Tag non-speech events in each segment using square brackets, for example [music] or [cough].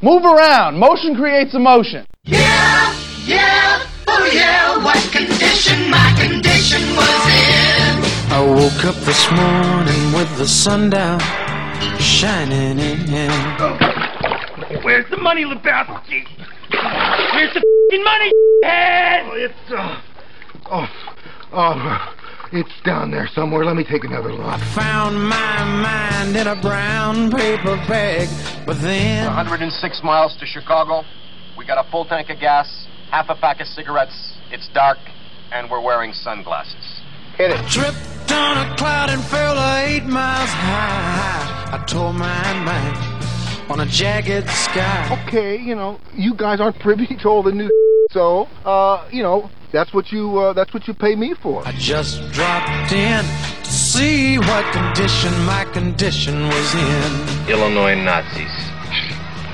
Move around. Motion creates emotion. Yeah, yeah, oh yeah, what condition my condition was in. I woke up this morning with the sun down, shining in. Where's the money, Lebowski? Where's the fing money, head? Oh, it's, uh, oh, oh, it's down there somewhere. Let me take another look. I found my mind in a brown paper bag, but then 106 miles to Chicago. We got a full tank of gas, half a pack of cigarettes. It's dark, and we're wearing sunglasses. Hit it. Tripped on a cloud and fell eight miles high. I tore my mind on a jagged sky. Okay, you know, you guys aren't privy [laughs] to all the new [laughs] so, uh, you know, that's what you, uh, that's what you pay me for. I just dropped in to see what condition my condition was in. Illinois Nazis.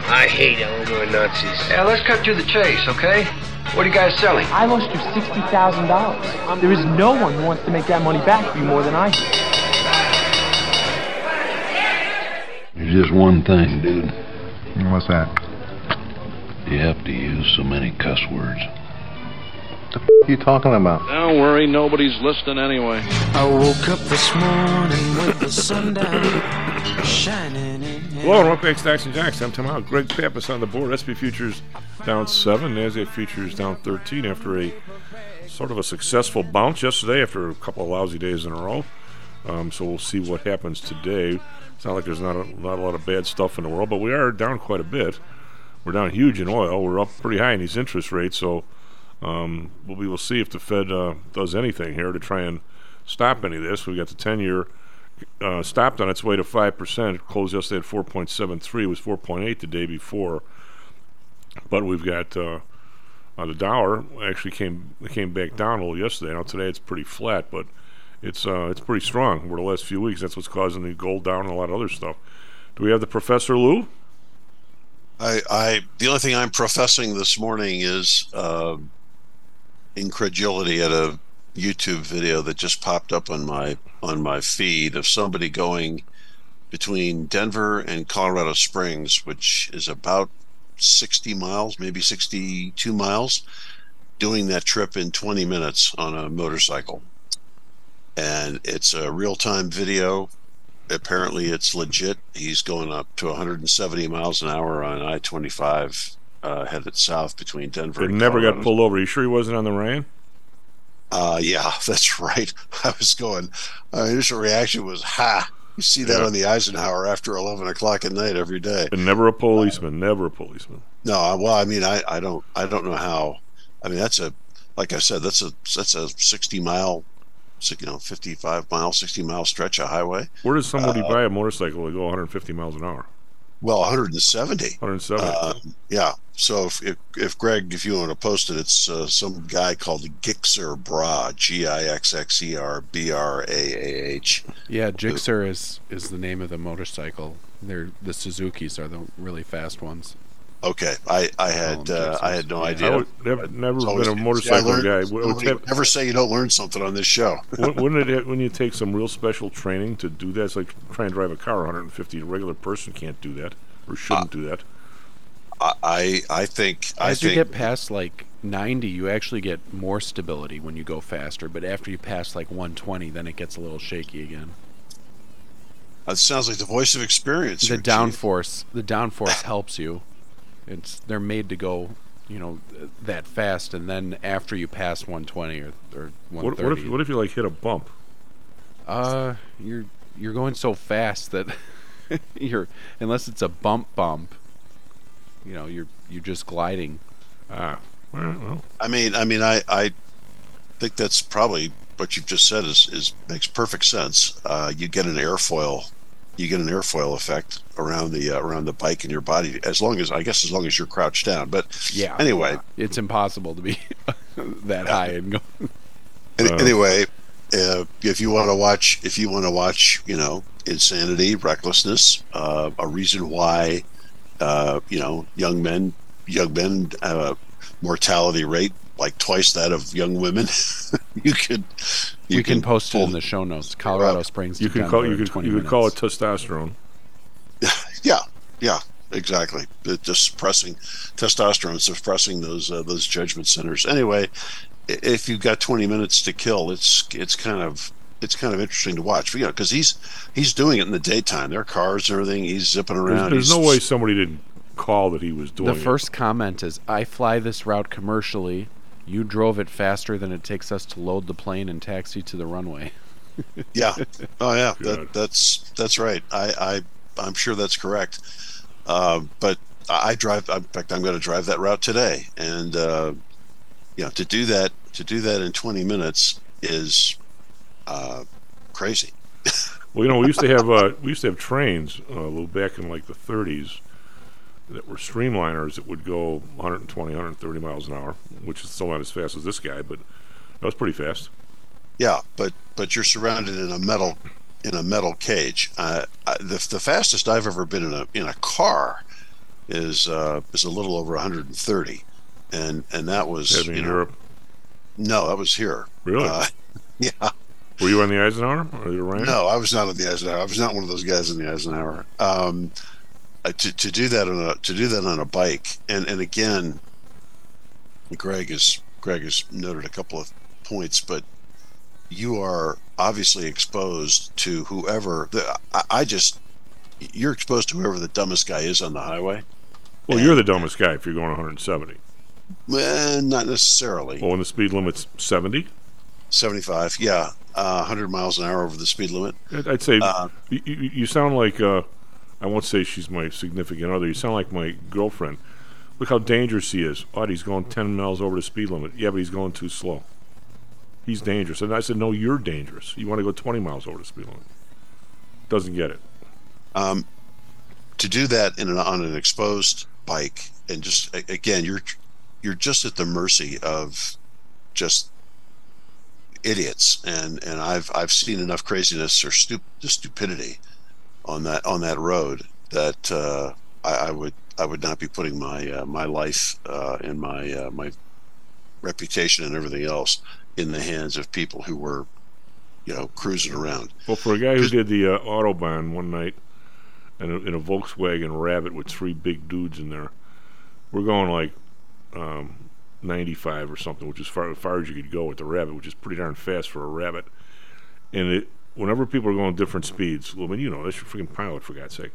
I hate Illinois Nazis. Yeah, let's cut to the chase, okay? What are you guys selling? I lost you sixty thousand dollars. There is no one who wants to make that money back for you more than I do. There's just one thing, dude. What's that? You have to use so many cuss words. The f- you talking about? Don't worry, nobody's listening anyway. I woke up this morning with the sun down, shining in. Hello and welcome back to Stocks and Jocks. I'm Tom Howell. Greg Pappas on the board. SP Futures down 7. NASDAQ Futures down 13 after a sort of a successful bounce yesterday after a couple of lousy days in a row. Um, so we'll see what happens today. It's not like there's not a, not a lot of bad stuff in the world, but we are down quite a bit. We're down huge in oil. We're up pretty high in these interest rates, so um, we'll, we will see if the Fed uh, does anything here to try and stop any of this. We've got the 10 year uh, stopped on its way to 5%. It closed yesterday at 4.73. It was 4.8 the day before. But we've got uh, uh, the dollar actually came came back down a little yesterday. Now today it's pretty flat, but it's uh, it's pretty strong over the last few weeks. That's what's causing the gold down and a lot of other stuff. Do we have the Professor Lou? I, I the only thing I'm professing this morning is uh, incredulity at a YouTube video that just popped up on my on my feed of somebody going between Denver and Colorado Springs, which is about 60 miles, maybe 62 miles, doing that trip in 20 minutes on a motorcycle. And it's a real time video. Apparently, it's legit. He's going up to 170 miles an hour on I 25 uh, headed south between Denver It never got pulled over. you sure he wasn't on the Ryan? Uh, yeah, [laughs] that's right. [laughs] I was going. My initial reaction was, "Ha!" You see that Yeah. on the Eisenhower after eleven o'clock at night every day. And never a policeman. Never a policeman. No, well, I mean, I, I don't, I don't know how. I mean, that's a, like I said, that's a, that's a sixty mile, you know, fifty-five mile, sixty mile stretch of highway. Where does somebody Uh, buy a motorcycle to go 150 miles an hour? Well, one hundred and seventy. 170. Um, yeah. So if, if if Greg, if you want to post it, it's uh, some guy called Gixxer Bra, G I X X E R B R A A H. Yeah, Gixxer is is the name of the motorcycle. They're the Suzuki's are the really fast ones. Okay, I I had uh, I had no I idea. would- never, never been a motorcycle learned- guy. Would- would nobody tap- never say you don't learn something on this show. [laughs] Wouldn't it when you take some real special training to do that? It's like trying to drive a car 150. A regular person can't do that or shouldn't do that. I I, I think I As you get past like 90, you actually get more stability when you go faster. But after you pass like 120, then it gets a little shaky again. That sounds like the voice of experience. The here, Chief. downforce, the downforce helps you. It's they're made to go, you know, th- that fast, and then after you pass 120 or or What, 130, what if what if you like hit a bump? Uh, you're you're going so fast that [laughs] you're unless it's a bump bump, you know, you're you're just gliding. Ah, well, I mean, I mean, I I think that's probably what you've just said is is makes perfect sense. Uh, you get an airfoil, you get an airfoil effect around the uh, around the bike and your body as long as I guess as long as you're crouched down. But Yeah. anyway, it's impossible to be [laughs] that high and go. [laughs] Any- Uh, anyway, uh, if you want to watch, if you want to watch, you know, insanity, recklessness, uh, a reason why, uh, you know, young men, young men a mortality rate like twice that of young women. [laughs] you could, you we can, post it in the show notes. Colorado Springs. you could call you could you could call it testosterone. [laughs] Yeah, yeah. exactly. It just suppressing testosterone, suppressing those uh, those judgment centers. Anyway, if you've got 20 minutes to kill, it's it's kind of it's kind of interesting to watch. You know, because he's he's doing it in the daytime. There are cars and everything. He's zipping around. there's He's- no way somebody didn't call that he was doing The first comment is, "I fly this route commercially. You drove it faster than it takes us to load the plane and taxi to the runway." [laughs] Yeah. Oh yeah. That, that's that's right. I, I I'm sure that's correct. Um, but I I drive. In fact, I'm going to drive that route today, and uh, you know, to do that to do that in 20 minutes is uh, crazy. [laughs] Well, you know, we used to have uh, we used to have trains uh, a little back in like the 30s that were streamliners that would go 120, 130 miles an hour, which is still not as fast as this guy, but that was pretty fast. Yeah, but but you're surrounded in a metal in a metal cage. Uh, I, the the fastest I've ever been in a in a car is uh, is a little over 130, and and that was in know, Europe. No, that was here. Really? Uh, [laughs] yeah. Were you on the Eisenhower or the? No, I was not on the Eisenhower. I was not one of those guys in the Eisenhower. Um, to to do that on a to do that on a bike, and and again, Greg has Greg has noted a couple of points, but you are obviously exposed to whoever. The, I, I just you're exposed to whoever the dumbest guy is on the highway. Well, you're the dumbest guy if you're going 170. Well, not necessarily. Well, when the speed limit's 70, 75, yeah, uh, 100 miles an hour over the speed limit. I'd say Uh, you, you you sound like uh, I won't say she's my significant other. You sound like my girlfriend. Look how dangerous he is. Oh, he's going 10 miles over the speed limit. Yeah, but he's going too slow. He's dangerous. And I said, no, you're dangerous. You want to go 20 miles over the speed limit. Doesn't get it. um, to do that an, on an exposed bike and just again you're you're just at the mercy of just idiots and and I've I've seen enough craziness or stup- stupidity on that on that road that uh, I, I would I would not be putting my uh, my life uh, and my uh, my reputation and everything else in the hands of people who were you know cruising around Well, for a guy who did the uh, Autobahn one night in a, in a Volkswagen Rabbit with three big dudes in there, we're going like um, 95 or something, which is far, as far as you could go with the Rabbit, which is pretty darn fast for a Rabbit. And it, whenever people are going different speeds, well, I mean, you know, that's your freaking pilot, for God's sake.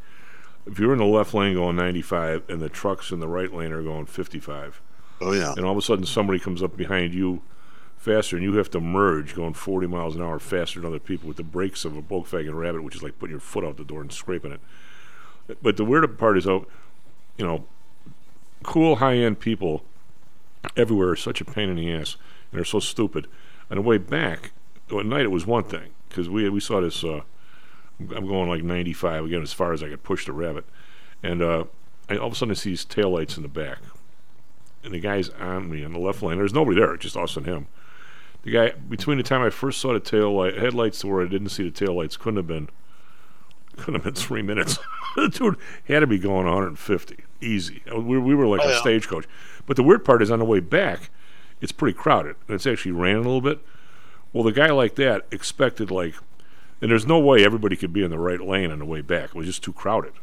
If you're in the left lane going 95 and the trucks in the right lane are going 55, oh yeah, and all of a sudden somebody comes up behind you faster and you have to merge going 40 miles an hour faster than other people with the brakes of a Volkswagen Rabbit, which is like putting your foot out the door and scraping it. But the weird part is, oh, you know, cool high end people everywhere are such a pain in the ass and they're so stupid. On the way back, at night it was one thing because we we saw this. Uh, I'm going like 95 again as far as I could push the rabbit, and uh, I, all of a sudden I see these taillights in the back, and the guy's on me on the left lane. There's nobody there, just us and him. The guy between the time I first saw the tail light headlights to where I didn't see the tail lights couldn't have been couldn't have been [laughs] three minutes. the [laughs] dude had to be going 150 easy. We, we were like Oh, a yeah. stagecoach. But the weird part is on the way back, it's pretty crowded and it's actually raining a little bit. Well, the guy like that expected like, and there's no way everybody could be in the right lane on the way back. It was just too crowded.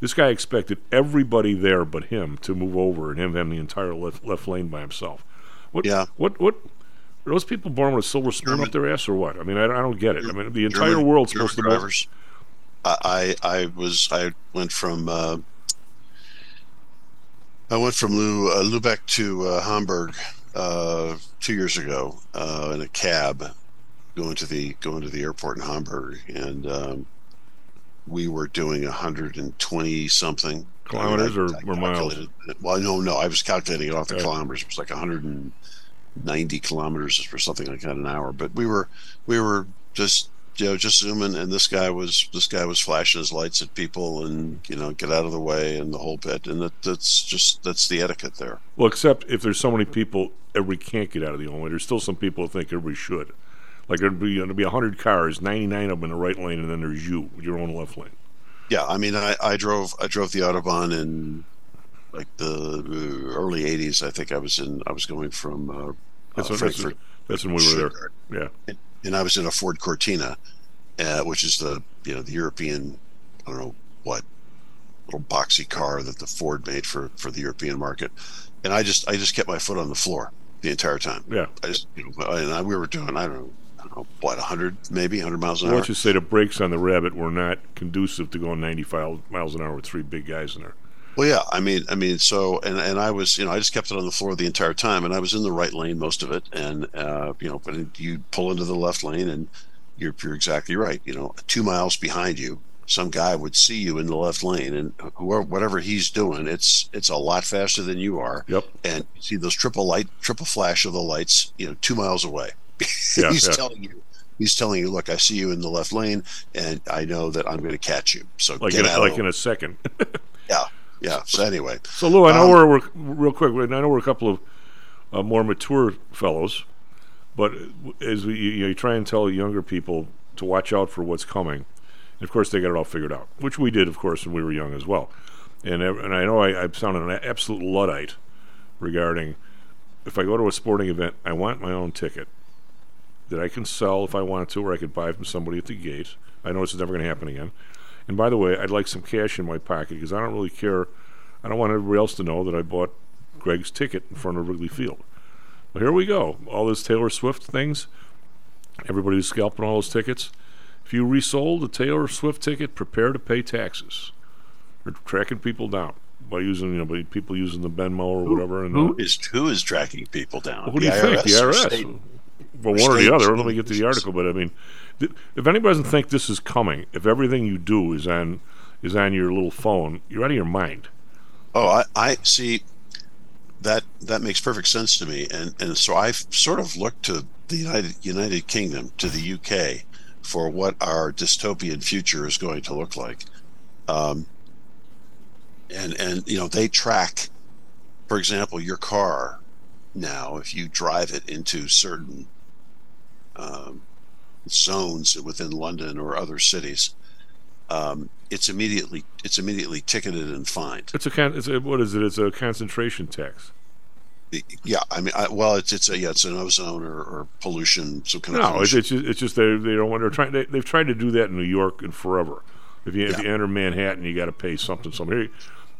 This guy expected everybody there but him to move over and him having the entire left, left lane by himself. What? Yeah. What? What? Are those people born with a silver spoon up their ass or what? I mean, I, I don't get it. I mean, the entire German- world's German supposed to know. drivers. I, I was I went from uh, I went from uh, Lubeck to uh, Hamburg uh, two years ago uh, in a cab going to the going to the airport in Hamburg and um, we were doing 120 something Kilometers or- or miles? Well, no, no, I was calculating it off the kilometers. It was like 190 kilometers or something like that an hour. But we were we were just you know just zooming, and this guy was this guy was flashing his lights at people, and you know get out of the way and the whole bit. And that, that's just that's the etiquette there. Well, except if there's so many people, everybody can't get out of the only. There's still some people who think everybody should. Like there'd be there'd be hundred cars, 99 of them in the right lane, and then there's you, your own left lane. Yeah, I mean, I, I drove I drove the autobahn in like the uh, early '80s. I think I was in I was going from uh, That's uh, when, that's, when we were there. Yeah. And I was in a Ford Cortina, uh, which is the you know the European, I don't know what, little boxy car that the Ford made for for the European market, and I just I just kept my foot on the floor the entire time. Yeah. I just you know, and I, we were doing I don't know. I don't know what 100 maybe 100 miles an hour. don't you say the brakes on the Rabbit were not conducive to going 95 miles an hour with three big guys in there? Well, yeah, I mean, I mean, so and and I was, you know, I just kept it on the floor the entire time, and I was in the right lane most of it, and uh, you know, but you pull into the left lane, and you're you're exactly right. You know, two miles behind you, some guy would see you in the left lane, and whoever whatever he's doing, it's it's a lot faster than you are. Yep. And you see those triple light, triple flash of the lights, you know, two miles away. [laughs] Yeah, he's yeah. telling you. He's telling you, look, I see you in the left lane, and I know that I'm going to catch you. So Like in, out like in a second. [laughs] yeah. So anyway, So Lou, I know Um, we're, we're real quick. I know we're a couple of uh, more mature fellows, but as we you, you try and tell younger people to watch out for what's coming, and of course they got it all figured out, which we did, of course, when we were young as well. And and I know I, I sounded an absolute luddite regarding if I go to a sporting event, I want my own ticket that I can sell if I wanted to, or I could buy from somebody at the gate. I know this is never going to happen again. And by the way, I'd like some cash in my pocket because I don't really care. I don't want everybody else to know that I bought Greg's ticket in front of Wrigley Field. Well, here we go. All those Taylor Swift things. Everybody who's scalping all those tickets. If you resold a Taylor Swift ticket, prepare to pay taxes. They're tracking people down by using, you know, by people using the Venmo or whatever. And who uh, is who is tracking people down? who do you think? The IRS. state? Well, one or the other. Let me get to the article. But I mean, th- if anybody doesn't think this is coming, if everything you do is on is on your little phone, you're out of your mind. Oh, I, I see. That that makes perfect sense to me, and and so I've sort of looked to the United United Kingdom, to the UK, for what our dystopian future is going to look like. Um, and and you know they track, for example, your car now if you drive it into certain um, zones within London or other cities, um, it's immediately it's immediately ticketed and fined. It's a con- it's a, what is it? It's a concentration tax. Yeah, I mean, I, well, it's it's a yeah, it's an ozone or, or pollution, some kind of No, it's, it's just, it's just they they don't want they're trying they, they've tried to do that in New York and forever. If you if you enter Manhattan, you got to pay something. Something.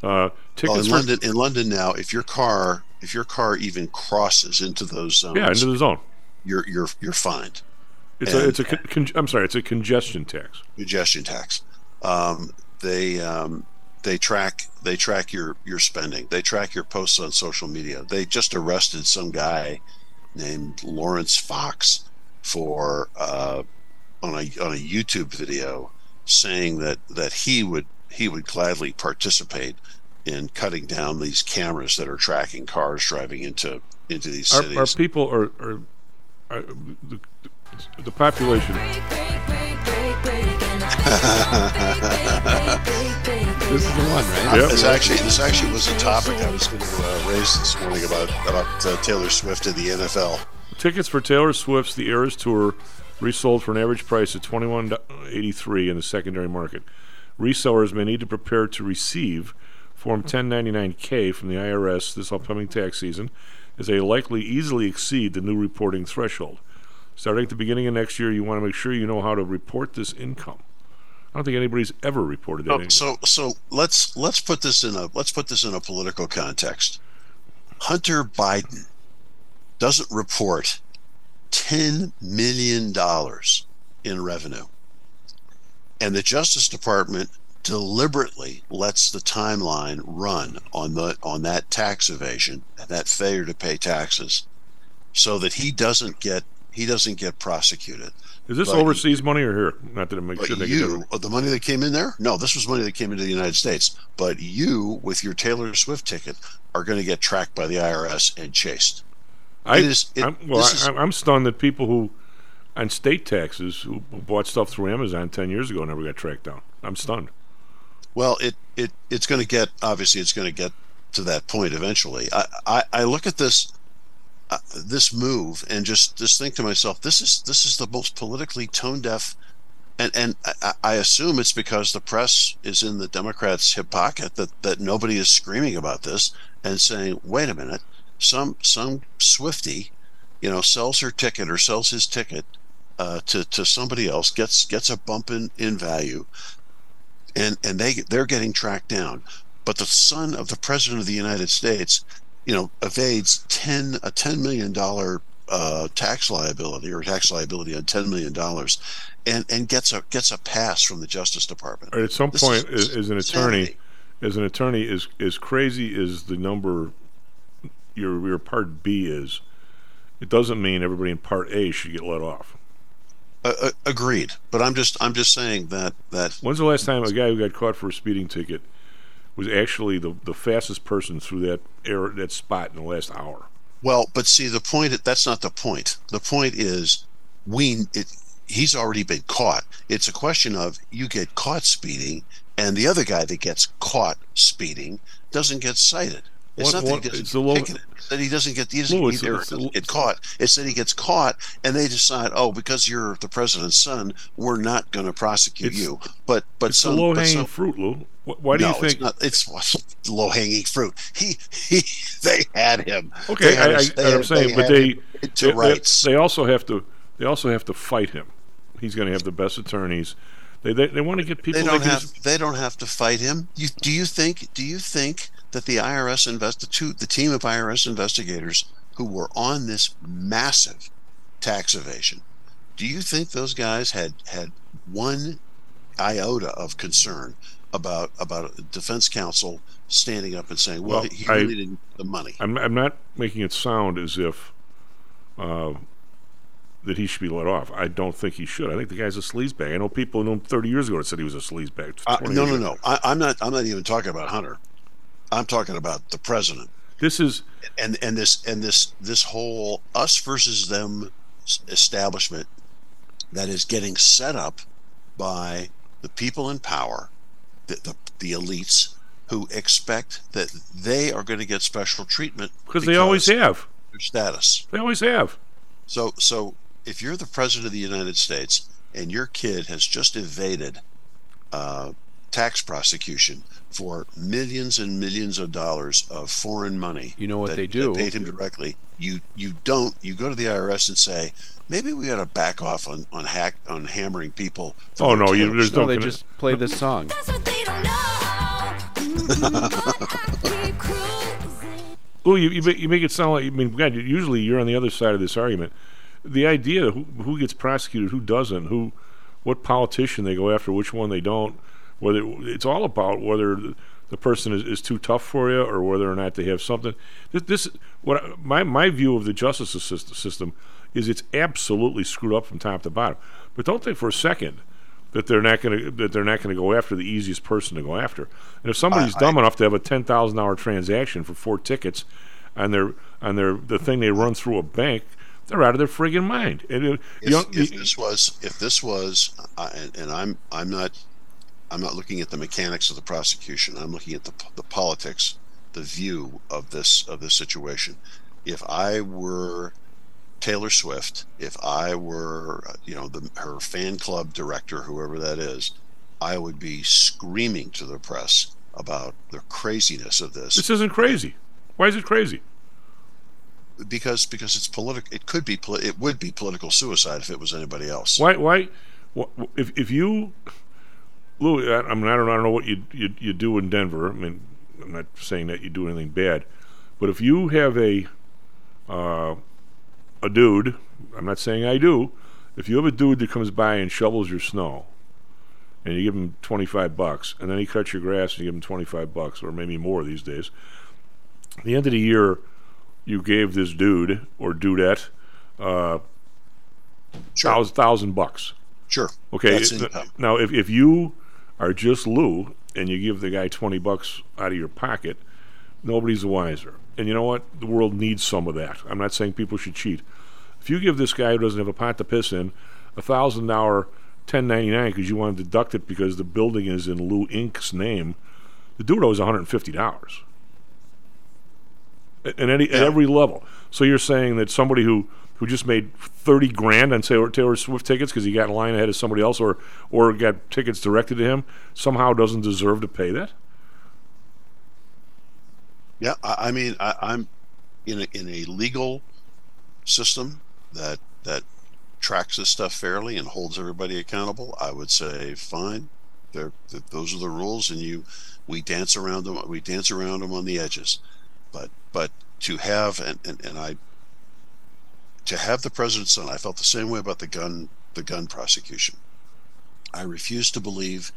Uh, well, tickets in for London, in London now, if your car if your car even crosses into those zones, yeah into the zone. you're you're you're fined. It's And- a it's a con- I'm sorry, it's a congestion tax. congestion tax. Um, they um, they track they track your your spending. They track your posts on social media. They just arrested some guy named Laurence Fox for uh, on a on a YouTube video saying that that he would he would gladly participate in cutting down these cameras that are tracking cars driving into into these Our, cities. our people are, are, are the, the population. This is the one, right? Yep. This actually, this actually was a topic I was going to uh, raise this morning about about uh, Taylor Swift and the NFL. Tickets for Taylor Swift's The Eras Tour resold for an average price of twenty one eighty three in the secondary market. Resellers may need to prepare to receive Form 1099K from the IRS this upcoming tax season, as they likely easily exceed the new reporting threshold. Starting at the beginning of next year, you want to make sure you know how to report this income. I don't think anybody's ever reported that. So, so, so let's let's put this in a let's put this in a political context. Hunter Biden doesn't report ten million dollars in revenue, and the Justice Department deliberately lets the timeline run on the on that tax evasion and that failure to pay taxes, so that he doesn't get he doesn't get prosecuted. Is this But- overseas money or here? Not that it makes sure they you, uh, the money that came in there, no, this was money that came into the United States. But you, with your Taylor Swift ticket, are going to get tracked by the IRS and chased. I, It is- it- I'm, well, is- I'm stunned that people who, on state taxes, who bought stuff through Amazon 10 years ago and never got tracked down. I'm stunned. Well, it it it's going to get obviously it's going to get to that point eventually. I I, I look at this uh, this move and just just think to myself, this is this is the most politically tone deaf. And, and I, I assume it's because the press is in the Democrats' hip pocket that, that nobody is screaming about this and saying, wait a minute, some some Swiftie, you know, sells her ticket or sells his ticket uh, to to somebody else, gets gets a bump in in value, and and they they're getting tracked down. But the son of the president of the United States, you know, evades ten a ten million dollar uh, tax liability or tax liability on ten million dollars, and and gets a gets a pass from the Justice Department. At some This point, is as, an attorney, as an attorney, as as crazy as the number your your part B is, it doesn't mean everybody in part A should get let off. Uh, agreed, but I'm just I'm just saying that that When's the last time a guy who got caught for a speeding ticket was actually the, the fastest person through that air, that spot in the last hour? Well, but see, the point that's not the point. The point is, we it, he's already been caught. It's a question of you get caught speeding, and the other guy that gets caught speeding doesn't get cited. It's What- not that he doesn't it's get a low- It's that he doesn't get he doesn't No, it's- either it's get caught. It's that he gets caught, and they decide, oh, because you're the president's son, we're not going to prosecute you. But but It's some low hanging fruit, Lou. Why do no, you think? it's? [laughs] It's low hanging fruit. He he. [laughs] They had him. Okay, had I, I, they I'm saying, but they him they, to they- rights. they also have to they also have to fight him. He's going to have the best attorneys. They they, they want to get people. they don't have just- they don't have to fight him. You do you think do you think that the IRS invest the team of IRS investigators who were on this massive tax evasion, do you think those guys had had one iota of concern about about a defense counsel standing up and saying, well, Well, he I- didn't the money. I'm I'm not making it sound as if uh, that he should be let off. I don't think he should. I think the guy's a sleazebag. I know people who knew him 30 years ago that said he was a sleazebag. Uh, no, no, ago. no. I, I'm not. I'm not even talking about Hunter. I'm talking about the president. This is and and this and this this whole us versus them establishment that is getting set up by the people in power, the the, the elites who expect that they are going to get special treatment because they always have. their status. They always have. So so if you're the president of the United States and your kid has just evaded uh, tax prosecution for millions and millions of dollars of foreign money, You know what that- they do? They paid him directly. You you don't. You go to the IRS and say maybe we got to back off on on hack on hammering people. Oh no, you, there's No, no. they gonna- just play this song. Well, [laughs] you, you, make, you make it sound like I mean, God, usually you're on the other side of this argument. The idea of who, who gets prosecuted, who doesn't, who, what politician they go after, which one they don't, whether it's all about whether the, person is, is too tough for you or whether or not they have something. This, this what my my view of the justice system is it's absolutely screwed up from top to bottom. But don't think for a second that they're not going to that they're not going to go after the easiest person to go after. And if somebody's dumb enough to have a ten thousand dollar transaction for four tickets on their on their the thing they run through a bank, they're out of their friggin' mind. And uh, if, young- if this was if this was uh, and, and I'm I'm not I'm not looking at the mechanics of the prosecution. I'm looking at the the politics, the view of this of this situation. If I were Taylor Swift, if I were you know the her fan club director, whoever that is, I would be screaming to the press about the craziness of this. this isn't crazy. Why is it crazy? because because it's political. It could be poli- it would be political suicide if it was anybody else. Why? Why? wh- If if you, Lou, I, I mean, I don't, I don't know what you, you you do in Denver. I mean, I'm not saying that you do anything bad, but if you have a uh, a dude, I'm not saying I do. If you have a dude that comes by and shovels your snow, and you give him 25 bucks, and then he cuts your grass and you give him 25 bucks, or maybe more these days. At the end of the year, you gave this dude or dudette uh, thousand, thousand bucks. Sure. Okay. That's n- Now, if, if you are just Lou and you give the guy 20 bucks out of your pocket, nobody's the wiser. And you know what? The world needs some of that. I'm not saying people should cheat. If you give this guy who doesn't have a pot to piss in a thousand dollar 1099 because you want to deduct it because the building is in Lou Inc.'s name, the dude owes 150 dollars at, any at every level. So you're saying that somebody who who just made 30 grand on Taylor, Swift tickets because he got in line ahead of somebody else or or got tickets directed to him somehow doesn't deserve to pay that? Yeah, I, I mean, I, I'm in a, in a legal system that that tracks this stuff fairly and holds everybody accountable. I would say fine, They're, th- those are the rules, and you we dance around them. We dance around them on the edges. But but to have and, and, and I to have the president's son, I felt the same way about the gun the gun prosecution. I refuse to believe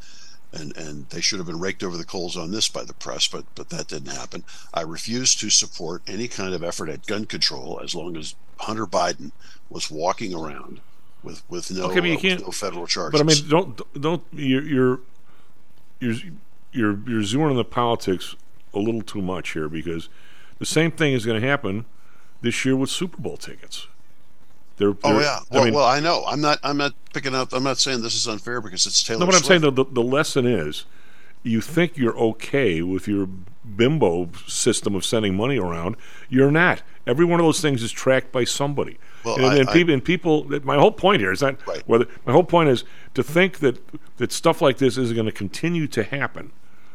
and and they should have been raked over the coals on this by the press, but but that didn't happen. I refuse to support any kind of effort at gun control as long as Hunter Biden was walking around with with no, Okay, you uh, can't- no federal charges. But I mean, don't don't you're you're you're you're, you're zooming on the politics a little too much here because the same thing is going to happen this year with Super Bowl tickets. They're, Oh they're- yeah. I Well, mean, well, I know. I'm not. I'm not picking up. I'm not saying this is unfair because it's Taylor. no, but I'm saying the, the the lesson is, you think you're okay with your bimbo system of sending money around. You're not. Every one of those things is tracked by somebody. Well, and, I- and I- people, and people. My whole point here is that Right. whether my whole point is to think that that stuff like this is going to continue to happen.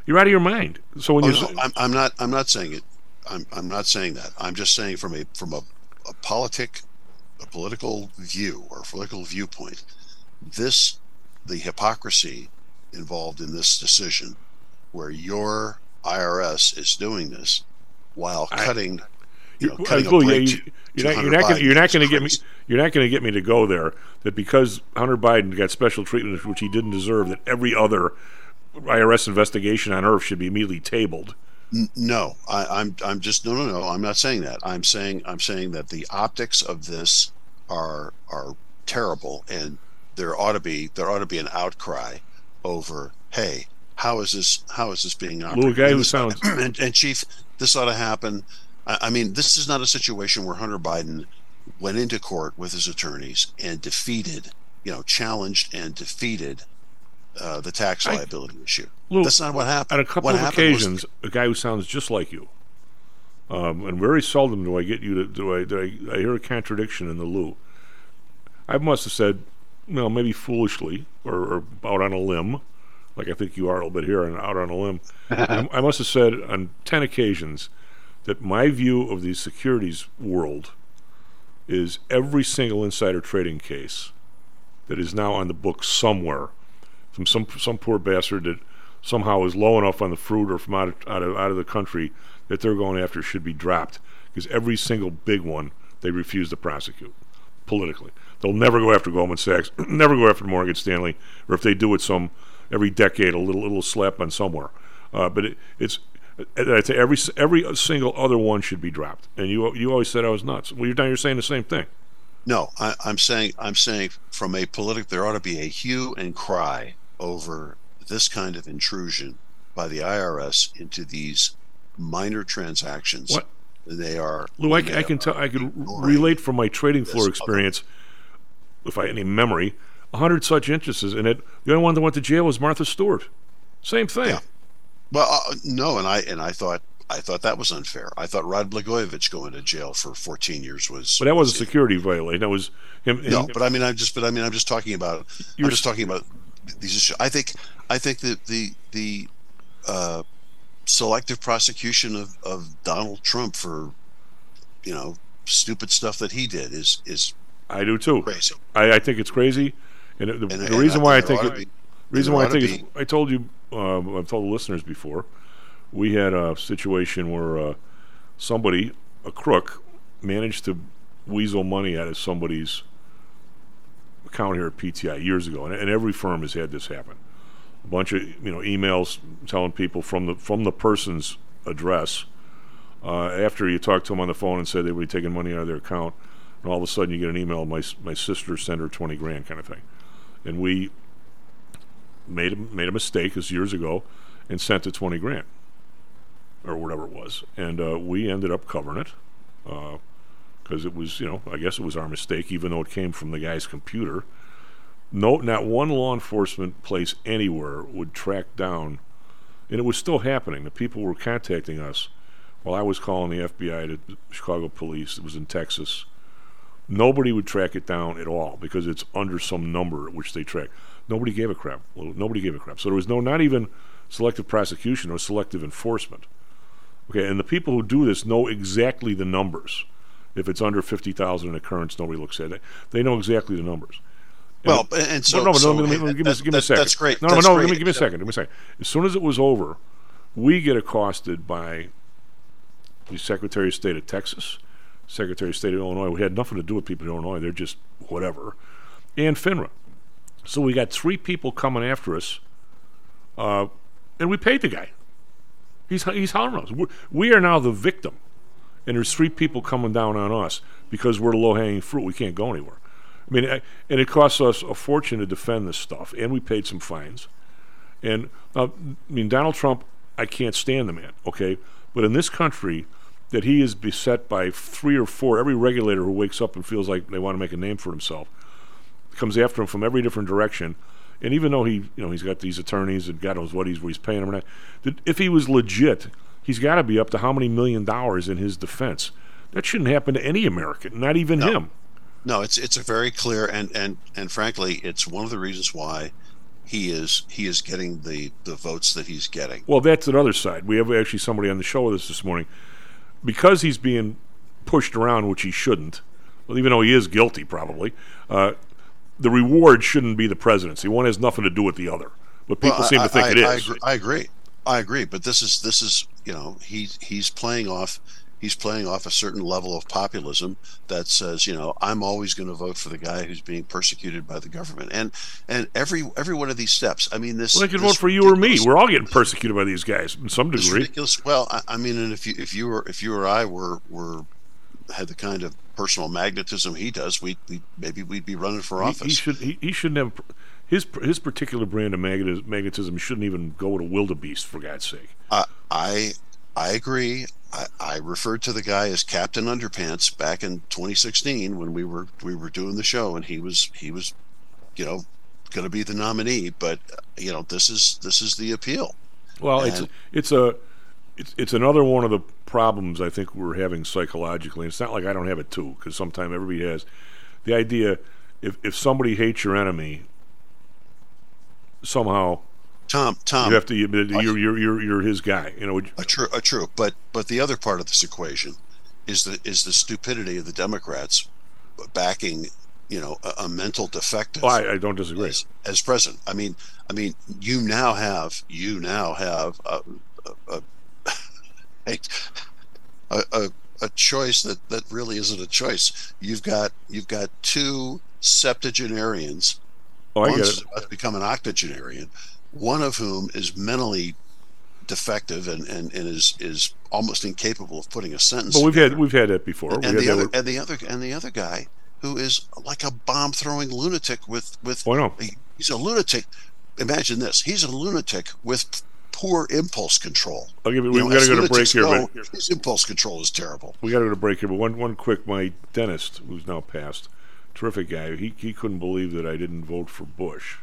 You're out of your mind. So when Oh, you no, I'm, I'm not. I'm not saying it. I'm. I'm not saying that. I'm just saying from a from a, a politic, a political view or a political viewpoint, this, the hypocrisy involved in this decision, where your IRS is doing this while cutting. You know, cutting yeah, you, you're not, you're not gonna, you're not going to get me you're not going to get me to go there that because Hunter Biden got special treatment which he didn't deserve that every other IRS investigation on earth should be immediately tabled. No, I, I'm I'm just no no no. I'm not saying that. I'm saying I'm saying that the optics of this are are terrible, and there ought to be there ought to be an outcry over. Hey, how is this how is this being operated? Little guy who sounds- [clears throat] and, and chief, this ought to happen. I, I mean, this is not a situation where Hunter Biden went into court with his attorneys and defeated, you know, challenged and defeated uh, the tax I- liability issue. Lou, That's not what happened. On a couple What of happened was- occasions, a guy who sounds just like you, um, and very seldom do I get you to do I, do I, I hear a contradiction in the Lou. I must have said, well, maybe foolishly or, or out on a limb, like I think you are a little bit here and out on a limb. [laughs] I, I must have said on ten occasions that my view of the securities world is every single insider trading case that is now on the books somewhere from some some poor bastard that somehow is low enough on the fruit or from out of, out of out of the country that they're going after should be dropped because every single big one they refuse to prosecute politically. They'll never go after Goldman Sachs, [clears throat] never go after Morgan Stanley, or if they do it, some every decade a little little slap on somewhere. Uh, but it, it's every every single other one should be dropped. And you you always said I was nuts. Well, you're now you're saying the same thing. No, I, I'm saying I'm saying from a political, there ought to be a hue and cry over this kind of intrusion by the IRS into these minor transactions. What? They are. Lou, I, I can tell I can relate from my trading floor experience, if I had any memory, a hundred such instances, and it the only one that went to jail was Martha Stewart. Same thing. Well, uh, no, and I and I thought I thought that was unfair. I thought Rod Blagojevich going to jail for 14 years was. But that was a security violation. That was him. No, him- but I mean, I'm just, but I mean, I'm just talking about. You're I'm just talking about these issues. I think, I think that the the uh, selective prosecution of, of Donald Trump for, you know, stupid stuff that he did is is I do too. Crazy. I, I think it's crazy, and the, the And- and reason I why I think think there ought it, be- reason why I think it's, I told you, um, I've told the listeners before, we had a situation where uh, somebody, a crook, managed to weasel money out of somebody's account here at PTI years ago, and, and every firm has had this happen. A bunch of you know emails telling people from the from the person's address. Uh, after you talk to them on the phone and say they would be taking money out of their account, and all of a sudden you get an email, my my sister sent her twenty grand, kind of thing, and we made a, made a mistake this years ago and sent the twenty grand or whatever it was, and uh, we ended up covering it because it was you know I guess it was our mistake, even though it came from the guy's computer. No, not one law enforcement place anywhere would track down, and it was still happening. The people were contacting us while I was calling the FBI to Chicago police. It was in Texas. Nobody would track it down at all because it's under some number at which they track. Nobody gave a crap. Nobody gave a crap. So there was no, not even selective prosecution or selective enforcement. Okay, and the people who do this know exactly the numbers. If it's under 50,000 in occurrence, nobody looks at it. They know exactly the numbers. Well, and so- no, no, so let me, let me- that- give me, that- me a second. that's great. No, no, That's no. great. Give me, give me a second. Give me a second. As soon as it was over, we get accosted by the Secretary of State of Texas, Secretary of State of Illinois. We had nothing to do with people in Illinois. They're just whatever, and FINRA. So we got three people coming after us, uh, and we paid the guy. He's he's us. We're, we are now the victim, and there's three people coming down on us because we're low hanging fruit. We can't go anywhere. I mean, I- and it costs us a fortune to defend this stuff, and we paid some fines. And uh, I mean, Donald Trump, I can't stand the man, okay? But in this country, that he is beset by three or four, every regulator who wakes up and feels like they want to make a name for himself comes after him from every different direction. And even though he, you know, he's got these attorneys and God knows what he's, what he's paying them, that if he was legit, he's got to be up to how many million dollars in his defense. That shouldn't happen to any American, not even him. No, it's it's a very clear and and and frankly, it's one of the reasons why he is he is getting the the votes that he's getting. Well, that's another side. We have actually somebody on the show with us this morning because he's being pushed around, which he shouldn't. Well, even though he is guilty, probably uh, the reward shouldn't be the presidency. One has nothing to do with the other, but people Well, seem I- to think I, it I is. agree, I agree. I agree. But this is this is you know he he's playing off he's playing off a certain level of populism that says you know I'm always going to vote for the guy who's being persecuted by the government and and every every one of these steps. I mean this. Well, they could vote for you or me. We're all getting persecuted by these guys in some degree. ridiculous. Well, I, I mean, and if you if you were if you or I were were had the kind of personal magnetism he does, we we maybe we'd be running for office. he should. He, he shouldn't have. His his particular brand of magnetism shouldn't even go to wildebeest for God's sake. I I I agree. I, I referred to the guy as Captain Underpants back in 2016 when we were we were doing the show, and he was he was, you know, going to be the nominee. But you know, this is this is the appeal. Well, it's it's a it's it's another one of the problems I think we're having psychologically. It's not like I don't have it too, because sometimes everybody has the idea if if somebody hates your enemy, somehow Tom Tom you have to you, you're you're you're you're his guy. You know, you- A true, a true. But but the other part of this equation is the is the stupidity of the Democrats backing, you know, a, a mental defective. Oh, I, I don't disagree. As, as president, I mean, I mean, you now have you now have a a, a, a, a, a choice that that really isn't a choice. You've got you've got two septuagenarians. Oh, I One's about to become an octogenarian. One of whom is mentally defective and, and, and is is almost incapable of putting a sentence. But we've together. had we've had that before. and had the other and the other and the other guy who is like a bomb throwing lunatic with with Oh, he- he's a lunatic. Imagine this: he's a lunatic with poor impulse control. I'll give. You We, know, we got to go to break here, but his impulse control is terrible. we got to go to break here. But one one quick, my dentist, who's now passed, terrific guy. He he couldn't believe that I didn't vote for Bush.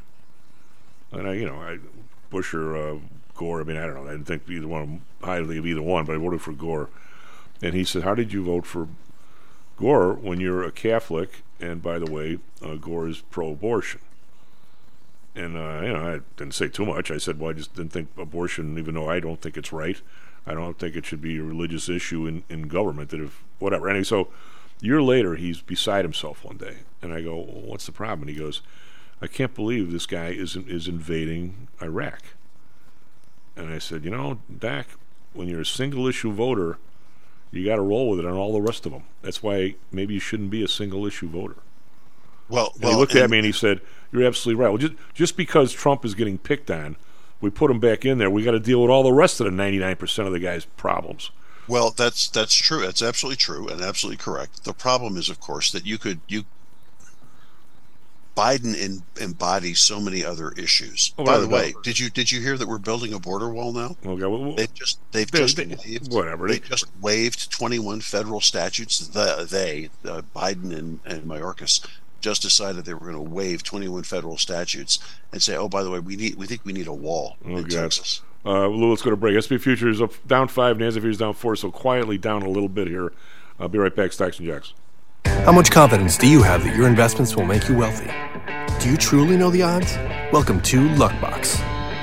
And I, you know, I Bush or uh, Gore. I mean, I don't know. I didn't think either one highly of either one, but I voted for Gore. And he said, "How did you vote for Gore when you're a Catholic?" And by the way, uh, Gore is pro-abortion. And uh, you know, I didn't say too much. I said, "Well, I just didn't think abortion, even though I don't think it's right. I don't think it should be a religious issue in, in government. That if whatever." Anyway, so a year later, he's beside himself one day, and I go, well, "What's the problem?" And he goes, "I can't believe this guy is is invading Iraq." And I said, "You know, Dak, when you're a single issue voter, you got to roll with it on all the rest of them. That's why maybe you shouldn't be a single issue voter." Well, well, he looked at me and he said, "You're absolutely right. Well, just just because Trump is getting picked on, we put him back in there. We got to deal with all the rest of the 99% of the guy's problems." Well, that's that's true. That's absolutely true and absolutely correct. The problem is, of course, that you could you Biden in, embodies so many other issues. Oh, By the way, did you did you hear that we're building a border wall now? Okay, well, well, They've just they've They- just they- waived whatever. They They- just waived 21 federal statutes. The they uh, Biden and and Mayorkas just decided they were going to waive 21 federal statutes and say, oh, by the way, we need we think we need a wall Oh, in God. Texas. Uh, Lou, let's go to break. SP futures up down five, NASDAQ futures down four, so quietly down a little bit here. I'll be right back. Stocks and Jocks. How much confidence do you have that your investments will make you wealthy? Do you truly know the odds? Welcome to Luckbox.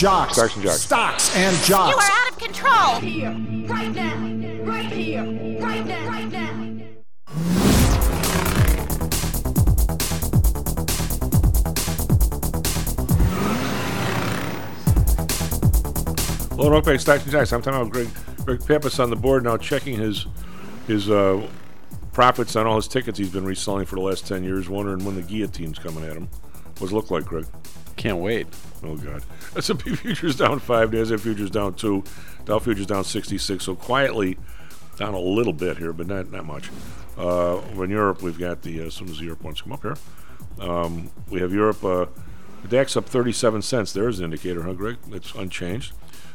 Stocks and jocks. stocks and jocks. You are out of control. Here, right now, right here, right now, right now. Hello, Rock Bank Stocks and Jocks. I'm talking about Greg, Greg Pappas on the board now, checking his his uh, profits on all his tickets he's been reselling for the last 10 years, wondering when the guillotine's coming at him. What's it look like, Greg? Can't wait. Oh, God. [laughs] S&P futures down 5, NASDAQ futures down 2, Dow futures down 66, so quietly down a little bit here, but not, not much. Uh, over in Europe, we've got the, as soon as the Europe ones come up here, um, we have Europe, uh, the DAX up 37 cents. There's an indicator, huh, Greg? It's unchanged.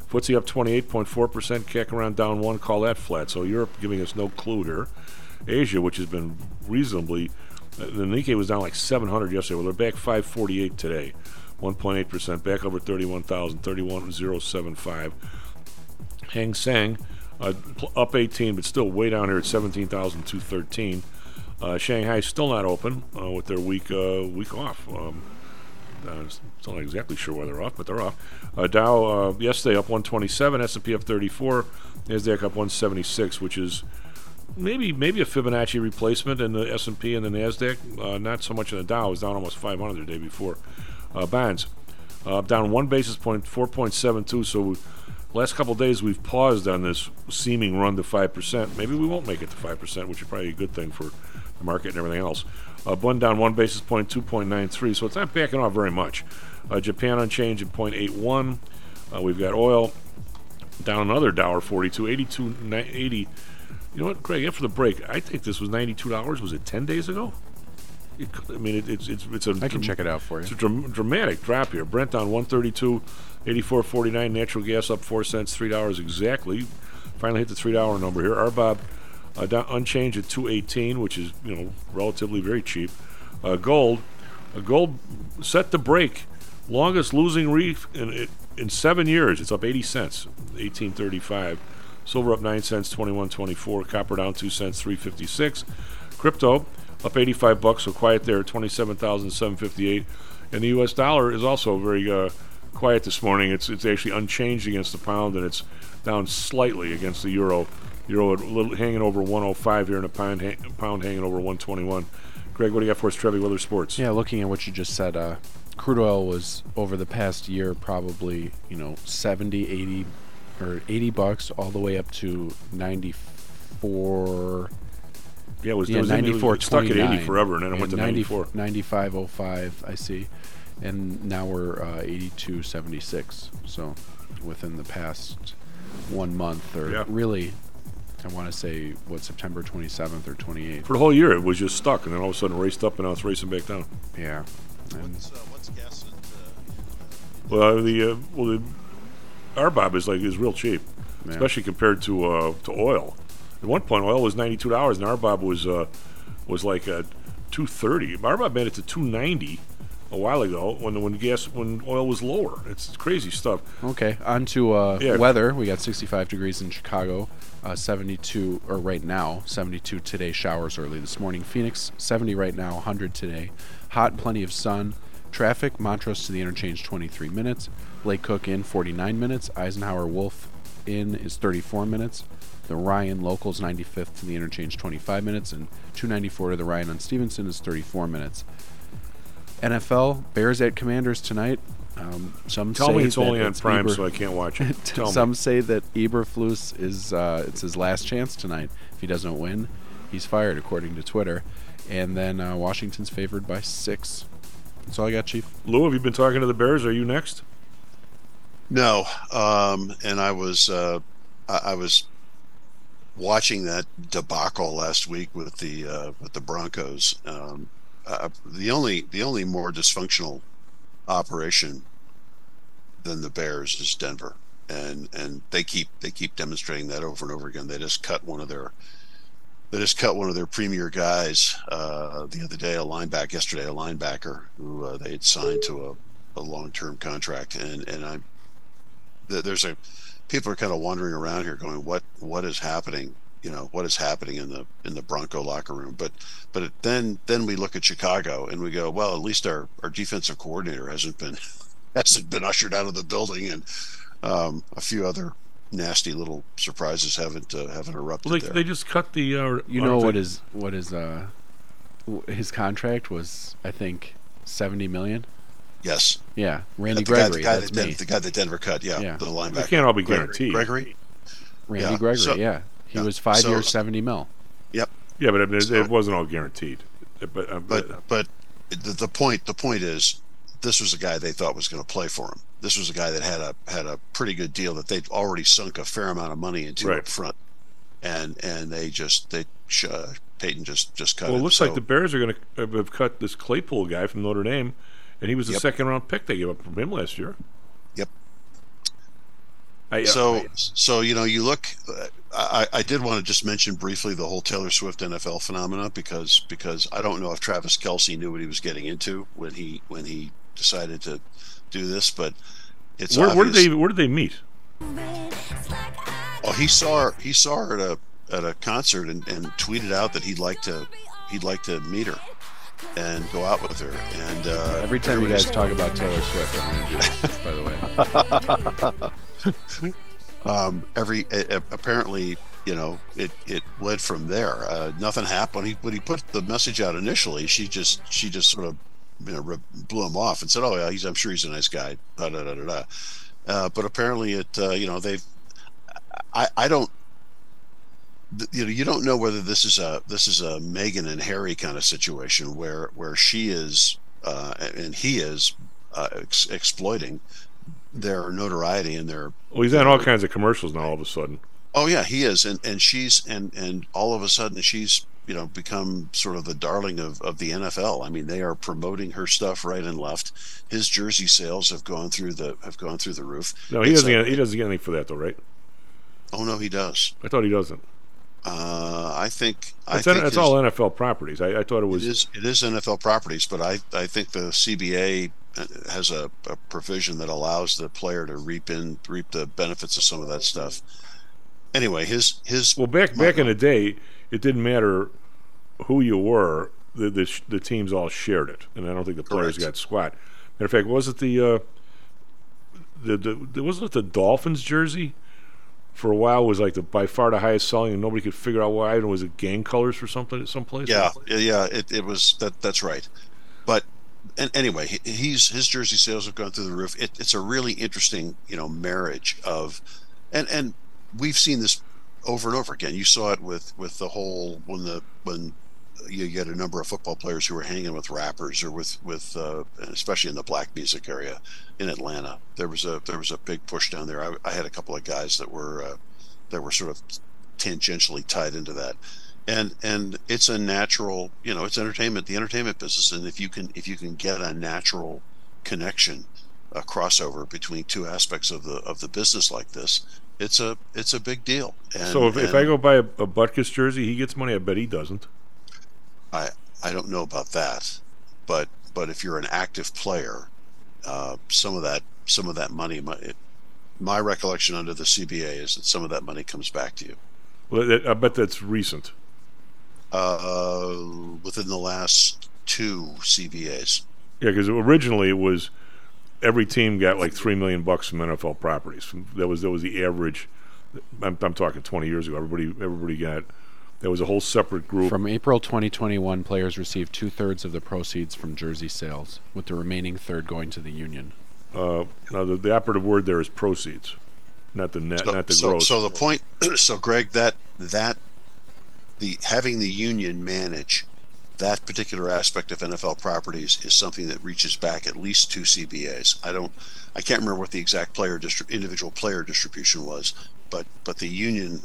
FTSE up 28.4%, CAC around down 1, call that flat. So Europe giving us no clue here. Asia, which has been reasonably, uh, the Nikkei was down like 700 yesterday. Well, they're back 548 today, 1.8%, back over 31,000, 31,075. Hang Seng uh, up 18, but still way down here at 17,213. Uh, Shanghai still not open uh, with their week uh, week off. Um, uh, still not exactly sure why they're off, but they're off. Uh, Dow yesterday up 127, S&P up 34, Nasdaq up 176, which is maybe maybe a Fibonacci retracement in the S&P and the Nasdaq. Not so much in the Dow. It was down almost 500 the day before. Uh, bonds uh, down one basis point, 4.72. So we, last couple days we've paused on this seeming run to five percent. Maybe we won't make it to five percent, which is probably a good thing for the market and everything else. Uh, one down one basis point, 2.93. So it's not backing off very much. Uh, Japan unchanged at 0.81. Uh, we've got oil down another dollar 42, 82, 80. You know what, Greg? After the break, I think this was ninety-two dollars. Was it ten days ago? It, I mean, it, it's it's it's a. I can check it out for you. It's a dram- dramatic drop here. Brent down one thirty-two, eighty-four forty-nine. Natural gas up four cents, three dollars exactly. Finally hit the three dollar number here. RBOB uh, down, unchanged at two eighteen, which is you know relatively very cheap. Uh, gold, uh, gold set to break longest losing reef in in seven years. It's up eighty cents, eighteen thirty-five. Silver up nine cents, twenty-one twenty-four. Copper down two cents, three fifty-six. Crypto up eighty-five bucks, so quiet there, seven fifty-eight. And the U.S. dollar is also very uh, quiet this morning. It's it's actually unchanged against the pound, and it's down slightly against the euro. Euro little hanging over 105 here, and a pound ha- pound hanging over 121. Greg, what do you got for us, Trevi Weather Sports? Yeah, looking at what you just said, uh, crude oil was over the past year probably, you know, 70, 80 or 80 bucks all the way up to 94 Yeah, it was, yeah, it was in- it was 94 stuck at 80 forever, and then it Yeah, went to 90 94. 9505 I see. And now we're uh, 8276. So within the past one month or Yeah. really I want to say what September 27th or 28th. For the whole year, it was just stuck, and then all of a sudden raced up, and now it's racing back down. Yeah. What's uh what's gas and Well, the uh, well, the RBOB is like is real cheap, Yeah. especially compared to uh, to oil. At one point, oil was ninety two dollars, and RBOB was uh, was like uh, two thirty. RBOB made it to two ninety a while ago when when gas when oil was lower. It's crazy stuff. Okay, on to uh, Yeah. weather. We got 65 degrees in Chicago, uh, 72, or right now, 72 today, showers early this morning. Phoenix, 70 right now, 100 today. Hot, plenty of sun. Traffic, Montrose to the interchange, 23 minutes. Lake Cook in, 49 minutes. Eisenhower Wolf in is 34 minutes. The Ryan Locals 95th to the interchange, 25 minutes. And 294 to the Ryan on Stevenson is 34 minutes. NFL Bears at Commanders tonight. Um, some Tell say me it's only on it's Prime, Eber- so I can't watch it. [laughs] Tell some me. say that Eberflus is uh, it's his last chance tonight. If he doesn't win, he's fired, according to Twitter. And then uh, Washington's favored by six. That's all I got, Chief. Lou, have you been talking to the Bears? Are you next? No, um, and I was uh, I, I was watching that debacle last week with the uh, with the Broncos. Um, uh, the only the only more dysfunctional operation than the Bears is Denver, and and they keep they keep demonstrating that over and over again. They just cut one of their they just cut one of their premier guys uh, the other day, a linebacker yesterday, a linebacker who uh, they had signed to a, a long term contract, and and I there's a people are kind of wandering around here going what what is happening you know what is happening in the in the bronco locker room but but it, then then we look at chicago and we go well at least our our defensive coordinator hasn't been [laughs] hasn't been ushered out of the building and um, a few other nasty little surprises haven't uh, haven't erupted Well, they, there they just cut the. Uh, You know what is what is uh his contract was? I think seventy million. Yes Yeah, Randy the guy, Gregory. the guy, that's that Den- the guy that denver cut yeah, Yeah. the linebacker They can't all be guaranteed. gregory Randy yeah. Gregory. So- yeah, he yeah. was five So- years, seventy mil. yep Yeah, but it, it, So- wasn't all guaranteed. But, uh, but but the, the point the point is this was a guy they thought was going to play for him. This was a guy that had a had a pretty good deal that they'd already sunk a fair amount of money into Right. up front, and and they just they uh, Payton just just cut well, it him. looks So- like the Bears are going to have cut this Claypool guy from Notre Dame, and he was the Yep. second round pick they gave up from him last year. Yep. I, uh, so I- so you know you look uh, I, I did want to just mention briefly the whole Taylor Swift NFL phenomena because because I don't know if Travis Kelce knew what he was getting into when he when he decided to do this, but it's where, where did they where did they meet? Oh, he saw her. He saw her at a at a concert and, and tweeted out that he'd like to he'd like to meet her and go out with her. And uh, Every time you guys talk about Taylor Swift, I'm going to do this. By the way, [laughs] um, every a- apparently you know it it led from there. Uh, nothing happened. When he when he put the message out initially, she just she just sort of you know blew him off and said, "Oh yeah, he's I'm sure he's a nice guy." Da, da, da, da, da. Uh, but apparently it uh, you know they've I I don't you know you don't know whether this is a this is a Meghan and Harry kind of situation where where she is uh, and he is uh, ex- exploiting their notoriety and their Well, he's on all kinds of commercials now. All of a sudden, Oh yeah, he is, and and she's and and all of a sudden she's you know become sort of the darling of of the NFL. I mean, they are promoting her stuff right and left. His jersey sales have gone through the have gone through the roof. no, he It's doesn't. a- Get, he doesn't get anything for that, though, right? oh no, he does. I thought he doesn't. Uh, I think I That's, think that's his- all NFL properties. I, I thought it It was. is it is NFL properties, but I I think the CBA has a, a provision that allows the player to reap in reap the benefits of some of that stuff. Anyway, his his Well, back back in the day, it didn't matter who you were. The the, the teams all shared it, and I don't think the players Correct. got squat. Matter of fact, was it the uh, the the wasn't it the Dolphins jersey? For a while, was like the by far the highest selling, and nobody could figure out why. And was it gang colors or something at some place? Yeah, yeah. It, it was that. That's right. But and anyway, he's his jersey sales have gone through the roof. It, it's a really interesting, you know, marriage of, and and we've seen this over and over again. You saw it with with the whole when the when you get a number of football players who are hanging with rappers or with with uh, especially in the black music area in Atlanta. There was a there was a big push down there. I, I had a couple of guys that were uh, that were sort of tangentially tied into that and and it's a natural you know it's entertainment the entertainment business and if you can if you can get a natural connection a crossover between two aspects of the of the business like this it's a it's a big deal and, so if, if I go buy a, a Butkus jersey, he gets money. I bet he doesn't. I I don't know about that but but if you're an active player uh, some of that some of that money my, it, my recollection under the CBA is that some of that money comes back to you Well, I bet that's recent. uh, within the last two CBAs Yeah, because originally it was every team got like three million bucks from NFL properties. That was that was the average. I'm, I'm talking 20 years ago. Everybody everybody got That was a whole separate group. From April 2021, players received two thirds of the proceeds from jersey sales, with the remaining third going to the union. Uh, now, the, the operative word there is proceeds, not the net, So, not the so, gross. so the point, [clears throat] so Greg, that that the having the union manage that particular aspect of NFL properties is something that reaches back at least two CBAs. I don't, I can't remember what the exact player distri- individual player distribution was, but but the union,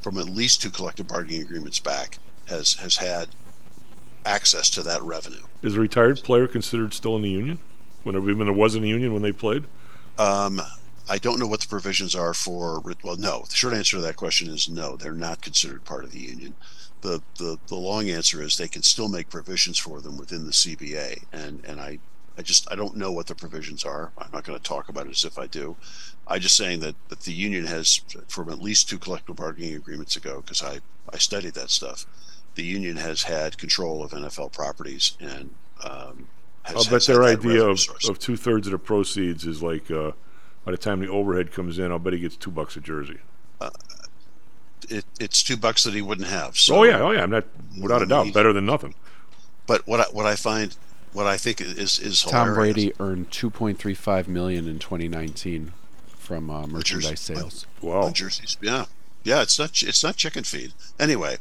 from at least two collective bargaining agreements back, has has had access to that revenue. is a retired player considered still in the union? Whenever even there was in the union when they played? Um, I don't know what the provisions are for. Well, no. The short answer to that question is no. They're not considered part of the union. The the, the long answer is they can still make provisions for them within the CBA, and and I I just I don't know what the provisions are. I'm not going to talk about it as if I do. I'm just saying that, that the union has, from at least two collective bargaining agreements ago, because I I studied that stuff. The union has had control of NFL properties and. Um, has, I'll bet has their that idea of, source. of two thirds of the proceeds is like uh, by the time the overhead comes in, I'll bet he gets two bucks a jersey. it, it's two bucks that he wouldn't have. So oh yeah, oh yeah, I'm not without a doubt better than nothing. But what I, what I find, what I think is is Tom hilarious- Brady earned 2.35 million in 2019 from uh, merchandise sales. Wow, jerseys. Yeah, yeah. It's not it's not chicken feed. Anyway,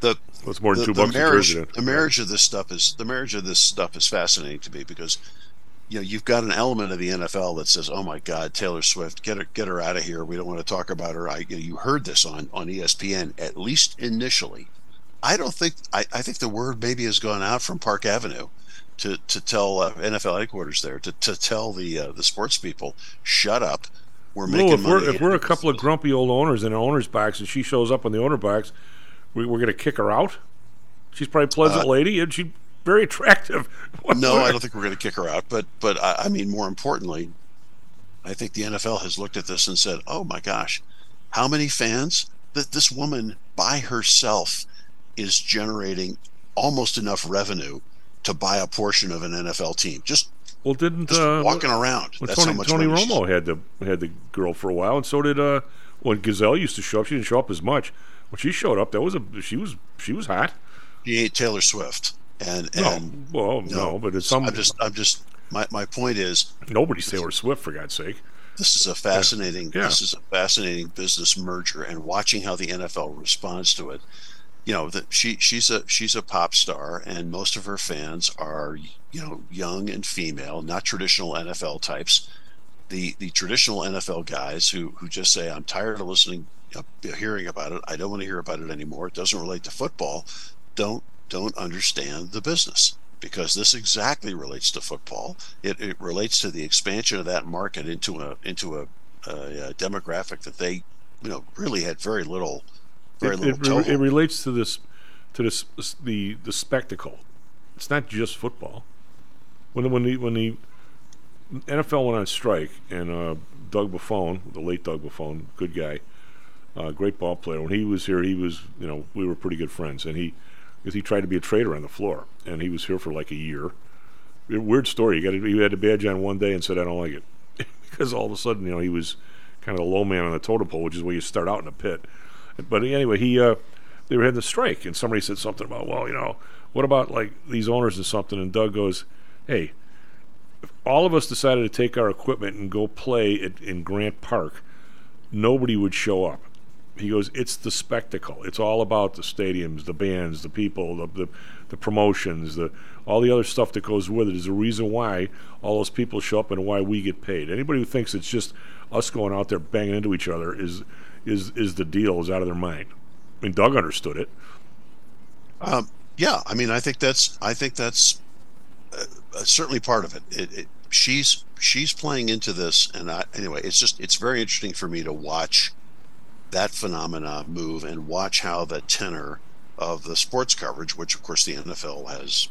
the Well, it's more than the, two the bucks marriage. The marriage of this stuff is the marriage of this stuff is fascinating to me because you know you've got an element of the NFL that says, "Oh my God, Taylor Swift, get her get her out of here. We don't want to talk about her." I you heard this on on ESPN at least initially. I don't think I, I think the word maybe has gone out from Park Avenue to to tell uh, NFL headquarters there to, to tell the uh, the sports people shut up. We're making if we're if we're a couple of grumpy old owners in an owner's box and she shows up in the owner box, we, we're going to kick her out. She's probably a pleasant Uh, lady and she's very [laughs] attractive. no, I don't think we're going to kick her out. But but I, I mean, more importantly, I think the NFL has looked at this and said, "Oh my gosh, how many fans that this woman by herself is generating almost enough revenue to buy a portion of an NFL team." Just Well, didn't Just uh, walking around. Well, That's Tony, how much Tony Romo had the had the girl for a while, and so did uh, when Gisele used to show up. She didn't show up as much. When she showed up, that was a she was she was hot. she ain't Taylor Swift, and No, and well, no, but it's some. I'm just I'm just my my point is nobody's Taylor Swift for God's sake. This is a fascinating. Yeah. This is a fascinating business merger, and watching how the NFL responds to it. You know that she she's a she's a pop star, and most of her fans are you know young and female, not traditional NFL types. The the traditional NFL guys who who just say, "I'm tired of listening, uh, hearing about it. I don't want to hear about it anymore. It doesn't relate to football." Don't don't understand the business because this exactly relates to football. It, it relates to the expansion of that market into a into a, a, a demographic that they you know really had very little very It, little it, it relates to this to this the the spectacle. It's not just football. When when the when the NFL went on strike and uh, Doug Buffone, the late Doug Buffone, good guy, uh, great ball player. When he was here, he was you know we were pretty good friends, and he because he tried to be a trader on the floor, and he was here for like a year. Weird story. He got a, he had a badge on one day and said I don't like it [laughs] because all of a sudden you know he was kind of the low man on the totem pole, which is where you start out in a pit. But anyway, he uh, they were had the strike, and somebody said something about well you know what about like these owners and something, and Doug goes, hey if all of us decided to take our equipment and go play at, in Grant Park, nobody would show up. He goes, it's the spectacle. It's all about the stadiums, the bands, the people, the, the, the promotions, the all the other stuff that goes with it. Is the reason why all those people show up and why we get paid. Anybody who thinks it's just us going out there banging into each other is is is the deal is out of their mind. I mean, Doug understood it. Um, yeah, I mean, I think that's I think that's uh, Uh, certainly part of it. It, it. She's she's playing into this, and I, anyway, it's just it's very interesting for me to watch that phenomena move and watch how the tenor of the sports coverage, which of course the NFL has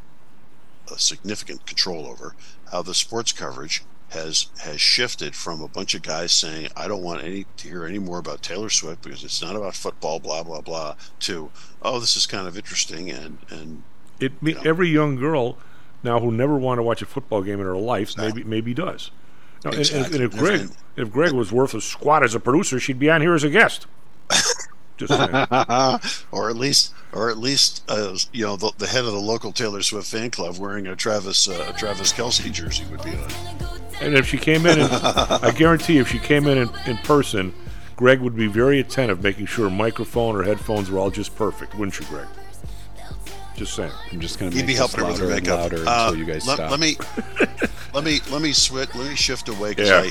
a significant control over, how the sports coverage has has shifted from a bunch of guys saying I don't want any to hear any more about Taylor Swift because it's not about football, blah blah blah, to oh this is kind of interesting and and It me, every young girl now who never wanted to watch a football game in her life maybe maybe does. Now, and- and, and if Greg if Greg was worth a squat as a producer, she'd be on here as a guest. [laughs] Just [laughs] or at least, or at least, uh, you know, the, the head of the local Taylor Swift fan club wearing a Travis uh, Travis Kelce jersey would be on. And if she came in, and, I guarantee if she came in, in in person, Greg would be very attentive, making sure microphone or headphones were all just perfect, wouldn't you, Greg? Just saying. I'm just gonna He'd make be this helping her with her louder and makeup. louder Uh, until you guys let, stop. let me, [laughs] let me, let me switch. Let me shift away because Yeah.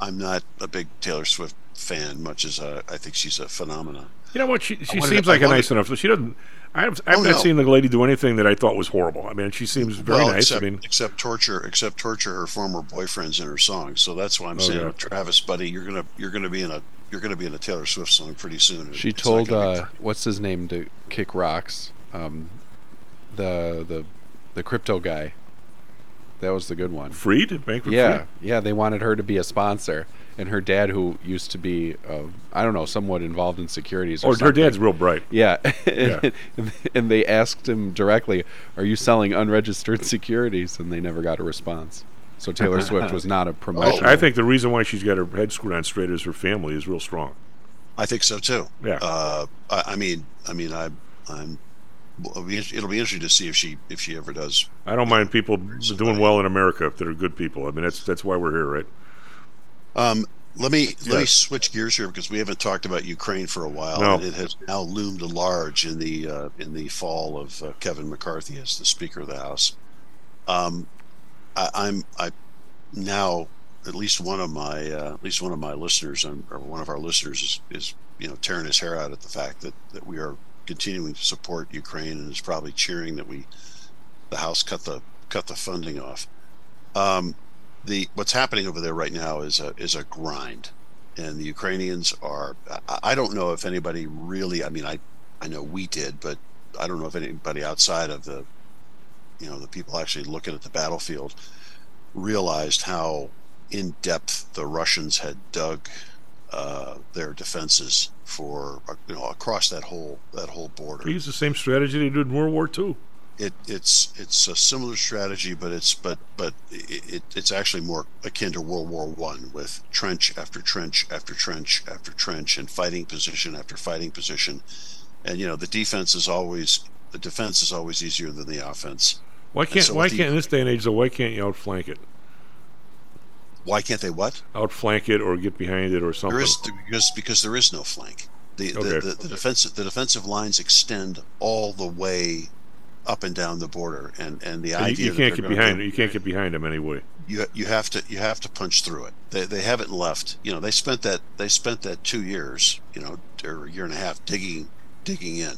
I, I'm not a big Taylor Swift fan, much as uh, I think she's a phenomenon. You know what? She, she wanted- seems I like a wanted- nice enough. She doesn't. I've, I've Oh, not no. seen the lady do anything that I thought was horrible. I mean, she seems very well, nice. Except, I mean, except torture, except torture her former boyfriends in her songs. So that's why I'm Oh, saying, yeah. Travis, buddy, you're gonna you're gonna be in a you're gonna be in a Taylor Swift song pretty soon. She It's told uh, what's his name to kick rocks. Um, the the the crypto guy. That was the good one. Freed, Bankrupt Yeah, Freed? yeah. They wanted her to be a sponsor, and her dad, who used to be, uh, I don't know, somewhat involved in securities. Or, Or her dad's real bright. Yeah, [laughs] Yeah. and they asked him directly, "Are you selling unregistered securities?" And they never got a response. So Taylor [laughs] Swift was not a promotion. I think the reason why she's got her head screwed on straight is her family is real strong. I think so too. Yeah. Uh, I, I mean, I mean, I, I'm. It'll be, interesting to see if she if she ever does. I don't mind people doing well in America that are good people. I mean, that's that's why we're here, right? Um, let me let me switch gears here because we haven't talked about Ukraine for a while, No. and it has now loomed large in the uh, in the fall of uh, Kevin McCarthy as the Speaker of the House. Um, I, I'm I now at least one of my uh, at least one of my listeners um, or one of our listeners is, is you know tearing his hair out at the fact that that we are continuing to support Ukraine and is probably cheering that we the House cut the cut the funding off. Um, the what's happening over there right now is a is a grind, and the Ukrainians are. I, I don't know if anybody really. I mean, I I know we did, but I don't know if anybody outside of the, you know, the people actually looking at the battlefield, realized how in depth the Russians had dug uh, their defenses for you know across that whole that whole border They use the same strategy they did in World War II. it it's it's a similar strategy, but it's but but it, it it's actually more akin to World War One with trench after trench after trench after trench and fighting position after fighting position, and you know the defense is always the defense is always easier than the offense. Why can't so why the- can't in this day and age though? Why can't you outflank it? Why can't they what? Outflank it or get behind it or something. There is because because there is no flank. The Okay. the, the, the defensive the defensive lines extend all the way up and down the border, and and the And idea you, you can't get behind You can't get behind them anyway. you you have to you have to punch through it. They they haven't left. You know, they spent that they spent that two years, you know, or a year and a half digging digging in,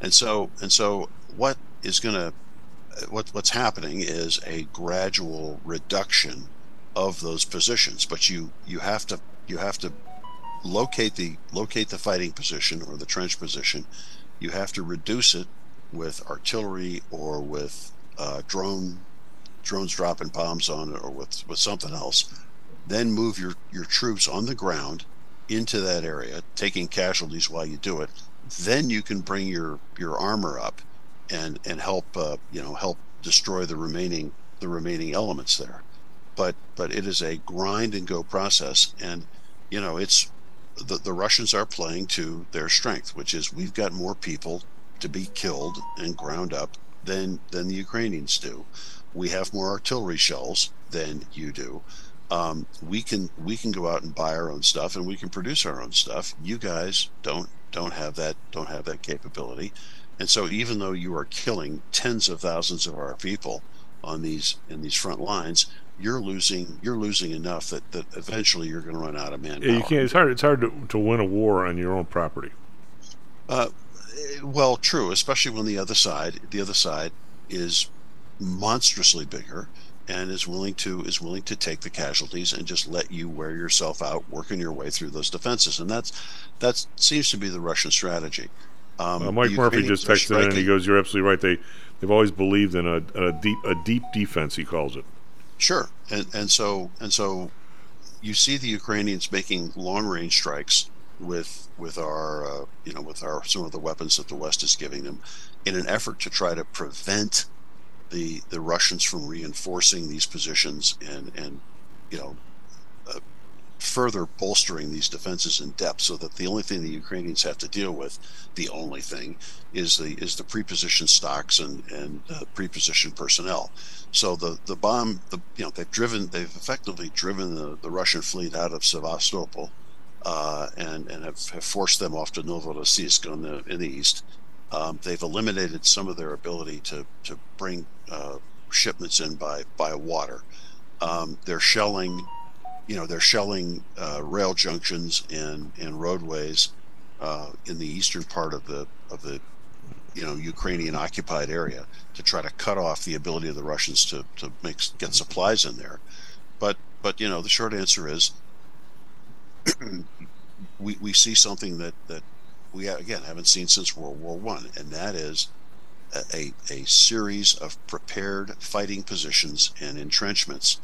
and so and so what is going to what what's happening is a gradual reduction of those positions. But you you have to you have to locate the locate the fighting position or the trench position. You have to reduce it with artillery or with uh, drone drones dropping bombs on it or with, with something else, then move your, your troops on the ground into that area, taking casualties while you do it. Then you can bring your, your armor up and, and help uh, you know help destroy the remaining the remaining elements there. But but it is a grind and go process, and you know it's the, the Russians are playing to their strength, which is we've got more people to be killed and ground up than than the Ukrainians do. We have more artillery shells than you do. Um, we can we can go out and buy our own stuff and we can produce our own stuff. You guys don't don't have that don't have that capability. And so even though you are killing tens of thousands of our people on these in these front lines, you're losing you're losing enough that, that eventually you're going to run out of manpower. Yeah, you can't. It's hard. It's hard to, to win a war on your own property. Uh, well, true, especially when the other side, the other side, is monstrously bigger and is willing to is willing to take the casualties and just let you wear yourself out, working your way through those defenses, and that's that seems to be the Russian strategy. Um, Uh, Mike Murphy just texted in and he goes, "You're absolutely right. They they've always believed in a, a deep a deep defense. He calls it. Sure, and and so and so, you see the Ukrainians making long range strikes with with our uh, you know with our some of the weapons that the West is giving them, in an effort to try to prevent the the Russians from reinforcing these positions and and you know uh, further bolstering these defenses in depth, so that the only thing the Ukrainians have to deal with, the only thing, is the is the prepositioned stocks and and uh, prepositioned personnel. So the the bomb, the you know they've driven they've effectively driven the, the Russian fleet out of Sevastopol, uh, and and have, have forced them off to Novorossiysk on the in the east. Um, they've eliminated some of their ability to to bring uh, shipments in by by water. Um, they're shelling, you know, they're shelling uh, rail junctions and and roadways uh, in the eastern part of the of the you know Ukrainian occupied area to try to cut off the ability of the Russians to to make get supplies in there. But but you know the short answer is [clears throat] we we see something that that we again haven't seen since World War One, and that is a, a series of prepared fighting positions and entrenchments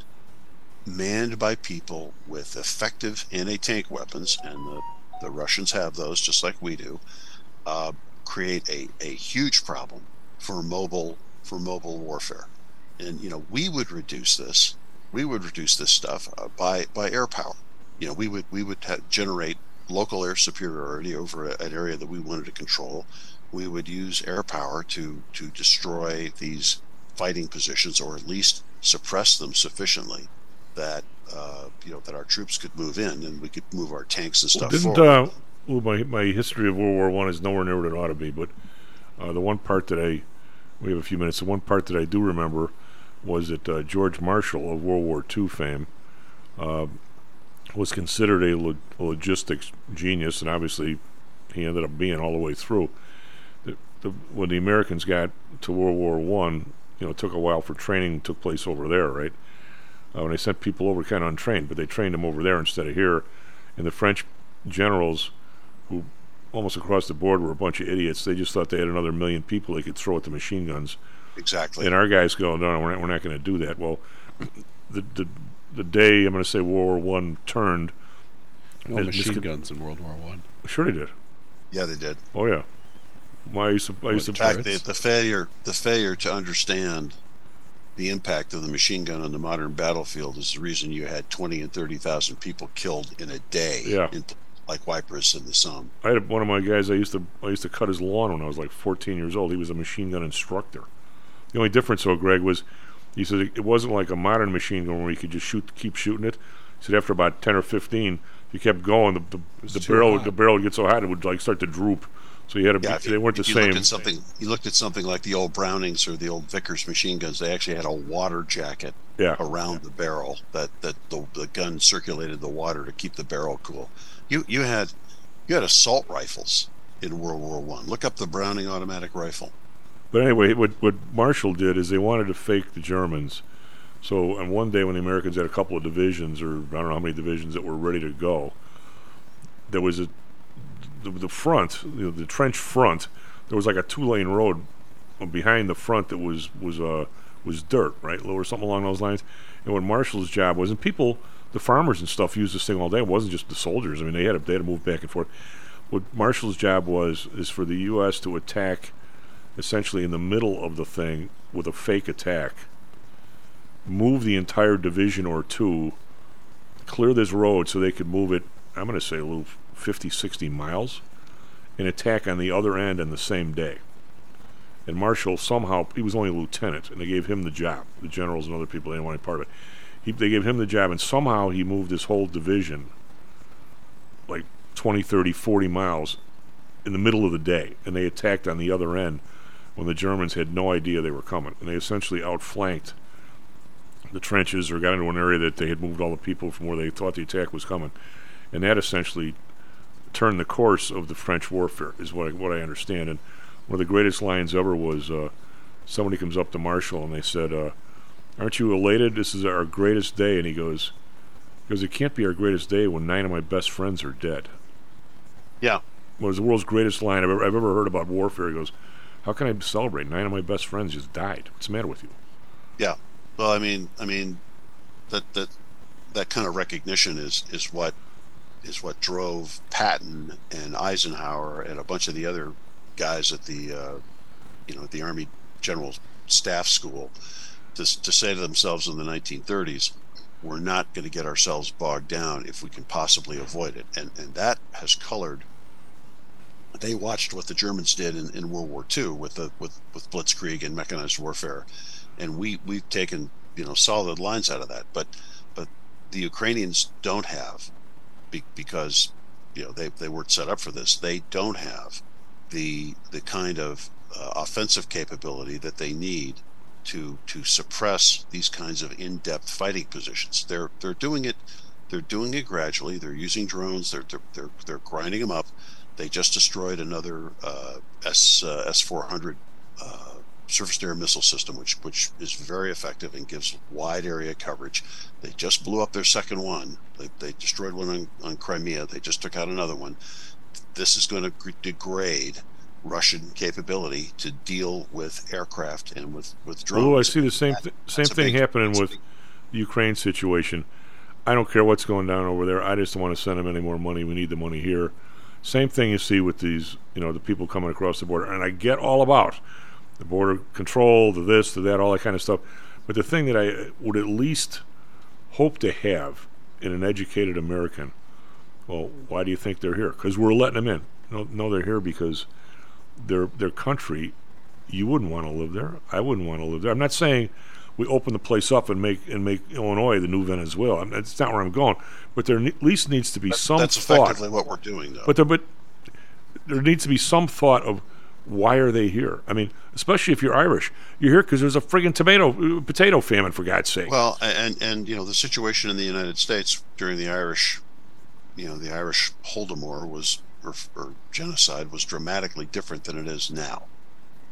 manned by people with effective anti-tank weapons, and the, the Russians have those just like we do, uh, create a, a huge problem for mobile for mobile warfare. And you know we would reduce this, we would reduce this stuff uh, by by air power. You know we would we would ha- generate local air superiority over a, an area that we wanted to control we would use air power to to destroy these fighting positions or at least suppress them sufficiently that uh, you know that our troops could move in and we could move our tanks and stuff Didn't forward. uh, well, my my history of World War One is nowhere near what it ought to be, but uh, the one part that I we have a few minutes. The one part that I do remember was that uh, George Marshall of World War II fame uh, was considered a, lo- logistics genius, and obviously he ended up being all the way through. The, the, when the Americans got to World War One, you know, it took a while for training took place over there, right? Uh, when they sent people over kind of untrained, but they trained them over there instead of here. And the French generals, who almost across the board were a bunch of idiots, they just thought they had another million people they could throw at the machine guns. Exactly. And our guys go, no, no we're not, we're not going to do that. Well, [clears throat] the the the day I'm going to say World War One turned, No machine miscon- guns in World War One. Sure, they did. Yeah, they did. Oh yeah. Why I used to, I used In to fact, the, the failure the failure to understand the impact of the machine gun on the modern battlefield is the reason you had twenty and thirty thousand people killed in a day. Yeah. In, like wipers in the Somme. I had one of my guys. I used to I used to cut his lawn when I was like 14 years old. He was a machine gun instructor. The only difference, though, Greg, was he said it, it wasn't like a modern machine gun where you could just shoot, keep shooting it. He said after about 10 or 15, if you kept going, the the, the barrel hot. the barrel would get so hot it would like start to droop. So you had to. Yeah, you- they weren't the you same. Looked at something, you looked at something like the old Brownings or the old Vickers machine guns. They actually had a water jacket Yeah. around the barrel that that the, the gun circulated the water to keep the barrel cool. You you had you had assault rifles in World War One. Look up the Browning automatic rifle. But anyway, what what Marshall did is they wanted to fake the Germans. So, and one day when the Americans had a couple of divisions, or I don't know how many divisions that were ready to go, there was a the, the front, know, the trench front. There was like a two-lane road behind the front that was was uh was dirt, right, or something along those lines. And what Marshall's job was, and people, the farmers and stuff, used this thing all day. It wasn't just the soldiers. I mean, they had to, they had to move back and forth. What Marshall's job was is for the U.S. to attack essentially in the middle of the thing with a fake attack, move the entire division or two, clear this road so they could move it, I'm going to say a little 50, 60 miles, and attack on the other end on the same day. And Marshall somehow, he was only a lieutenant, and they gave him the job. The generals and other people, they didn't want any part of it. He, they gave him the job, and somehow he moved his whole division like 20, 30, 40 miles in the middle of the day, and they attacked on the other end when the Germans had no idea they were coming, and they essentially outflanked the trenches or got into an area that they had moved all the people from where they thought the attack was coming, and that essentially turned the course of the French warfare, is what I, what I understand. And one of the greatest lines ever was uh, somebody comes up to Marshall and they said, uh, "Aren't you elated? This is our greatest day." And he goes, "He goes, it can't be our greatest day when nine of my best friends are dead." Yeah. Well, it was the world's greatest line I've ever, I've ever heard about warfare. He goes, "How can I celebrate? Nine of my best friends just died. What's the matter with you?" Yeah. Well, I mean, I mean, that that that kind of recognition is is what is what drove Patton and Eisenhower and a bunch of the other guys at the uh, you know at the Army General Staff School to to say to themselves in the 1930s, we're not going to get ourselves bogged down if we can possibly avoid it. And and that has colored. They watched what the Germans did in, in World War II with the with, with blitzkrieg and mechanized warfare, and we we've taken you know solid lines out of that. But but the Ukrainians don't have, be, because you know they they weren't set up for this. They don't have the the kind of uh, offensive capability that they need to to suppress these kinds of in-depth fighting positions. They're they're doing it they're doing it gradually. They're using drones. They're they're they're, they're grinding them up. They just destroyed another uh, S uh, S four hundred uh, surface to air missile system, which which is very effective and gives wide area coverage. They just blew up their second one. They, they destroyed one on, on Crimea. They just took out another one. This is going to degrade Russian capability to deal with aircraft and with with drones. Although I see the same th- same thing big- happening with big- the Ukraine situation. I don't care what's going down over there. I just don't want to send them any more money. We need the money here. Same thing you see with these, you know, the people coming across the border. And I get all about the border control, the this, the that, all that kind of stuff. But the thing that I would at least hope to have in an educated American, well, why do you think they're here? Because we're letting them in. No, no, they're here because their their country. You wouldn't want to live there. I wouldn't want to live there. I'm not saying we open the place up and make and make Illinois the new Venezuela. I'm- That's not where I'm going. But there ne- at least needs to be some That's thought. effectively what we're doing, though. But there, but there needs to be some thought of why are they here? I mean, especially if you're Irish, you're here because there's a friggin' tomato potato famine for God's sake. Well, and and you know the situation in the United States during the Irish, you know, the Irish Holodomor was or, or genocide was dramatically different than it is now.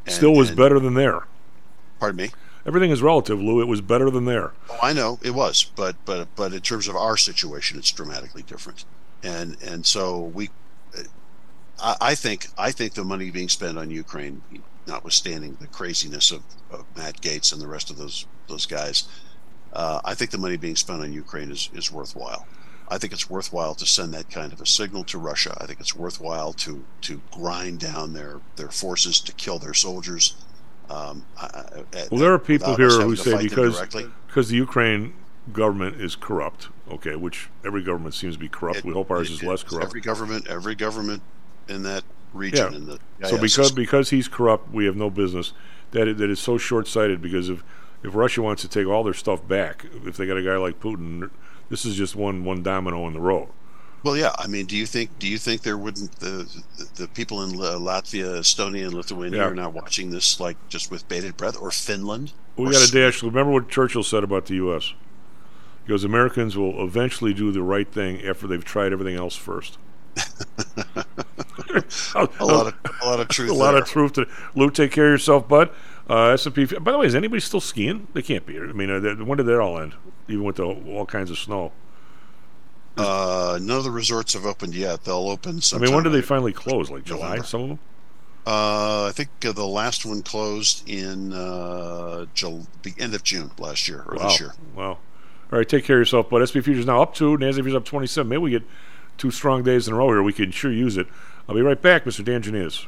And- Still was and- better than there. Pardon me. Everything is relative, Lou. It was better than there. Oh, I know it was, but but but in terms of our situation, it's dramatically different, and and so we, I, I think I think the money being spent on Ukraine, notwithstanding the craziness of, of Matt Gaetz and the rest of those those guys, uh, I think the money being spent on Ukraine is is worthwhile. I think it's worthwhile to send that kind of a signal to Russia. I think it's worthwhile to to grind down their their forces to kill their soldiers. Um, I- I- Well, there are people here who say because because the Ukraine government is corrupt. Okay, which every government seems to be corrupt. we hope ours is less corrupt. Every government, every government in that region. Yeah. In the so GIS because because he's corrupt, we have no business. That is, that is so short sighted. Because if if Russia wants to take all their stuff back, if they got a guy like Putin, this is just one one domino in the row. well, yeah. I mean, do you think do you think there wouldn't the the, people in Latvia, Estonia, and Lithuania Yeah. are not watching this like just with bated breath, or Finland? We or got to dash. Remember what Churchill said about the U.S. He goes, Americans will eventually do the right thing after they've tried everything else first. [laughs] A lot of a lot of [laughs] truth. a lot there. of truth to Lou. Take care of yourself, bud. Uh, S&P. By the way, is anybody still skiing? They can't be. I mean, uh, when did that all end? Even with the, all kinds of snow. Uh, none of the resorts have opened yet. They'll open. I mean, when did they finally close? Like July? November. Some of them. Uh, I think uh, the last one closed in uh, Jul- the end of June last year or wow. this year. Wow. All right, take care of yourself, bud. SP Futures now up two. NASDAQ Futures up 27. Maybe we get two strong days in a row here. We can sure use it. I'll be right back, Mr. Dan Janiz.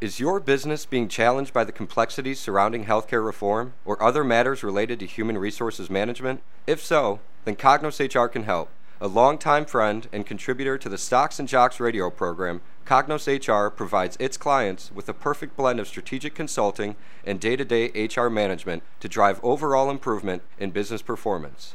Is your business being challenged by the complexities surrounding healthcare reform or other matters related to human resources management? If so, then Cognos HR can help. A longtime friend and contributor to the Stocks and Jocks radio program, Cognos HR provides its clients with a perfect blend of strategic consulting and day to day HR management to drive overall improvement in business performance.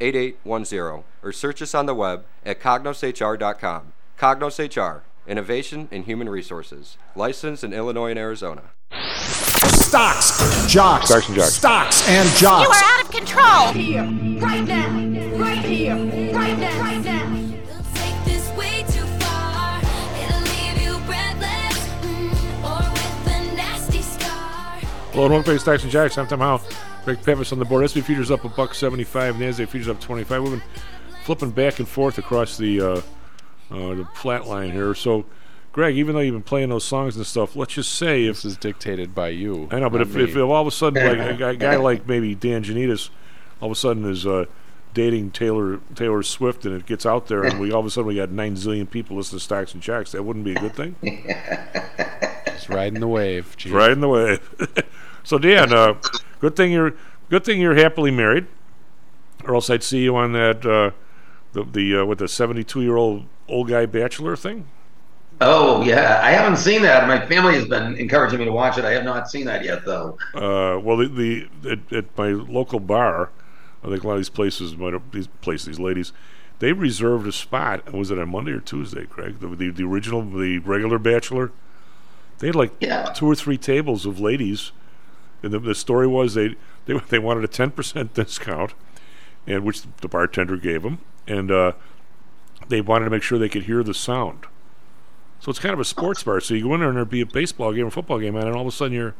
8810 or search us on the web at cognoshr.com. Cognos HR, Innovation in Human Resources, licensed in Illinois and Arizona. Stocks, jocks, Stocks and jocks. stocks and jocks. You are out of control. Here, right now, right here, right now, right now. Take this way too far. It'll leave you breathless, mm, or with a nasty scar. Hello, and welcome to Stocks and Jocks. I'm Tom Howe. Greg Pappas on the board. SP Futures up a buck 75. NASDAQ Futures up 25. We've been flipping back and forth across the uh, uh, the flat line here. So, Greg, even though you've been playing those songs and stuff, let's just say if This is dictated by you. I know, but not if, if, all of a sudden like a guy, guy [laughs] like maybe Dan Janitas, all of a sudden is uh, dating Taylor Taylor Swift, and it gets out there, and we all of a sudden we got nine zillion people listening to Stocks and Jocks, that wouldn't be a good thing. Just riding the wave. In the wave. [laughs] so Dan, uh, good thing you're good thing you're happily married, or else I'd see you on that uh, the the uh, with the seventy two year old old guy bachelor thing. Oh yeah, I haven't seen that. My family has been encouraging me to watch it. I have not seen that yet, though. Uh, well, the, the at, at my local bar, I think a lot of these places, might have- these places, these ladies, they reserved a spot. Was it on Monday or Tuesday, Craig? The the, the original, the regular bachelor. They had like two or three tables of ladies, the, the story was they they [laughs] they wanted a ten percent discount, and which the bartender gave them, and uh, they wanted to make sure they could hear the sound. So it's kind of a sports bar. So you go in there and there'd be a baseball game or football game and all of a sudden you're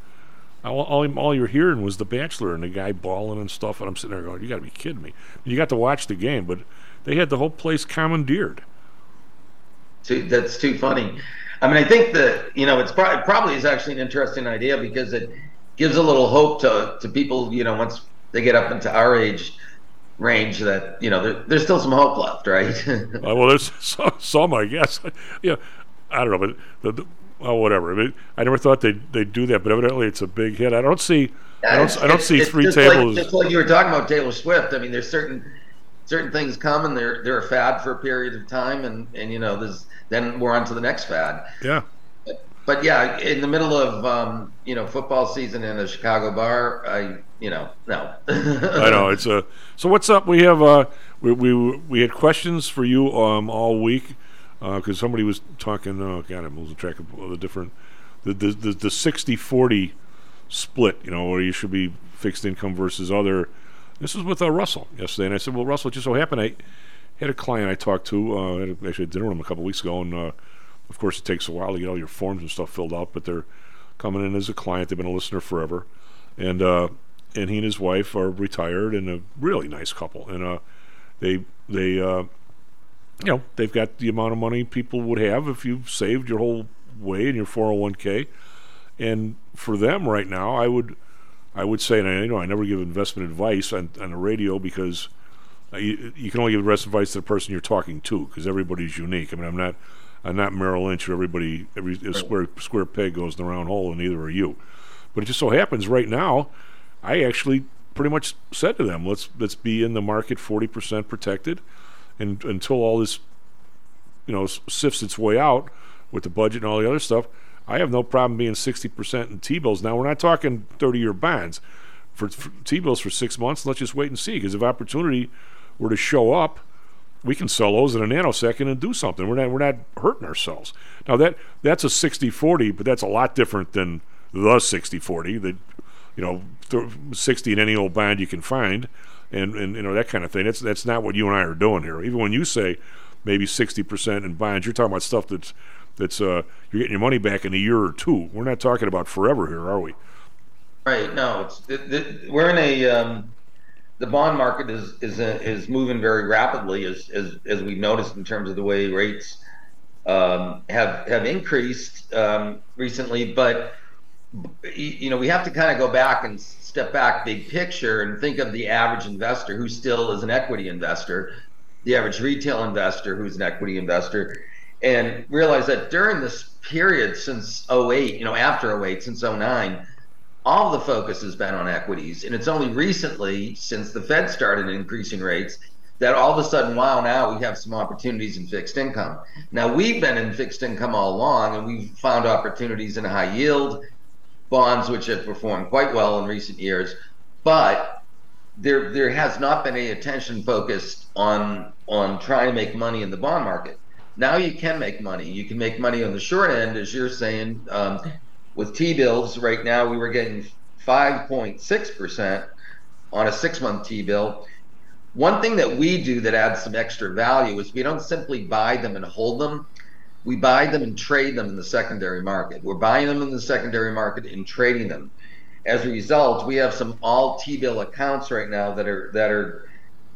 all, all, all you're hearing was the Bachelor and the guy bawling and stuff. And I'm sitting there going, "You got to be kidding me!" You got to watch the game, but they had the whole place commandeered. That's too funny. I mean, I think that you know it's pro- probably is actually an interesting idea because it gives a little hope to to people. You know, once they get up into our age range, that you know there, there's still some hope left, right? [laughs] Uh, well, there's [laughs] so- some, I guess. [laughs] yeah, I don't know, but the, the, well, whatever. I, mean, I never thought they'd they'd do that, but evidently it's a big hit. I don't see, I don't, I don't see three just tables. Like, just like you were talking about Taylor Swift. I mean, there's certain certain things come and they're they're a fad for a period of time, and and you know, there's then we're on to the next fad. yeah. But yeah, in the middle of um, you know football season in a Chicago bar, I you know no. [laughs] I know it's a. So what's up? We have uh, we we we had questions for you um all week because somebody was talking. Oh God, I'm losing track of the different the the the, the 60-40 split. You know, where you should be fixed income versus other. This was with uh, Russell yesterday, and I said, "Well, Russell, it just so happened I had a client I talked to. Uh, I actually had dinner with him a couple weeks ago, and uh, of course, it takes a while to get all your forms and stuff filled out, but they're coming in as a client. They've been a listener forever, and uh, and he and his wife are retired and a really nice couple. And uh, they they uh, you know they've got the amount of money people would have if you saved your whole way in your 401k. And for them right now, I would I would say, and I you know I never give investment advice on, on the radio because uh, you, you can only give the investment advice to the person you're talking to because everybody's unique. I mean, I'm not I'm not Merrill Lynch. Or everybody every square square peg goes in the round hole, and neither are you. But it just so happens right now, I actually pretty much said to them, let's let's be in the market 40% protected, and until all this, you know, sifts its way out with the budget and all the other stuff, I have no problem being 60% in T-bills. Now we're not talking 30-year bonds for, for T-bills for six months. Let's just wait and see because if opportunity were to show up, we can sell those in a nanosecond and do something. We're not we're not hurting ourselves. Now that that's a 60-40, but that's a lot different than the 60-40 that you know th- 60 in any old bond you can find and and you know that kind of thing. That's that's not what you and I are doing here. Even when you say maybe 60% in bonds, you're talking about stuff that's that's uh you're getting your money back in a year or two. We're not talking about forever here, are we? Right. No, it's it, it, we're in a um, the bond market is is is moving very rapidly as as as we've noticed in terms of the way rates um, have have increased um, recently. But you know, we have to kind of go back and step back, big picture, and think of the average investor who still is an equity investor, the average retail investor who's an equity investor, and realize that during this period since 08, you know, after 08, since 09 all the focus has been on equities, and it's only recently, since the Fed started increasing rates, that all of a sudden, wow, now we have some opportunities in fixed income. Now we've been in fixed income all along, and we've found opportunities in high yield bonds, which have performed quite well in recent years, but there there has not been any attention focused on on trying to make money in the bond market. Now you can make money. You can make money on the short end, as you're saying. Um, with T-bills right now, we were getting 5.6% on a six-month T-bill. One thing that we do that adds some extra value is we don't simply buy them and hold them. We buy them and trade them in the secondary market. We're buying them in the secondary market and trading them. As a result, we have some all T-bill accounts right now that are that are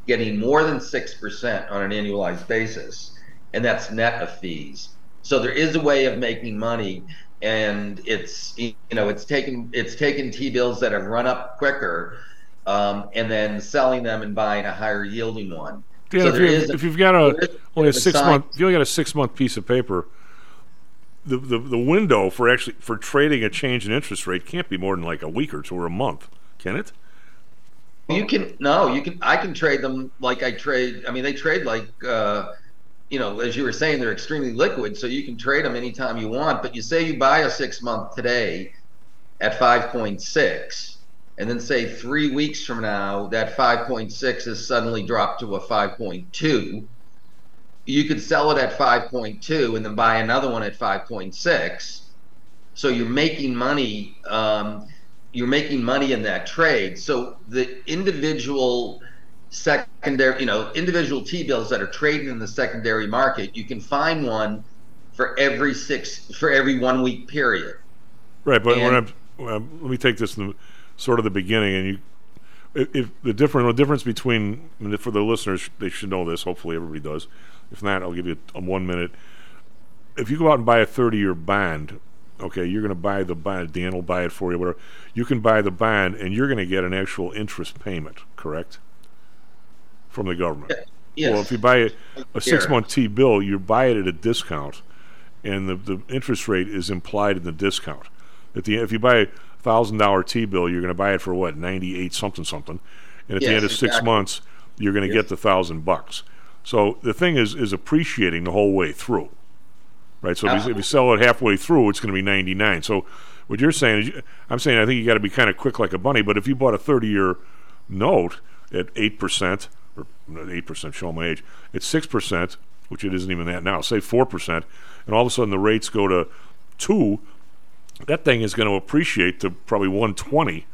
getting more than 6% on an annualized basis, and that's net of fees. So there is a way of making money, and it's you know it's taking it's taking T-bills that have run up quicker, um, and then selling them and buying a higher yielding one. Dan, So if, you, a- if you've got a only a six month, if you only got a six month piece of paper, the, the the window for actually for trading a change in interest rate can't be more than like a week or two or a month, can it? You can no, you can. I can trade them like I trade. I mean, they trade like, uh, you know, as you were saying, they're extremely liquid, so you can trade them anytime you want. But you say you buy a six month today at five point six, and then say three weeks from now that five point six has suddenly dropped to a five point two. You could sell it at five point two and then buy another one at five point six. So you're making money. Um, you're making money in that trade. So the individual secondary, you know, individual T-bills that are traded in the secondary market, you can find one for every six for every one week period. Right, but when And- I'm, um, let me take this the, sort of the beginning, and you, if, if the different the difference between for the listeners, they should know this. Hopefully, everybody does. If not, I'll give you a, one minute. If you go out and buy a thirty-year bond, okay, you're going to buy the bond. Dan will buy it for you. Whatever. You can buy the bond, and you're going to get an actual interest payment, correct? From the government. Yes. Well, if you buy a, a six-month T bill, you buy it at a discount, and the, the interest rate is implied in the discount. At the if you buy a thousand dollar T bill, you're going to buy it for what ninety eight something something, and at the end of six exactly. months, you're going to get the thousand bucks. So the thing is is appreciating the whole way through, right? So if you, if you sell it halfway through, it's going to be ninety nine. So what you're saying is, I'm saying I think you got to be kind of quick like a bunny. But if you bought a thirty year note at eight percent or eight percent, show my age, it's six percent, which it isn't even that now. Say four percent, and all of a sudden the rates go to two. That thing is going to appreciate to probably one twenty,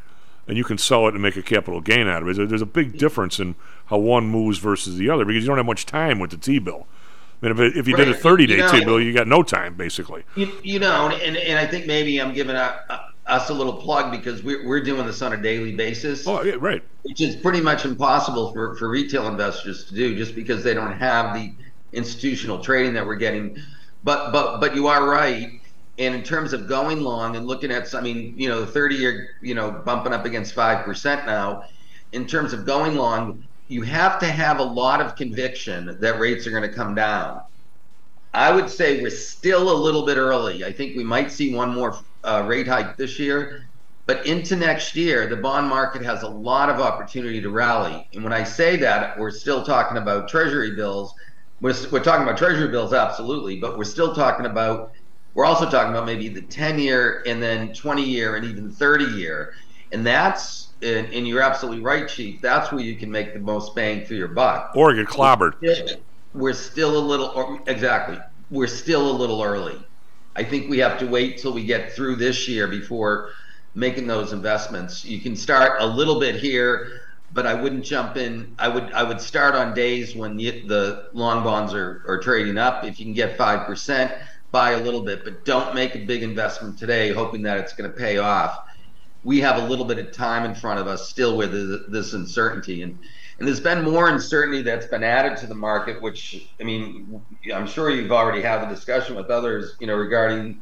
and you can sell it and make a capital gain out of it. There's a- big difference in how one moves versus the other because you don't have much time with the T bill. I mean, if, it, if you did a 30 day You know- T bill, you got no time basically. You, you know, and, and I think maybe I'm giving a, a, uh, us a little plug because we're, we're doing this on a daily basis. Oh, yeah, right. Which is pretty much impossible for, for retail investors to do just because they don't have the institutional trading that we're getting. But but but you are right. And in terms of going long and looking at, I mean, you know, the 30 year, you know, bumping up against 5% now. In terms of going long, you have to have a lot of conviction that rates are going to come down. I would say we're still a little bit early. I think we might see one more uh, rate hike this year, but into next year, the bond market has a lot of opportunity to rally. And when I say that, we're still talking about Treasury bills. We're, we're talking about Treasury bills, absolutely, but we're still talking about. We're also talking about maybe the 10 year and then 20 year and even 30 year. And that's, and, and you're absolutely right, Chief. That's where you can make the most bang for your buck Or get clobbered. we're still a little or, exactly we're still a little early i think we have to wait till we get through this year before making those investments. You can start a little bit here but i wouldn't jump in. I would i would start on days when the, the long bonds are, are trading up. If you can get 5% buy a little bit but don't make a big investment today hoping that it's going to pay off. We have a little bit of time in front of us still with this uncertainty and and there's been more uncertainty that's been added to the market which i mean i'm sure you've already had the discussion with others you know regarding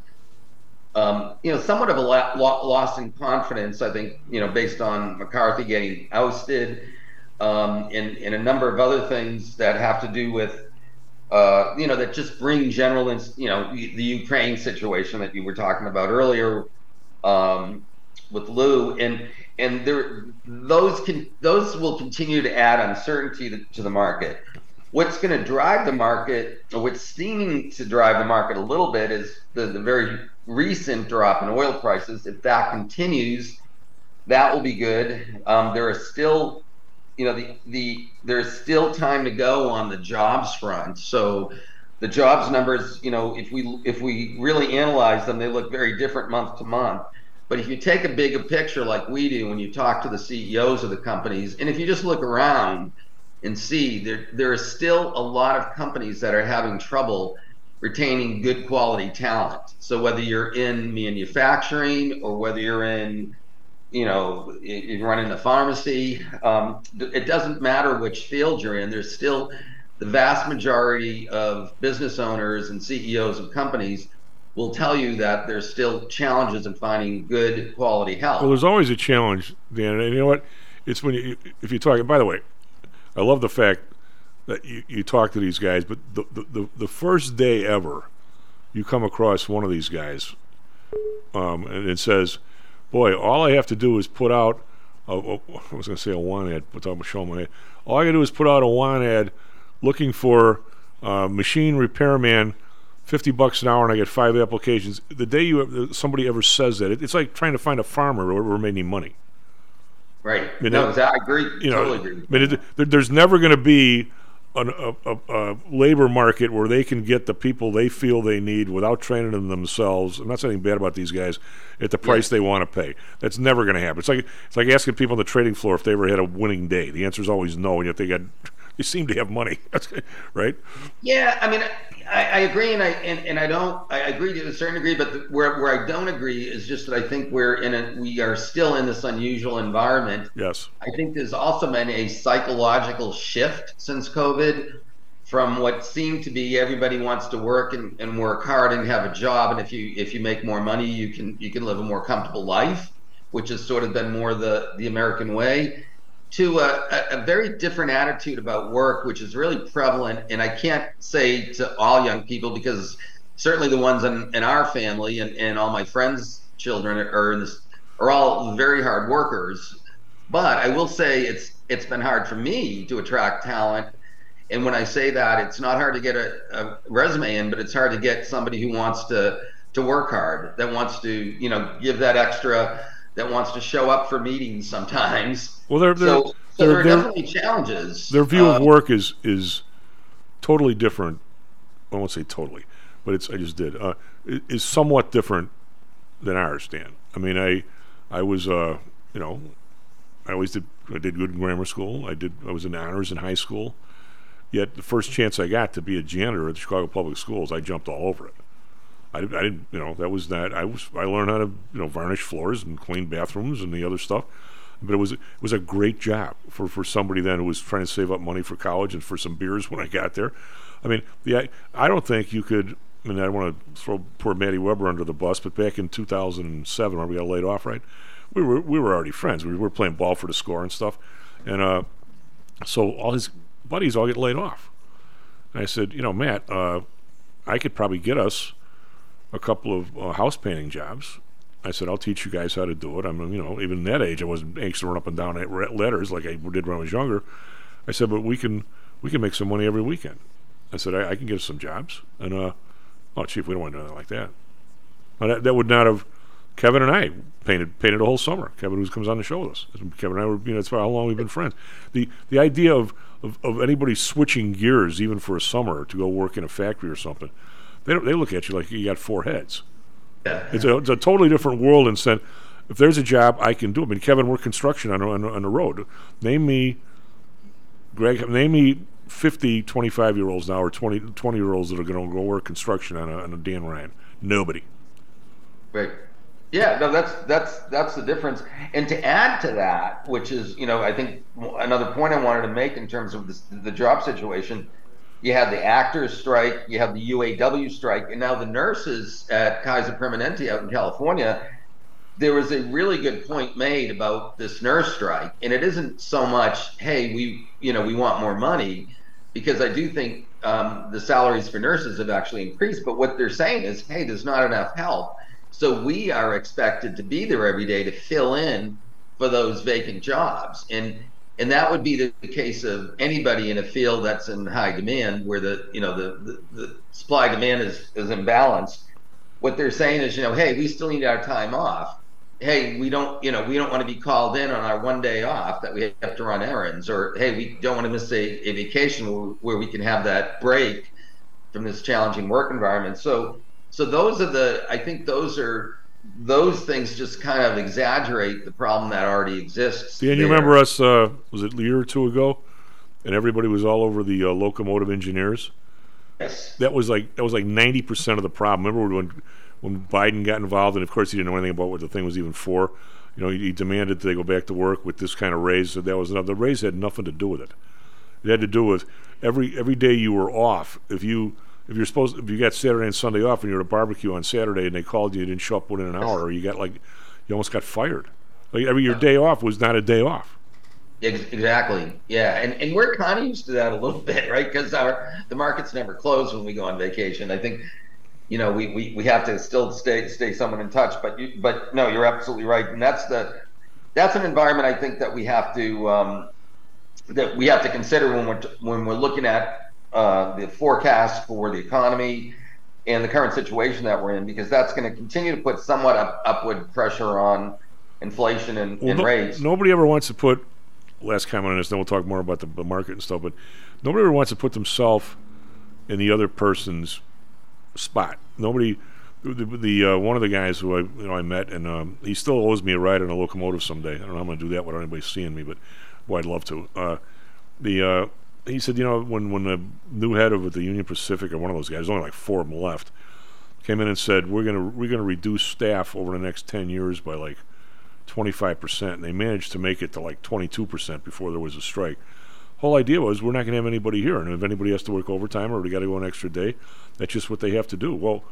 um, you know somewhat of a loss in confidence i think you know based on mccarthy getting ousted um, and, and a number of other things that have to do with uh, you know that just bring general you know the the ukraine situation that you were talking about earlier um, with Lou, and and there those can those will continue to add uncertainty to, to the market. What's going to drive the market, or what's seeming to drive the market a little bit, is the, the very recent drop in oil prices. If that continues, that will be good. Um, there are still, you know, the the there's still time to go on the jobs front. So the jobs numbers, you know, if we if we really analyze them, they look very different month to month. But if you take a bigger picture like we do when you talk to the CEOs of the companies, and if you just look around and see there there are still a lot of companies that are having trouble retaining good quality talent. So whether you're in manufacturing or whether you're in you know, you, you run a pharmacy. Um, it doesn't matter which field you're in. There's still the vast majority of business owners and CEOs of companies will tell you that there's still challenges in finding good quality help. Well, there's always a challenge, Dan. And you know what? It's when you, if you talk. By the way, I love the fact that you, you talk to these guys, but the, the, the, the first day ever, you come across one of these guys, um, and it says, "Boy, all I have to do is put out." A, a, I was going to say a want ad, but I'm showing my head. All I got to do is put out a want ad, looking for uh, machine repairman, fifty bucks an hour, and I get five applications. The day you somebody ever says that, it's like trying to find a farmer who ever made any money. Right. You no, know. I agree. you know, totally agree. I mean, it, there, there's never going to be an, a, a, a labor market where they can get the people they feel they need without training them themselves. I'm not saying bad about these guys at the price they want to pay. That's never going to happen. It's like it's like asking people on the trading floor if they ever had a winning day. The answer is always no, and yet they got they seem to have money, [laughs] right? Yeah, I mean, I, I agree, and I and, and I don't. I agree to a certain degree, but the, where where I don't agree is just that I think we're in a we are still in this unusual environment. Yes. I think there's also been a psychological shift since COVID from what seemed to be everybody wants to work and, and work hard and have a job, and if you if you make more money, you can you can live a more comfortable life, which has sort of been more the the American way to a, a, very different attitude about work, which is really prevalent. And I can't say to all young people because certainly the ones in, in our family and, and all my friends' children are this are all very hard workers. But I will say it's it's been hard for me to attract talent. And when I say that, it's not hard to get a, a resume in, but it's hard to get somebody who wants to to work hard, that wants to you know give that extra, that wants to show up for meetings sometimes. Well, they're, they're, so, so there are definitely challenges. Their view of Um, work is is totally different. I won't say totally, but it's I just did. Uh, i- is somewhat different than ours, Dan. I mean, I I was uh you know I always did I did good in grammar school. I did I was in honors in high school. Yet the first chance I got to be a janitor at the Chicago Public Schools, I jumped all over it. I, I didn't, you know, that was that. I was, I learned how to, you know, varnish floors and clean bathrooms and the other stuff. But it was, it was a great job for, for somebody then who was trying to save up money for college and for some beers when I got there. I mean, the, I, I don't think you could. I mean, I don't want to throw poor Matty Weber under the bus, but back in 2007, when we got laid off, right? We were we were already friends. We were playing ball for the score and stuff, and uh, so all his buddies all get laid off. And I said, you know, Matt, uh, I could probably get us a couple of uh, house painting jobs. I said, I'll teach you guys how to do it. I'm, you know, even that age, I wasn't anxious to run up and down at letters like I did when I was younger. I said, but we can we can make some money every weekend. I said, I, I can get us some jobs. And, uh, oh, chief, we don't want to do anything like that. But that, that would not have. Kevin and I painted painted a whole summer. Kevin, who comes on the show with us, Kevin and I were, you know, that's how long we've been friends. The the idea of, of, of anybody switching gears, even for a summer, to go work in a factory or something, they don't, they look at you like you got four heads. Yeah. It's a, it's a totally different world. And said, if there's a job I can do, I mean, Kevin worked construction on, on, on the road. Name me, Greg, name me 50 25 year olds now or 20, 20 year olds that are going to go work construction on a, on a Dan Ryan. Nobody. Right. Yeah, no, that's that's that's the difference. And to add to that, which is, you know, I think another point I wanted to make in terms of this, the job situation, you had the actors strike, you have the UAW strike, and now the nurses at Kaiser Permanente out in California. There was a really good point made about this nurse strike, and it isn't so much, hey, we, you know, we want more money, because I do think um, the salaries for nurses have actually increased. But what they're saying is, hey, there's not enough help. So we are expected to be there every day to fill in for those vacant jobs. And and that would be the, the case of anybody in a field that's in high demand where the you know the, the, the supply demand is, is imbalanced. What they're saying is, you know, hey, we still need our time off. Hey, we don't, you know, we don't want to be called in on our one day off that we have to run errands, or hey, we don't want to miss a, a vacation where, where we can have that break from this challenging work environment. So so those are the I think those are those things just kind of exaggerate the problem that already exists. Dan, you remember us? Uh, was it a year or two ago? And everybody was all over the uh, locomotive engineers. Yes. That was like that was like ninety percent of the problem. Remember when when Biden got involved, and of course he didn't know anything about what the thing was even for. You know, he, he demanded that they go back to work with this kind of raise. So that was enough. The raise had nothing to do with it. It had to do with every every day you were off. If you if you're supposed if you got Saturday and Sunday off and you're at a barbecue on Saturday and they called you, you didn't show up within an hour, or you got like you almost got fired. Like every your day off was not a day off. Exactly. Yeah, and and we're kind of used to that a little [laughs] bit, right? Because our the markets never close when we go on vacation. I think, you know, we, we, we have to still stay stay someone in touch. But you, but no, you're absolutely right, and that's the that's an environment I think that we have to um, that we have to consider when we're when we're looking at uh, the forecast for the economy and the current situation that we're in, because that's going to continue to put somewhat up, upward pressure on inflation and, Well, and no- rates. nobody ever wants to put. Last comment on this, then we'll talk more about the, the market and stuff. But nobody ever wants to put themselves in the other person's spot. Nobody. The, the uh, one of the guys who I you know I met and um, he still owes me a ride on a locomotive someday. I don't know how I'm going to do that without anybody seeing me, but boy, I'd love to. Uh, the uh, he said, you know, when when the new head of the Union Pacific or one of those guys, there's only like four of them left, came in and said, we're gonna we're gonna reduce staff over the next ten years by like 25%, and they managed to make it to like 22% before there was a strike. Whole idea was we're not going to have anybody here, and if anybody has to work overtime or they got to go an extra day, that's just what they have to do. Well,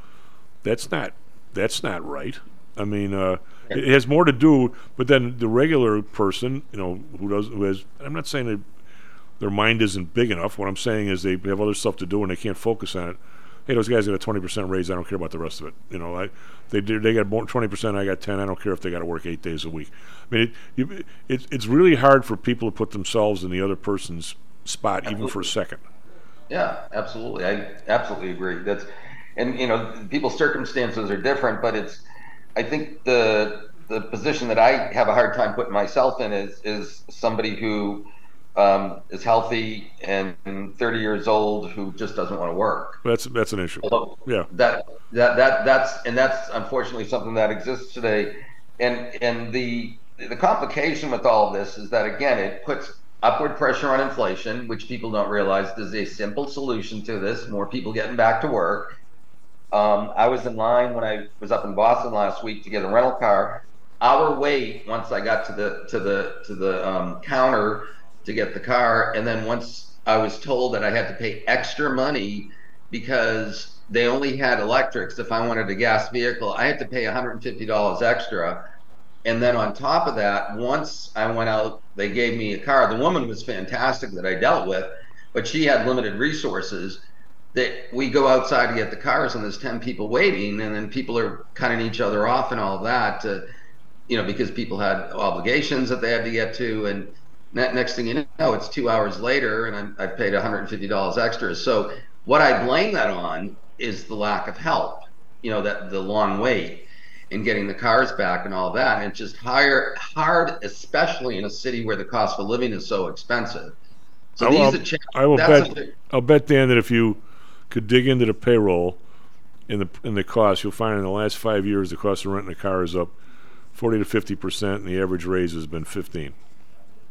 that's not that's not right. I mean, uh, it has more to do, but then the regular person, you know, who does who has, I'm not saying that their mind isn't big enough. What I'm saying is they have other stuff to do and they can't focus on it. Hey, those guys got a 20% raise. I don't care about the rest of it. You know, I, they they got more 20%. I got 10. I don't care if they got to work eight days a week. I mean, it, you, it, it's really hard for people to put themselves in the other person's spot, even for a second. Yeah, absolutely. I absolutely agree. That's and you know people's circumstances are different, but it's I think the the position that I have a hard time putting myself in is is somebody who um, is healthy and 30 years old who just doesn't want to work. That's that's an issue. Although Yeah. that that that that's and that's unfortunately something that exists today. And and the the complication with all of this is that again it puts upward pressure on inflation, which people don't realize there's a simple solution to this. More people getting back to work. Um, I was in line when I was up in Boston last week to get a rental car. Our wait once I got to the to the to the um, counter to get the car, and then once I was told that I had to pay extra money because they only had electrics. If I wanted a gas vehicle, I had to pay $150 extra. And then on top of that, once I went out, they gave me a car. The woman was fantastic that I dealt with, but she had limited resources. That we go outside to get the cars, and there's 10 people waiting, and then people are cutting each other off and all that, to, you know, because people had obligations that they had to get to. And next thing you know, it's two hours later, and I'm, I paid $150 extra. So what I blame that on is the lack of help, you know, that the long wait in getting the cars back and all that. And it's just higher, hard, especially in a city where the cost of living is so expensive. So I will, these are I will that's bet. I'll bet Dan that if you could dig into the payroll in the in the cost, you'll find in the last five years the cost of renting a car is up forty to fifty percent, and the average raise has been fifteen.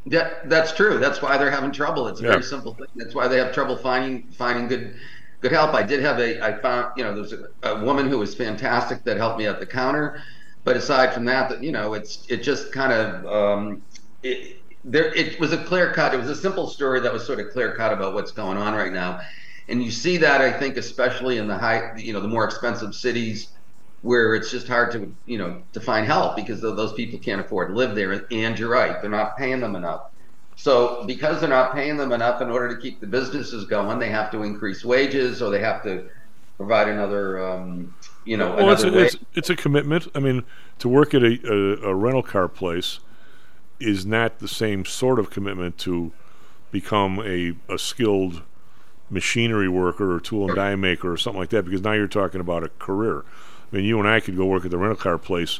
That that's true. That's why they're having trouble. It's a Yeah. very simple thing. That's why they have trouble finding finding good good help. I did have a I found you know there's a, a woman who was fantastic that helped me at the counter, but aside from that, that you know it's it just kind of um, it, there it was a clear cut. It was a simple story that was sort of clear cut about what's going on right now, and you see that I think especially in the high you know the more expensive cities where it's just hard to you know to find help because those people can't afford to live there and you're right they're not paying them enough so because they're not paying them enough in order to keep the businesses going they have to increase wages or they have to provide another um, you know Well, it's a, it's, it's a commitment. I mean, to work at a, a, a rental car place is not the same sort of commitment to become a, a skilled machinery worker or tool and die maker or something like that because now you're talking about a career. I mean, you and I could go work at the rental car place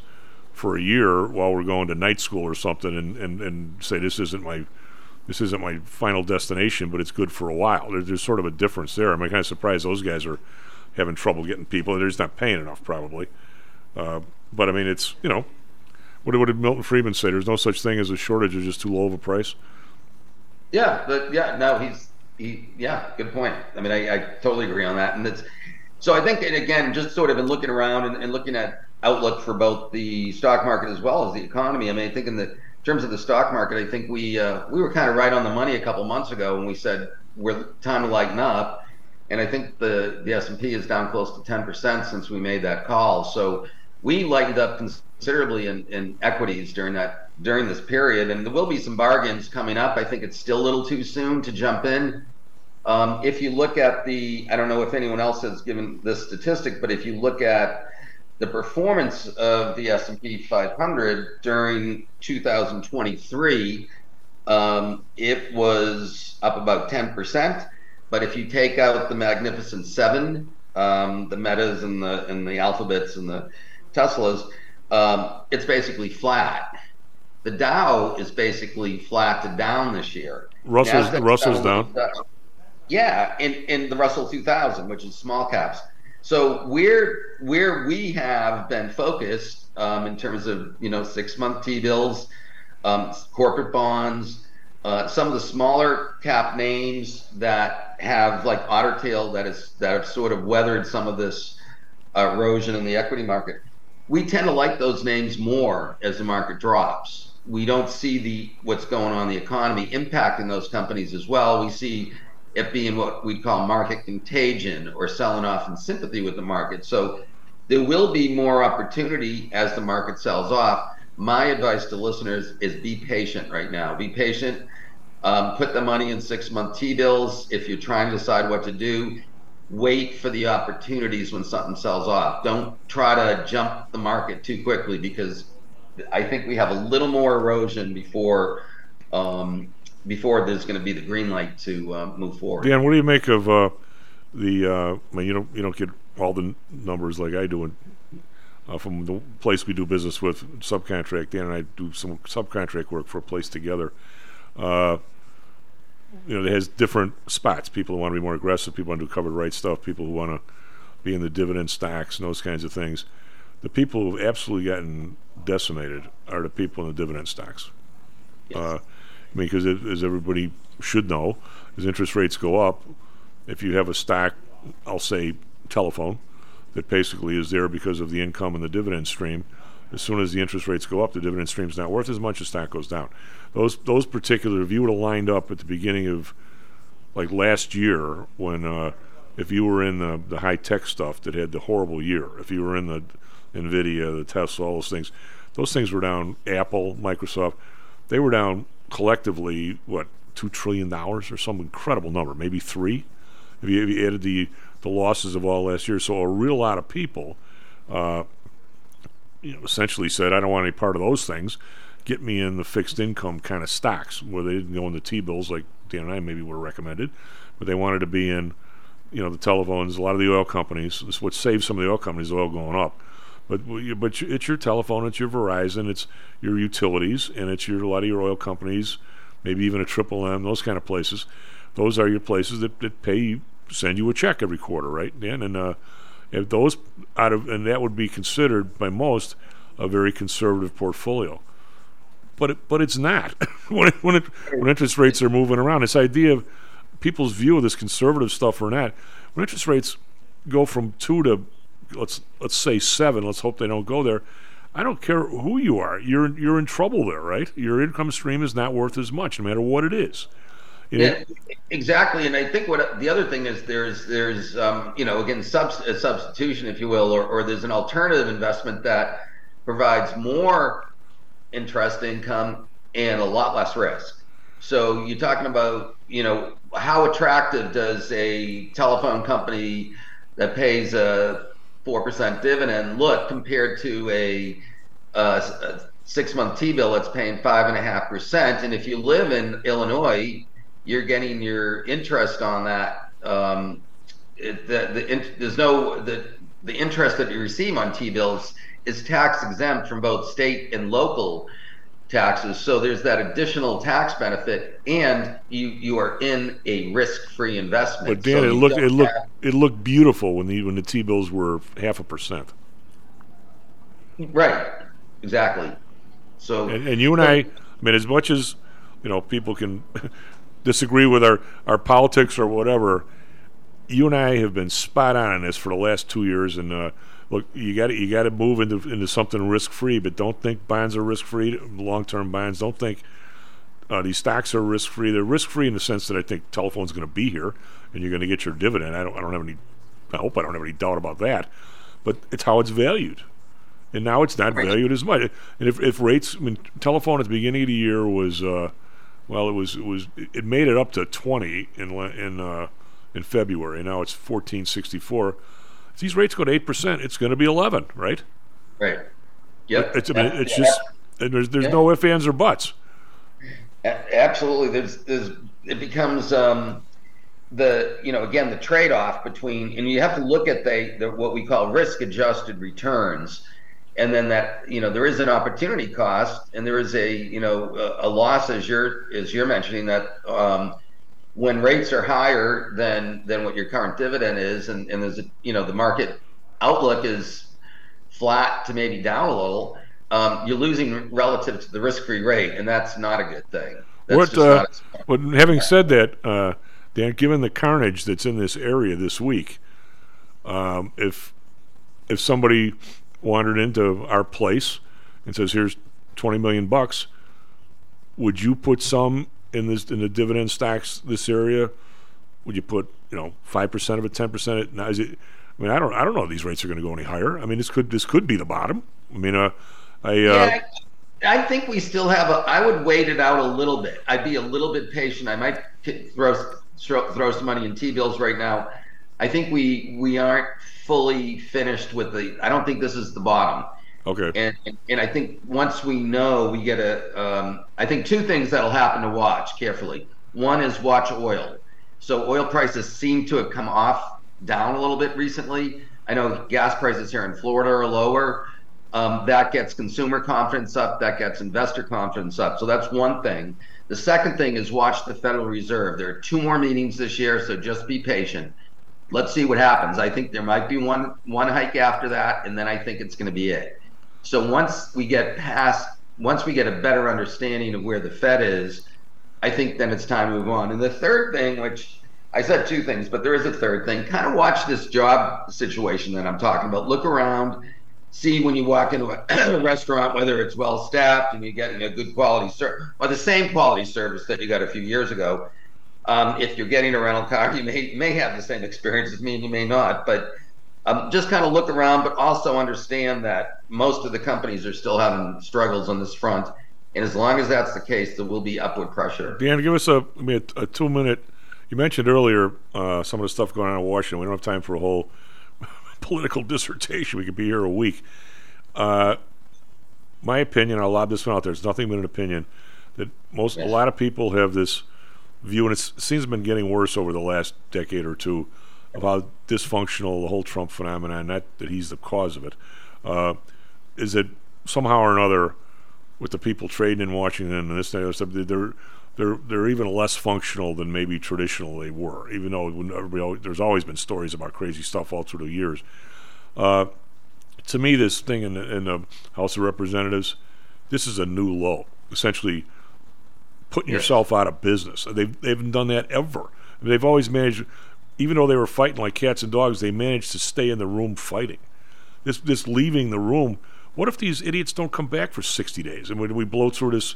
for a year while we're going to night school or something and, and, and say this isn't my this isn't my final destination, but it's good for a while. There's, there's sort of a difference there. I'm kind of surprised those guys are having trouble getting people. They're just not paying enough, probably. Uh, but I mean, it's you know, what, what did Milton Friedman say? There's no such thing as a shortage; it's just too low of a price. Yeah, but yeah, no, he's he. Yeah, good point. I mean, I, I totally agree on that, and it's so I think, and again, just sort of in looking around and, and looking at outlook for both the stock market as well as the economy. I mean, I think in the in terms of the stock market, I think we uh, we were kind of right on the money a couple months ago when we said we're time to lighten up, and I think the the S and P is down close to ten percent since we made that call. So we lightened up considerably in, in equities during that during this period, and there will be some bargains coming up. I think it's still a little too soon to jump in. Um, if you look at the, I don't know if anyone else has given this statistic, but if you look at the performance of the S&P 500 during 2023, um, it was up about 10%. But if you take out the Magnificent Seven, um, the Metas and the and the Alphabets and the Teslas, um, it's basically flat. The Dow is basically flat to down this year. Russell's Russell's a down. Yeah, in, in the Russell 2000, which is small caps. So where where we have been focused um, in terms of you know six month T bills, um, corporate bonds, uh, some of the smaller cap names that have like Otter Tail that is that have sort of weathered some of this erosion in the equity market. We tend to like those names more as the market drops. We don't see the what's going on in the economy impacting those companies as well. We see it being what we'd call market contagion or selling off in sympathy with the market. So there will be more opportunity as the market sells off. My advice to listeners is be patient right now. Be patient. Um, put the money in six month T bills. If you're trying to decide what to do, wait for the opportunities when something sells off. Don't try to jump the market too quickly because I think we have a little more erosion before um, before there's going to be the green light to uh, move forward. Dan, what do you make of uh, the? Uh, I mean, you don't you don't get all the n- numbers like I do, in, uh, from the place we do business with subcontract. Dan and I do some subcontract work for a place together. Uh, you know, it has different spots. People who want to be more aggressive, people who want to do covered write stuff, people who want to be in the dividend stocks and those kinds of things. The people who've absolutely gotten decimated are the people in the dividend stocks. Uh, Because as everybody should know, as interest rates go up, if you have a stock, I'll say telephone, that basically is there because of the income and the dividend stream. As soon as the interest rates go up, the dividend stream's not worth as much. The stock goes down. Those those particular, if you would have lined up at the beginning of like last year, when uh, if you were in the, the high tech stuff that had the horrible year, if you were in the Nvidia, the Tesla, all those things, those things were down. Apple, Microsoft, they were down collectively what two trillion dollars or some incredible number, maybe three. If you, if you added the the losses of all last year, so a real lot of people, uh, you know, essentially said, "I don't want any part of those things. Get me in the fixed income kind of stocks where they didn't go in the T bills like Dan and I maybe would have recommended, but they wanted to be in, you know, the telephones, a lot of the oil companies. What saved some of the oil companies, oil going up." But but it's your telephone, it's your Verizon, it's your utilities, and it's your a lot of your oil companies, maybe even a Triple M, those kind of places. Those are your places that, that pay you, send you a check every quarter, right, Dan? And uh, if those out of and that would be considered by most a very conservative portfolio. But it, but it's not [laughs] when it, when it, when interest rates are moving around. This idea of people's view of this conservative stuff or not. When interest rates go from two to let's let's say seven. Let's hope they don't go there. I don't care who you are. You're you're in trouble there, right? Your income stream is not worth as much, no matter what it is. Yeah, exactly. And I think what the other thing is there's there's um, you know again substitution, if you will, or, or there's an alternative investment that provides more interest income and a lot less risk. So you're talking about you know how attractive does a telephone company that pays a four percent dividend look compared to a, a six month T bill that's paying five and a half percent? And if you live in Illinois, you're getting your interest on that. Um, it, the, the, in- there's no the the interest that you receive on T bills is tax exempt from both state and local taxes. So there's that additional tax benefit, and you you are in a risk free investment. but Dan, So it looked it looked have- it looked beautiful when the when the T bills were half a percent. right, exactly. So And, and you and I, I mean, as much as you know, people can [laughs] disagree with our our politics or whatever. You and I have been spot on in this for the last two years, and uh, look, you got to you got to move into into something risk free, but don't think bonds are risk free. Long term bonds. Don't think uh, these stocks are risk free. They're risk free in the sense that I think telephone's going to be here and you're going to get your dividend. I don't I don't have any. I hope I don't have any doubt about that. But it's how it's valued. And now it's not valued as much. And if, if rates, I mean, telephone at the beginning of the year was, uh, well, it was it was it made it up to 20 in in uh, in February. Now it's 14.64. If these rates go to eight percent, it's going to be 11, right? Right. Yep. It's I mean, it's Yeah. just and there's there's Yeah. no ifs ands or buts. Absolutely. There's, there's, it becomes um, the, you know, again, the trade off between, and you have to look at the, the what we call risk adjusted returns. And then that, you know, there is an opportunity cost and there is a, you know, a, a loss as you're, as you're mentioning that um, when rates are higher than, than what your current dividend is, and, and there's, a, you know, the market outlook is flat to maybe down a little, um, you're losing relative to the risk-free rate, and that's not a good thing. That's What, uh, but having said that, uh, Dan, given the carnage that's in this area this week, um, if if somebody wandered into our place and says, "Here's twenty million bucks," would you put some in this in the dividend stocks this area? Would you put you know five percent of it, ten percent? Now is it? I mean, I don't I don't know if these rates are going to go any higher. I mean, this could this could be the bottom. I mean, uh, I uh, yeah, I think we still have a. I would wait it out a little bit. I'd be a little bit patient. I might throw throw, throw some money in T bills right now. I think we we aren't fully finished with the. I don't think this is the bottom. Okay. And, and I think once we know, we get a. Um, I think two things that'll happen to watch carefully. One is watch oil. So oil prices seem to have come off down a little bit recently. I know gas prices here in Florida are lower. Um, that gets consumer confidence up. That gets investor confidence up. So that's one thing. The second thing is watch the Federal Reserve. There are two more meetings this year, so just be patient. Let's see what happens. I think there might be one one hike after that, and then I think it's going to be it. So once we get past, once we get a better understanding of where the Fed is, I think then it's time to move on. And the third thing, which I said two things, but there is a third thing. Kind of watch this job situation that I'm talking about. Look around, see when you walk into a [clears throat] restaurant whether it's well staffed and you're getting a good quality service or the same quality service that you got a few years ago. Um, if you're getting a rental car, you may may have the same experience as me, and you may not. But um, just kind of look around, but also understand that most of the companies are still having struggles on this front. And as long as that's the case, there will be upward pressure. Dan, give us a, I mean, a, a two minute. You mentioned earlier uh, some of the stuff going on in Washington. We don't have time for a whole [laughs] political dissertation. We could be here a week. Uh, my opinion, I'll lob this one out there. It's nothing but an opinion that most a lot of people have this view, and it's, it seems to have been getting worse over the last decade or two of how dysfunctional the whole Trump phenomenon. Not that he's the cause of it. Uh, is that somehow or another, with the people trading in Washington and this and that stuff, they're they're they're even less functional than maybe traditional they were. Even though always, there's always been stories about crazy stuff all through the years. Uh, to me, this thing in the, in the House of Representatives, this is a new low. Essentially, putting yourself out of business. They've they haven't done that ever. I mean, they've always managed, even though they were fighting like cats and dogs, they managed to stay in the room fighting. This this leaving the room. What if these idiots don't come back for sixty days and when we blow through this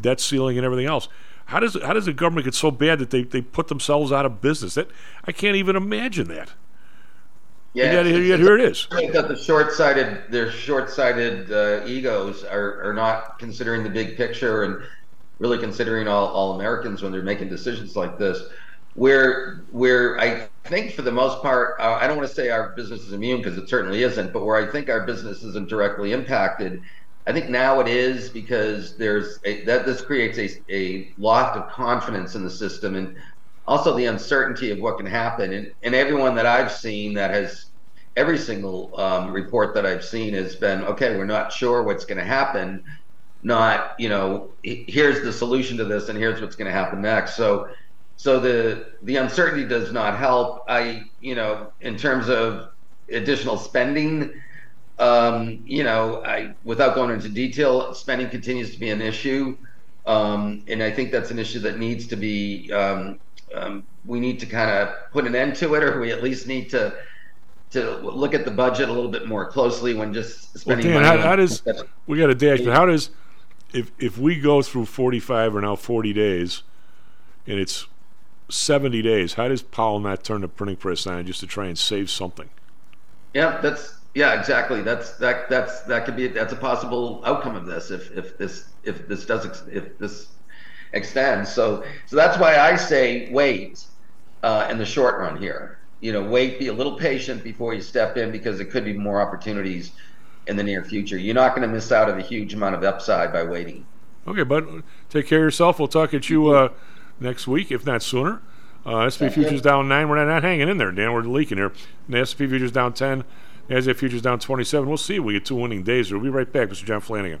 debt ceiling and everything else? How does how does the government get so bad that they, they put themselves out of business? That I can't even imagine that. Yeah, yet, yet here it is. I think that the short-sighted, their short-sighted uh, egos are, are not considering the big picture and really considering all, all Americans when they're making decisions like this. Where where I think for the most part, uh, I don't want to say our business is immune because it certainly isn't, but where I think our business isn't directly impacted, I think now it is because there's a, that this creates a, a lot of confidence in the system and also the uncertainty of what can happen. And, and everyone that I've seen that has every single um, report that I've seen has been okay. We're not sure what's going to happen. Not you know here's the solution to this and here's what's going to happen next. So so the the uncertainty does not help. I you know in terms of additional spending. Um, you know, I without going into detail, spending continues to be an issue, um, and I think that's an issue that needs to be. Um, um, we need to kind of put an end to it, or we at least need to to look at the budget a little bit more closely when just Well, spending Dan, money. how, how does we got a dash? But how does if if we go through forty five or now forty days, and it's seventy days, how does Powell not turn the printing press on just to try and save something? Yeah, that's yeah, exactly. That's that that's that could be that's a possible outcome of this if if this if this does ex- if this extends. So so that's why I say wait uh, in the short run here. You know, wait, be a little patient before you step in because there could be more opportunities in the near future. You're not going to miss out on a huge amount of upside by waiting. Okay, but Take care of yourself. We'll talk at you uh, next week, if not sooner. Uh, SP futures down nine. We're not, not hanging in there, Dan. We're leaking here. The SP futures down ten. NASDAQ futures down twenty-seven. We'll see. We get two winning days. We'll be right back, Mr. John Flanagan.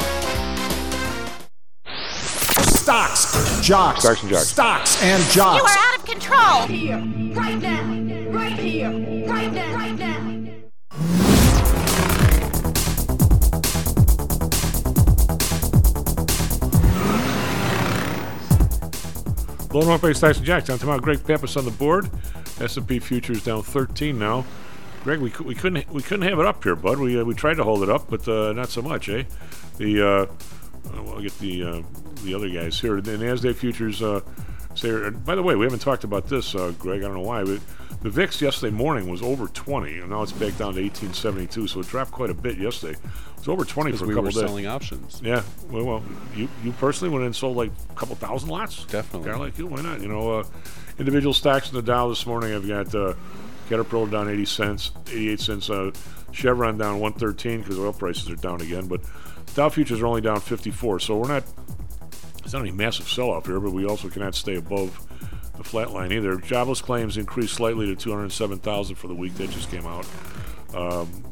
Stocks, jocks, Stocks and jocks. stocks and jocks. You are out of control. Here, right now, right here, right now, right now. Blown off by Tyson Jackson. Tomorrow, Greg Pappas on the board. S&P futures down 13 now. Greg, we, we couldn't we couldn't have it up here, bud. We uh, we tried to hold it up, but uh, not so much, eh? The uh, well, I'll get the uh, the other guys here. The Nasdaq futures. Uh, say, by the way, we haven't talked about this, uh, Greg. I don't know why, but the VIX yesterday morning was over 20, and now it's back down to 1872. So it dropped quite a bit yesterday. It was over 20 for a we couple were days. selling options. Yeah. Well, well, you you personally went in and sold like a couple thousand lots. Definitely. Guy like you, why not? You know, uh, individual stocks in the Dow this morning. I've got uh, Caterpillar down 80 cents, 88 cents. Uh, Chevron down 113 because oil prices are down again. But Dow futures are only down 54. So we're not. It's not any massive sell-off here, but we also cannot stay above the flat line either. Jobless claims increased slightly to 207,000 for the week that just came out. Um,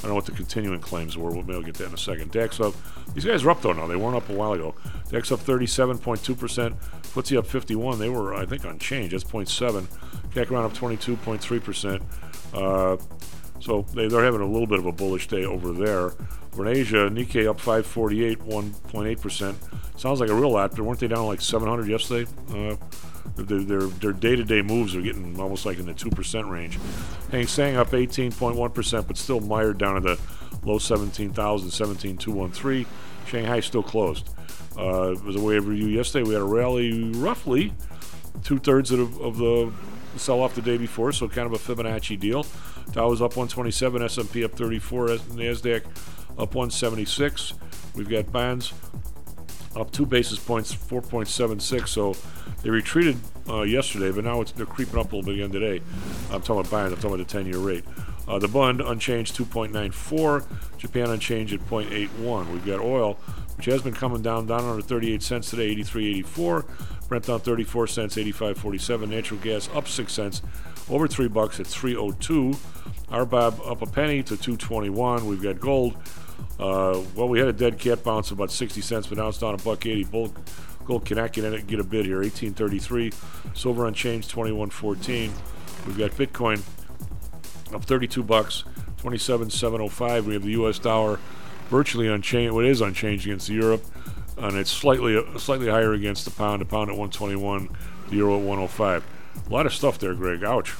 I don't know what the continuing claims were. We'll maybe get that in a second. DAX up. These guys are up though now. They weren't up a while ago. DAX up 37.2%. FTSE up 51. They were, I think, unchanged. That's 0.7. CAC around up 22.3%. Uh, so they, they're having a little bit of a bullish day over there. Over in Asia, Nikkei up 548, 1.8%. Sounds like a real lot, but weren't they down like 700 yesterday? Uh, their, their, day-to-day moves are getting almost like in the 2% range. Hang Seng up 18.1%, but still mired down in the low 17,000, 17,213. Shanghai still closed. Uh, it was a wave review yesterday. We had a rally roughly two-thirds of, of the sell-off the day before, so kind of a Fibonacci deal. Dow was up 127, S&P up 34, NASDAQ up 176. We've got bonds up two basis points, 4.76. So they retreated uh, yesterday, but now they're creeping up a little bit again today. I'm talking about bonds. I'm talking about the 10-year rate. Uh, the bond unchanged 2.94. Japan unchanged at 0.81. We've got oil, which has been coming down, down under 38 cents today, 83.84. Brent down 34 cents, 85.47. Natural gas up six cents, over three bucks at 302. RBOB up a penny to 221. We've got gold. Uh, well, we had a dead cat bounce about 60 cents, but now it's down a buck 80. Gold, gold cannot get get a bid here. 1833. Silver unchanged, 2114. We've got Bitcoin up 32 bucks, 27,705. We have the U.S. dollar virtually unchanged. What is unchanged against the Europe, and it's slightly slightly higher against the pound. The pound at 121, the euro at 105. A lot of stuff there, Greg. Ouch.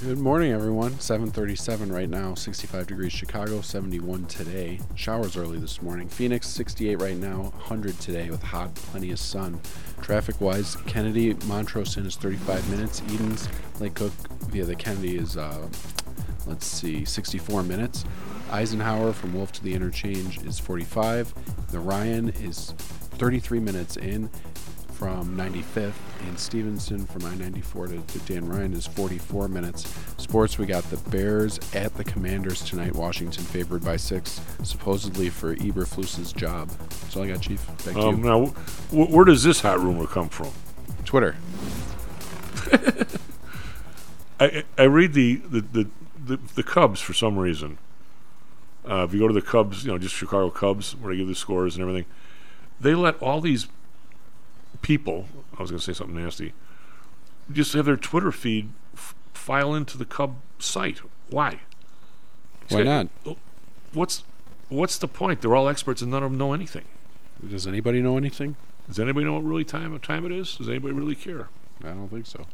Good morning, everyone. 7:37 right now. 65 degrees Chicago, 71 today. Showers early this morning. Phoenix 68 right now, 100 today with hot, plenty of sun. Traffic-wise, Kennedy Montrose in is 35 minutes. Edens Lake Cook via the Kennedy is uh, let's see, 64 minutes. Eisenhower from Wolf to the Interchange is 45. The Ryan is 33 minutes in from 95th, and Stevenson from I-94 to, to Dan Ryan is 44 minutes. Sports, we got the Bears at the Commanders tonight. Washington favored by six, supposedly for Eberflus's job. That's all I got, Chief. Back to Um, you. now, wh- where does this hot rumor come from? Twitter. [laughs] I I read the the, the, the, the Cubs for some reason. Uh, if you go to the Cubs, you know, just Chicago Cubs, where they give the scores and everything, they let all these people. I was going to say something nasty. Just have their Twitter feed f- file into the Cub site. Why? Why not? What's what's the point? They're all experts, and none of them know anything. Does anybody know anything? Does anybody know what really time time it is? Does anybody really care? I don't think so.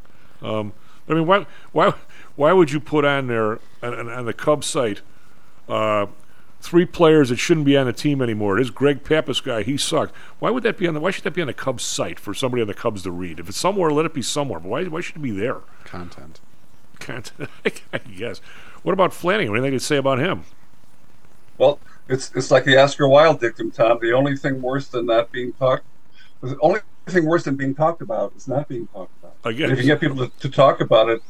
Um, I mean, why, why, why would you put on there on, on, the Cubs site uh, three players that shouldn't be on the team anymore? This Greg Pappas guy, he sucked. Why would that be on the? Why should that be on the Cubs site for somebody on the Cubs to read? If it's somewhere, let it be somewhere. But why, why should it be there? Content. Content. [laughs] I guess. What about Flanagan? Anything to say about him? Well, it's it's like the Oscar Wilde dictum, Tom. The only thing worse than not being talked, the only thing worse than being talked about is not being talked about. I guess. And if you get people to, to talk about it,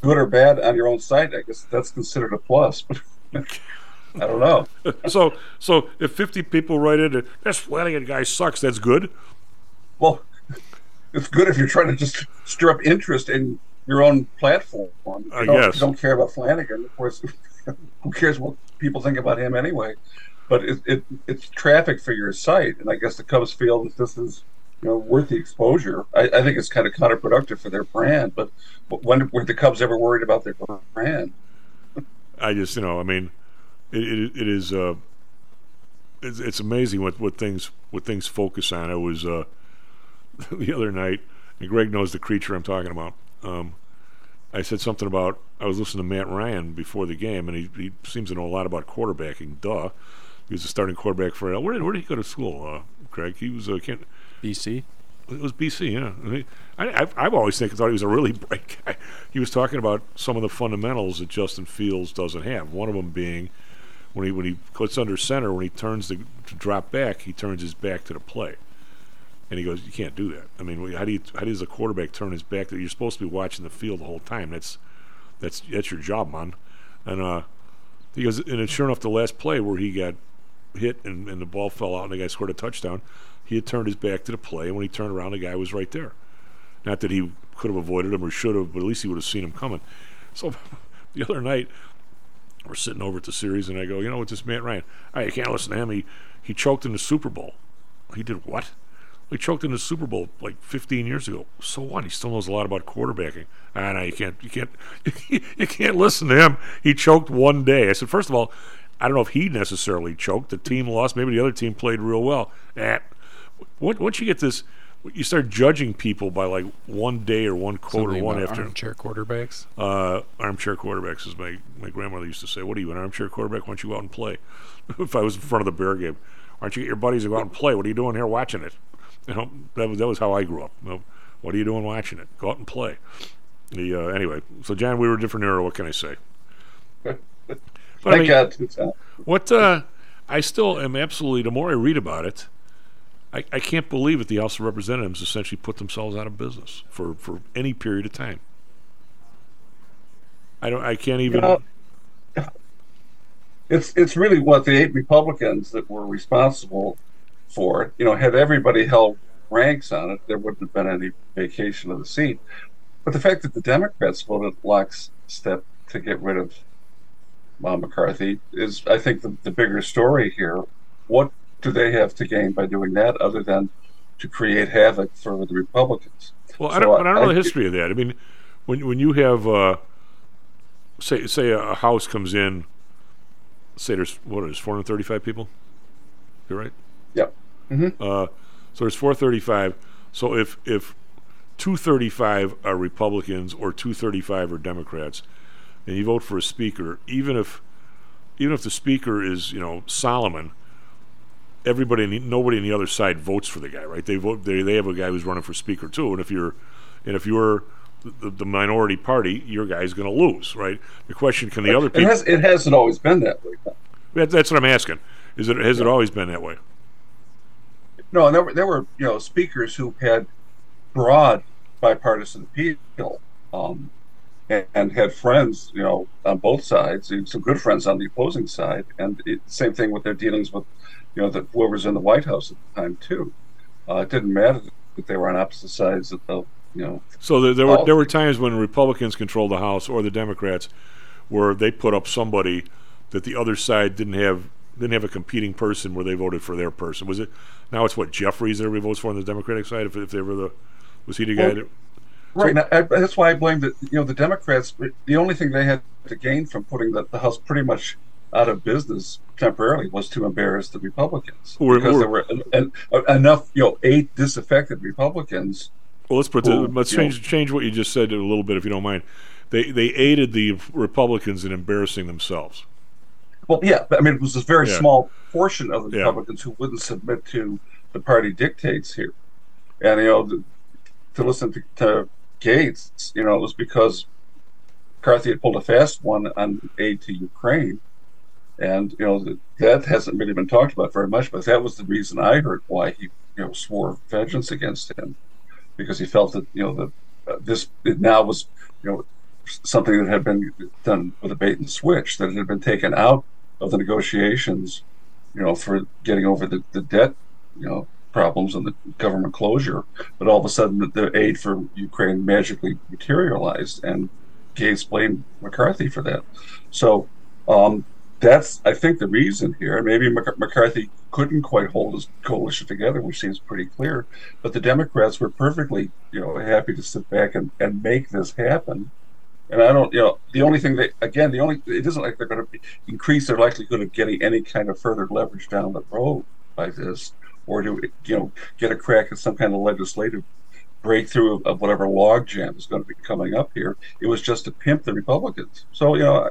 good or bad, on your own site, I guess that's considered a plus. [laughs] [laughs] I don't know. [laughs] so, so if fifty people write in, that, this Flanagan guy sucks. That's good. Well, [laughs] it's good if you're trying to just stir up interest in your own platform. I don't, guess. you don't care about Flanagan, of course. [laughs] who cares what people think about him anyway? But it, it it's traffic for your site, and I guess the Cubs feel that this is you know worth the exposure. I, I think it's kind of counterproductive for their brand. But when were the Cubs ever worried about their brand? I just, you know, I mean, it, it, it is, uh, it's, it's amazing what, what things, what things focus on. I was, uh, [laughs] the other night, and Greg knows the creature I'm talking about. Um, I said something about, I was listening to Matt Ryan before the game, and he, he seems to know a lot about quarterbacking. Duh. He was the starting quarterback for, where did, where did he go to school, uh, Craig? He was, uh, can't, BC? it was BC, yeah. I I, I've, I've always think, thought he was a really [laughs] bright guy. He was talking about some of the fundamentals that Justin Fields doesn't have. One of them being when he when he puts under center, when he turns to, to drop back, he turns his back to the play. And he goes, "You can't do that. I mean, how do you how does a quarterback turn his back? To, you're supposed to be watching the field the whole time. That's that's that's your job, man." And uh, he goes, and sure enough, the last play where he got hit and, and the ball fell out and the guy scored a touchdown, he had turned his back to the play, and when he turned around, the guy was right there. Not that he could have avoided him or should have, but at least he would have seen him coming. So [laughs] the other night, we're sitting over at the series, and I go, you know what, this Matt Ryan, I can't listen to him. He he choked in the Super Bowl. He did what? He choked in the Super Bowl like 15 years ago. So what? He still knows a lot about quarterbacking. Ah, no, you can't, you can't, [laughs] you can't listen to him. He choked one day. I said, first of all, I don't know if he necessarily choked. The team lost. Maybe the other team played real well. Eh, once you get this, you start judging people by like one day or one quote Something or one about after. armchair quarterbacks. Uh, armchair quarterbacks, as my, my grandmother used to say. What are you, an armchair quarterback? Why don't you go out and play? [laughs] if I was in front of the Bear game, why don't you get your buddies to go out and play? What are you doing here watching it? [laughs] You know, that was, that was how I grew up. You know, what are you doing watching it? Go out and play. The, uh, anyway, so John, we were a different era. What can I say? [laughs] But Thank God, too, Tom. What uh, I still am absolutely. The more I read about it, I, I can't believe that the House of Representatives essentially put themselves out of business for, for any period of time. I don't. I can't even. know, It's it's really what the eight Republicans that were responsible for it. You know, had everybody held ranks on it, there wouldn't have been any vacation of the seat. But the fact that the Democrats voted lockstep to get rid of uh, McCarthy is, I think, the, the bigger story here. What do they have to gain by doing that, other than to create havoc for the Republicans? Well, I don't. but I don't know the history of that. I mean, when when you have uh, say say a house comes in, say there's what is 435 people. You're right. Yep. hmm Uh, so there's 435. So if if 235 are Republicans or 235 are Democrats, and you vote for a speaker, even if even if the speaker is you know Solomon, everybody, in the, nobody on the other side votes for the guy, right? They vote. They they have a guy who's running for speaker too, and if you're and if you're the, the minority party, your guy's going to lose, right? The question: Can the other It people? has it hasn't always been that way. That, that's what I'm asking. Is it has it always been that way? No, and there were there were you know speakers who had broad bipartisan appeal, um, and, and had friends you know on both sides, and some good friends on the opposing side, and it, same thing with their dealings with you know the whoever's in the White House at the time too. Uh, it didn't matter that they were on opposite sides of the you know. So there, there were there were times when Republicans controlled the House or the Democrats, where they put up somebody that the other side didn't have didn't have a competing person where they voted for their person. Was it now it's what Jeffries that everybody votes for on the Democratic side? If, if they were the was he the guy Well, that Right. Now, I, that's why I blame the you know the Democrats. The only thing they had to gain from putting the, the House pretty much out of business temporarily was to embarrass the Republicans because there were- were en- en- enough you know eight disaffected Republicans. Well, let's put who, the, let's you know, change change what you just said a little bit, if you don't mind. They they aided the Republicans in embarrassing themselves. Well, yeah, but, I mean, it was a very Yeah. small portion of the Yeah. Republicans who wouldn't submit to the party dictates here, and you know, the, to listen to, to Gaetz, you know, it was because McCarthy had pulled a fast one on aid to Ukraine, and you know that, hasn't really been talked about very much. But that was the reason I heard why he, you know, swore vengeance against him, because he felt that you know that uh, this now was you know something that had been done with a bait and switch that had been taken out of the negotiations, you know, for getting over the, the debt, you know, problems and the government closure. But all of a sudden, the, the aid for Ukraine magically materialized, and Gaetz blamed McCarthy for that. So um, that's, I think, the reason here. Maybe McCarthy couldn't quite hold his coalition together, which seems pretty clear. But the Democrats were perfectly, you know, happy to sit back and, and make this happen. And I don't, you know, the only thing that again, the only, it isn't like they're going to increase their likelihood of getting any kind of further leverage down the road by this, or to, you know, get a crack at some kind of legislative breakthrough of, of whatever logjam is going to be coming up here. It was just to pimp the Republicans. So, you know,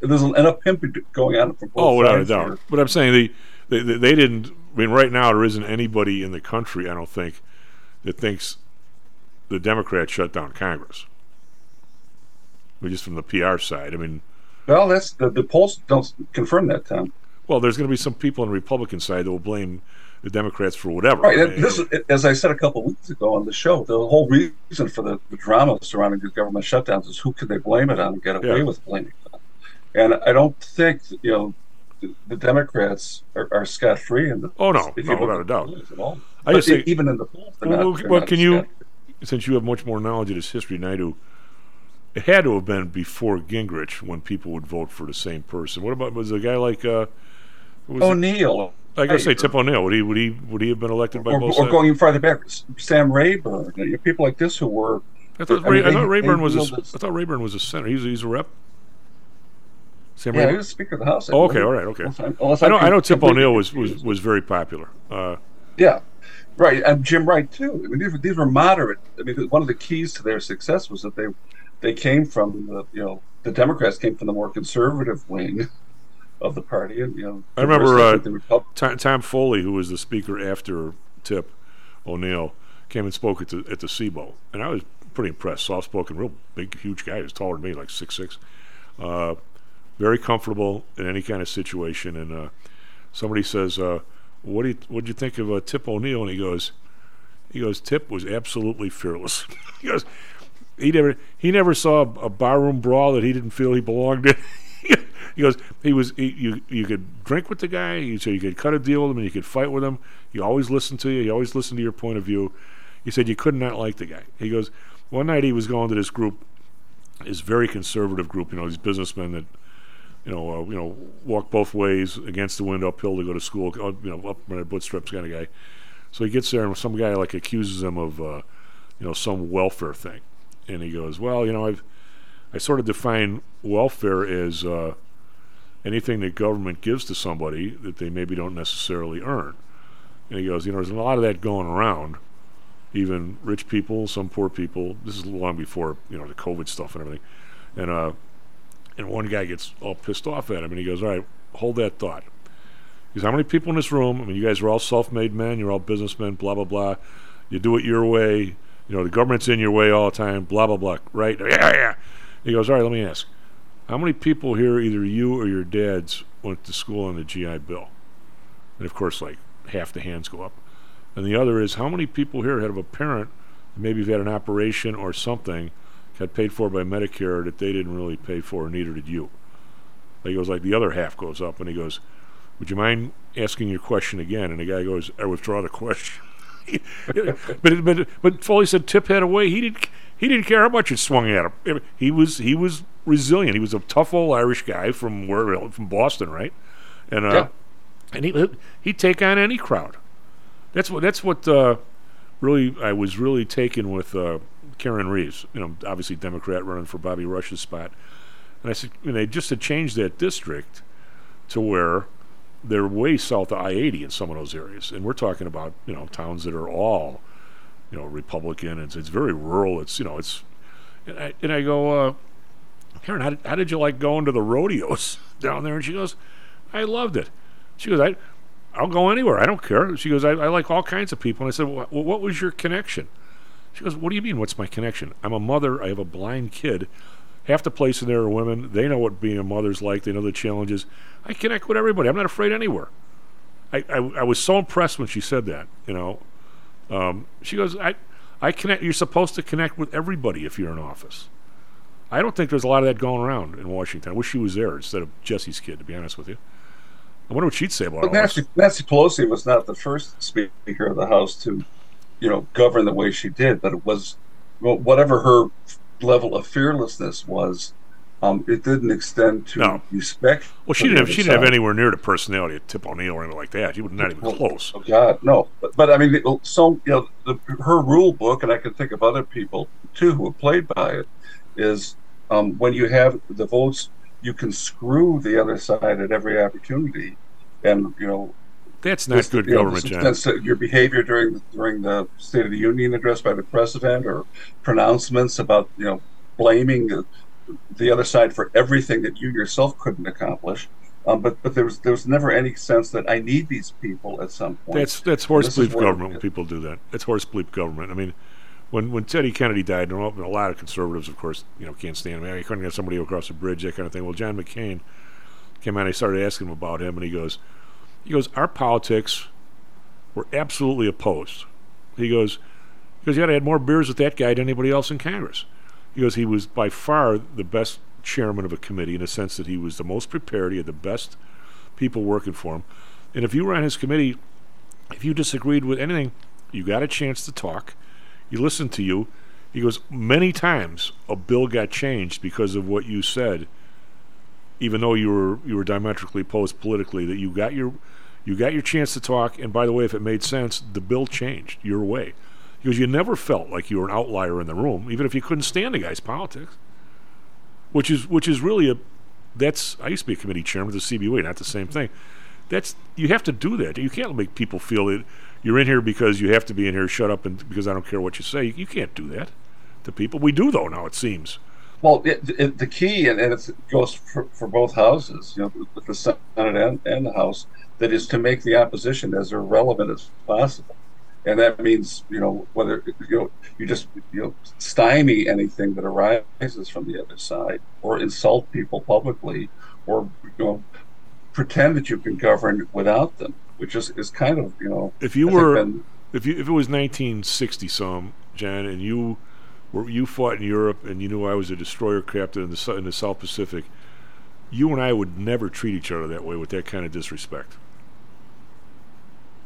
there's enough pimping going on from both Oh, without a doubt. here. But I'm saying they, they they they didn't. I mean, right now there isn't anybody in the country, I don't think, that thinks the Democrats shut down Congress. I mean, just from the PR side. I mean, Well, that's the, the polls don't confirm that, Tom. well, there's going to be some people on the Republican side that will blame the Democrats for whatever. Right. I mean, This, is, as I said a couple of weeks ago on the show, the whole reason for the, the drama surrounding these government shutdowns is who can they blame it on and get away Yeah. with blaming. And I don't think you know the, the Democrats are, are scot free in the. Oh no, if no, without a doubt. at all. I But just say, even in the polls, well, not. they're well, can you, since you have much more knowledge of this history than I do, it had to have been before Gingrich when people would vote for the same person. What about was a guy like uh? O'Neill. I gotta say Tip O'Neill. Would he would he would he have been elected by or, both or sides? going even farther back, Sam Rayburn, people like this who were. I thought, I Ray, mean, I thought Rayburn was a, I thought Rayburn was a senator. He's he's a rep. Sam Yeah, he Rayburn? was Speaker of the House. I Oh, okay, all right, okay. Unless I'm- unless I know I know Tip O'Neill was, was was very popular. Uh, Yeah, right. And Jim Wright too. I mean, these were, these were moderate. I mean, one of the keys to their success was that they they came from the you know the Democrats came from the more conservative wing of the party, and you know I remember uh, Tom, Tom Foley, who was the speaker after Tip O'Neill, came and spoke at the at the SIBO, and I was pretty impressed. Soft spoken, real big, huge guy. He was taller than me, like six six. Uh, very comfortable in any kind of situation. And uh, somebody says, uh, "What do you what did you think of uh, Tip O'Neill?" And he goes, "He goes, Tip was absolutely fearless. [laughs] he goes, he never he never saw a, barroom brawl that he didn't feel he belonged in." [laughs] He goes, he was, he, you, you could drink with the guy, you, so you could cut a deal with him, and you could fight with him. He always listened to you. He always listened to your point of view. He said you could not like the guy. He goes, one night he was going to this group, this very conservative group, you know, these businessmen that, you know, uh, you know, walk both ways against the wind uphill to go to school, uh, you know, up on their bootstraps kind of guy. So he gets there, and some guy like accuses him of, uh, you know, some welfare thing, and he goes, well, you know, I've, I sort of define welfare as uh, anything that government gives to somebody that they maybe don't necessarily earn. And he goes, you know, there's a lot of that going around. Even rich people, some poor people. This is long before you know the COVID stuff and everything. And uh, and one guy gets all pissed off at him, and he goes, "All right, hold that thought." He goes, "How many people in this room? I mean, you guys are all self-made men. You're all businessmen. Blah blah blah. You do it your way. You know, the government's in your way all the time, blah, blah, blah, right? Yeah, yeah. He goes, all right, let me ask. How many people here, either you or your dads, went to school on the GI Bill? And of course, like half the hands go up. And the other is, how many people here have a parent, maybe have had an operation or something, got paid for by Medicare that they didn't really pay for, neither did you? He goes, like the other half goes up, and he goes, would you mind asking your question again? And the guy goes, I withdraw the question. [laughs] but but but Foley said Tip had a way. He didn't he didn't care how much it swung at him. He was he was resilient. He was a tough old Irish guy from where from Boston, right? And uh, Yeah. and he he'd take on any crowd. That's what that's what uh, really I was really taken with uh, Karen Reeves. You know, obviously Democrat running for Bobby Rush's spot. And I said, know, they just had changed that district to where they're way south of I-80 in some of those areas, and we're talking about you know towns that are all you know Republican. It's it's very rural. It's you know it's and I, and I go, uh, Karen, how did, how did you like going to the rodeos [laughs] down there? And she goes, I loved it. She goes, I I'll go anywhere. I don't care. She goes, I, I like all kinds of people. And I said, well, what was your connection? She goes, What do you mean? What's my connection? I'm a mother. I have a blind kid. Half the place in there are women. They know what being a mother's like. They know the challenges. I connect with everybody. I'm not afraid anywhere. I, I, I was so impressed when she said that. You know, um, she goes, I, I connect. You're supposed to connect with everybody if you're in office. I don't think there's a lot of that going around in Washington. I wish she was there instead of Jesse's kid. To be honest with you, I wonder what she'd say about this. Nancy, Nancy Pelosi was not the first Speaker of the House to, you know, govern the way she did. But it was, whatever her level of fearlessness was, um, it didn't extend to No. respect. Well, she didn't have she didn't have anywhere near the personality of Tip O'Neill or anything like that. She was not even Well, close. Oh God, no. But, but I mean, so you know, the, her rule book, and I can think of other people too who have played by it, is um, when you have the votes, you can screw the other side at every opportunity, and you know. That's not this- good you know, government, this John. extends to Your behavior during during the State of the Union address by the president, or pronouncements about you know blaming the, the other side for everything that you yourself couldn't accomplish. Um, but but there was there was never any sense that I need these people at some point. That's that's horse bleep government when people do that. It's horse bleep government. I mean, when when Teddy Kennedy died, and a lot of conservatives, of course, you know, can't stand him. You couldn't get somebody across the bridge, that kind of thing. Well, John McCain came out. I started asking him about him, and he goes, he goes, our politics were absolutely opposed. He goes, because you got to had more beers with that guy than anybody else in Congress. He goes, he was by far the best chairman of a committee in the sense that he was the most prepared. He had the best people working for him. And if you were on his committee, if you disagreed with anything, you got a chance to talk. He listened to you. He goes, many times a bill got changed because of what you said, even though you were you were diametrically opposed politically. That you got your you got your chance to talk. And by the way, if it made sense, the bill changed your way. Because you never felt like you were an outlier in the room, even if you couldn't stand the guy's politics. Which is which is really a that's I used to be a committee chairman of the CBA, not the same thing. That's you have to do that. You can't make people feel that you're in here because you have to be in here. Shut up and because I don't care what you say. You can't do that to people. We do though now. It seems. Well, it, it, the key, and, and it goes for, for both houses, you know, the Senate and, and the House, that is to make the opposition as irrelevant as possible. And that means, you know, whether you know you just you know stymie anything that arises from the other side, or insult people publicly, or you know pretend that you can govern without them, which is, is kind of you know If you were, been- if you if it was 1960 some, John, and you were you fought in Europe and you knew I was a destroyer captain in the in the South Pacific, you and I would never treat each other that way with that kind of disrespect.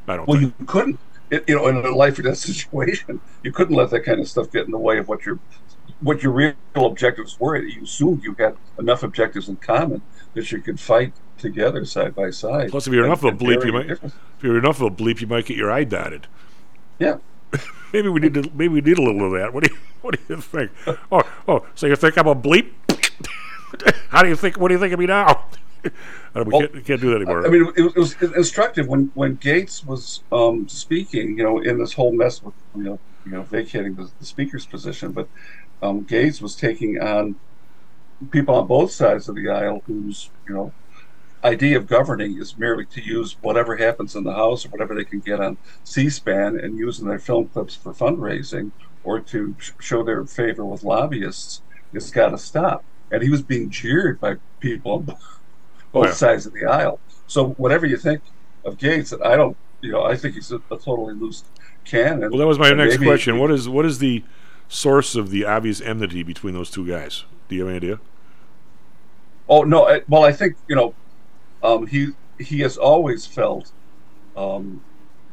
I don't Well, think. you couldn't, it, you know, in a life or death [laughs] situation, you couldn't let that kind of stuff get in the way of what your what your real objectives were. You assumed you had enough objectives in common that you could fight together side by side. Plus, if you're And- enough of a bleep, you might. If you're enough of a bleep, you might get your eye dotted. Yeah. [laughs] maybe we need to. Maybe we need a little of that. What do you [laughs] What do you think? Oh, oh. So you think I'm a bleep? [laughs] How do you think? What do you think of me now? Uh, we, Well, can't, can't do that anymore. I mean, it, was- it was instructive when, when Gaetz was um, speaking. You know, in this whole mess with you know, you know, vacating the, the speaker's position, but um, Gaetz was taking on people on both sides of the aisle whose you know idea of governing is merely to use whatever happens in the House or whatever they can get on C-SPAN and using their film clips for fundraising or to sh- show their favor with lobbyists, it's got to stop. And he was being jeered by people on both Oh, yeah. sides of the aisle. So whatever you think of Gaetz, I don't, you know, I think he's a, a totally loose cannon. Well, that was my And next question. What is what is the source of the obvious enmity between those two guys? Do you have any idea? Oh no! I, well, I think you know, um, he he has always felt, um,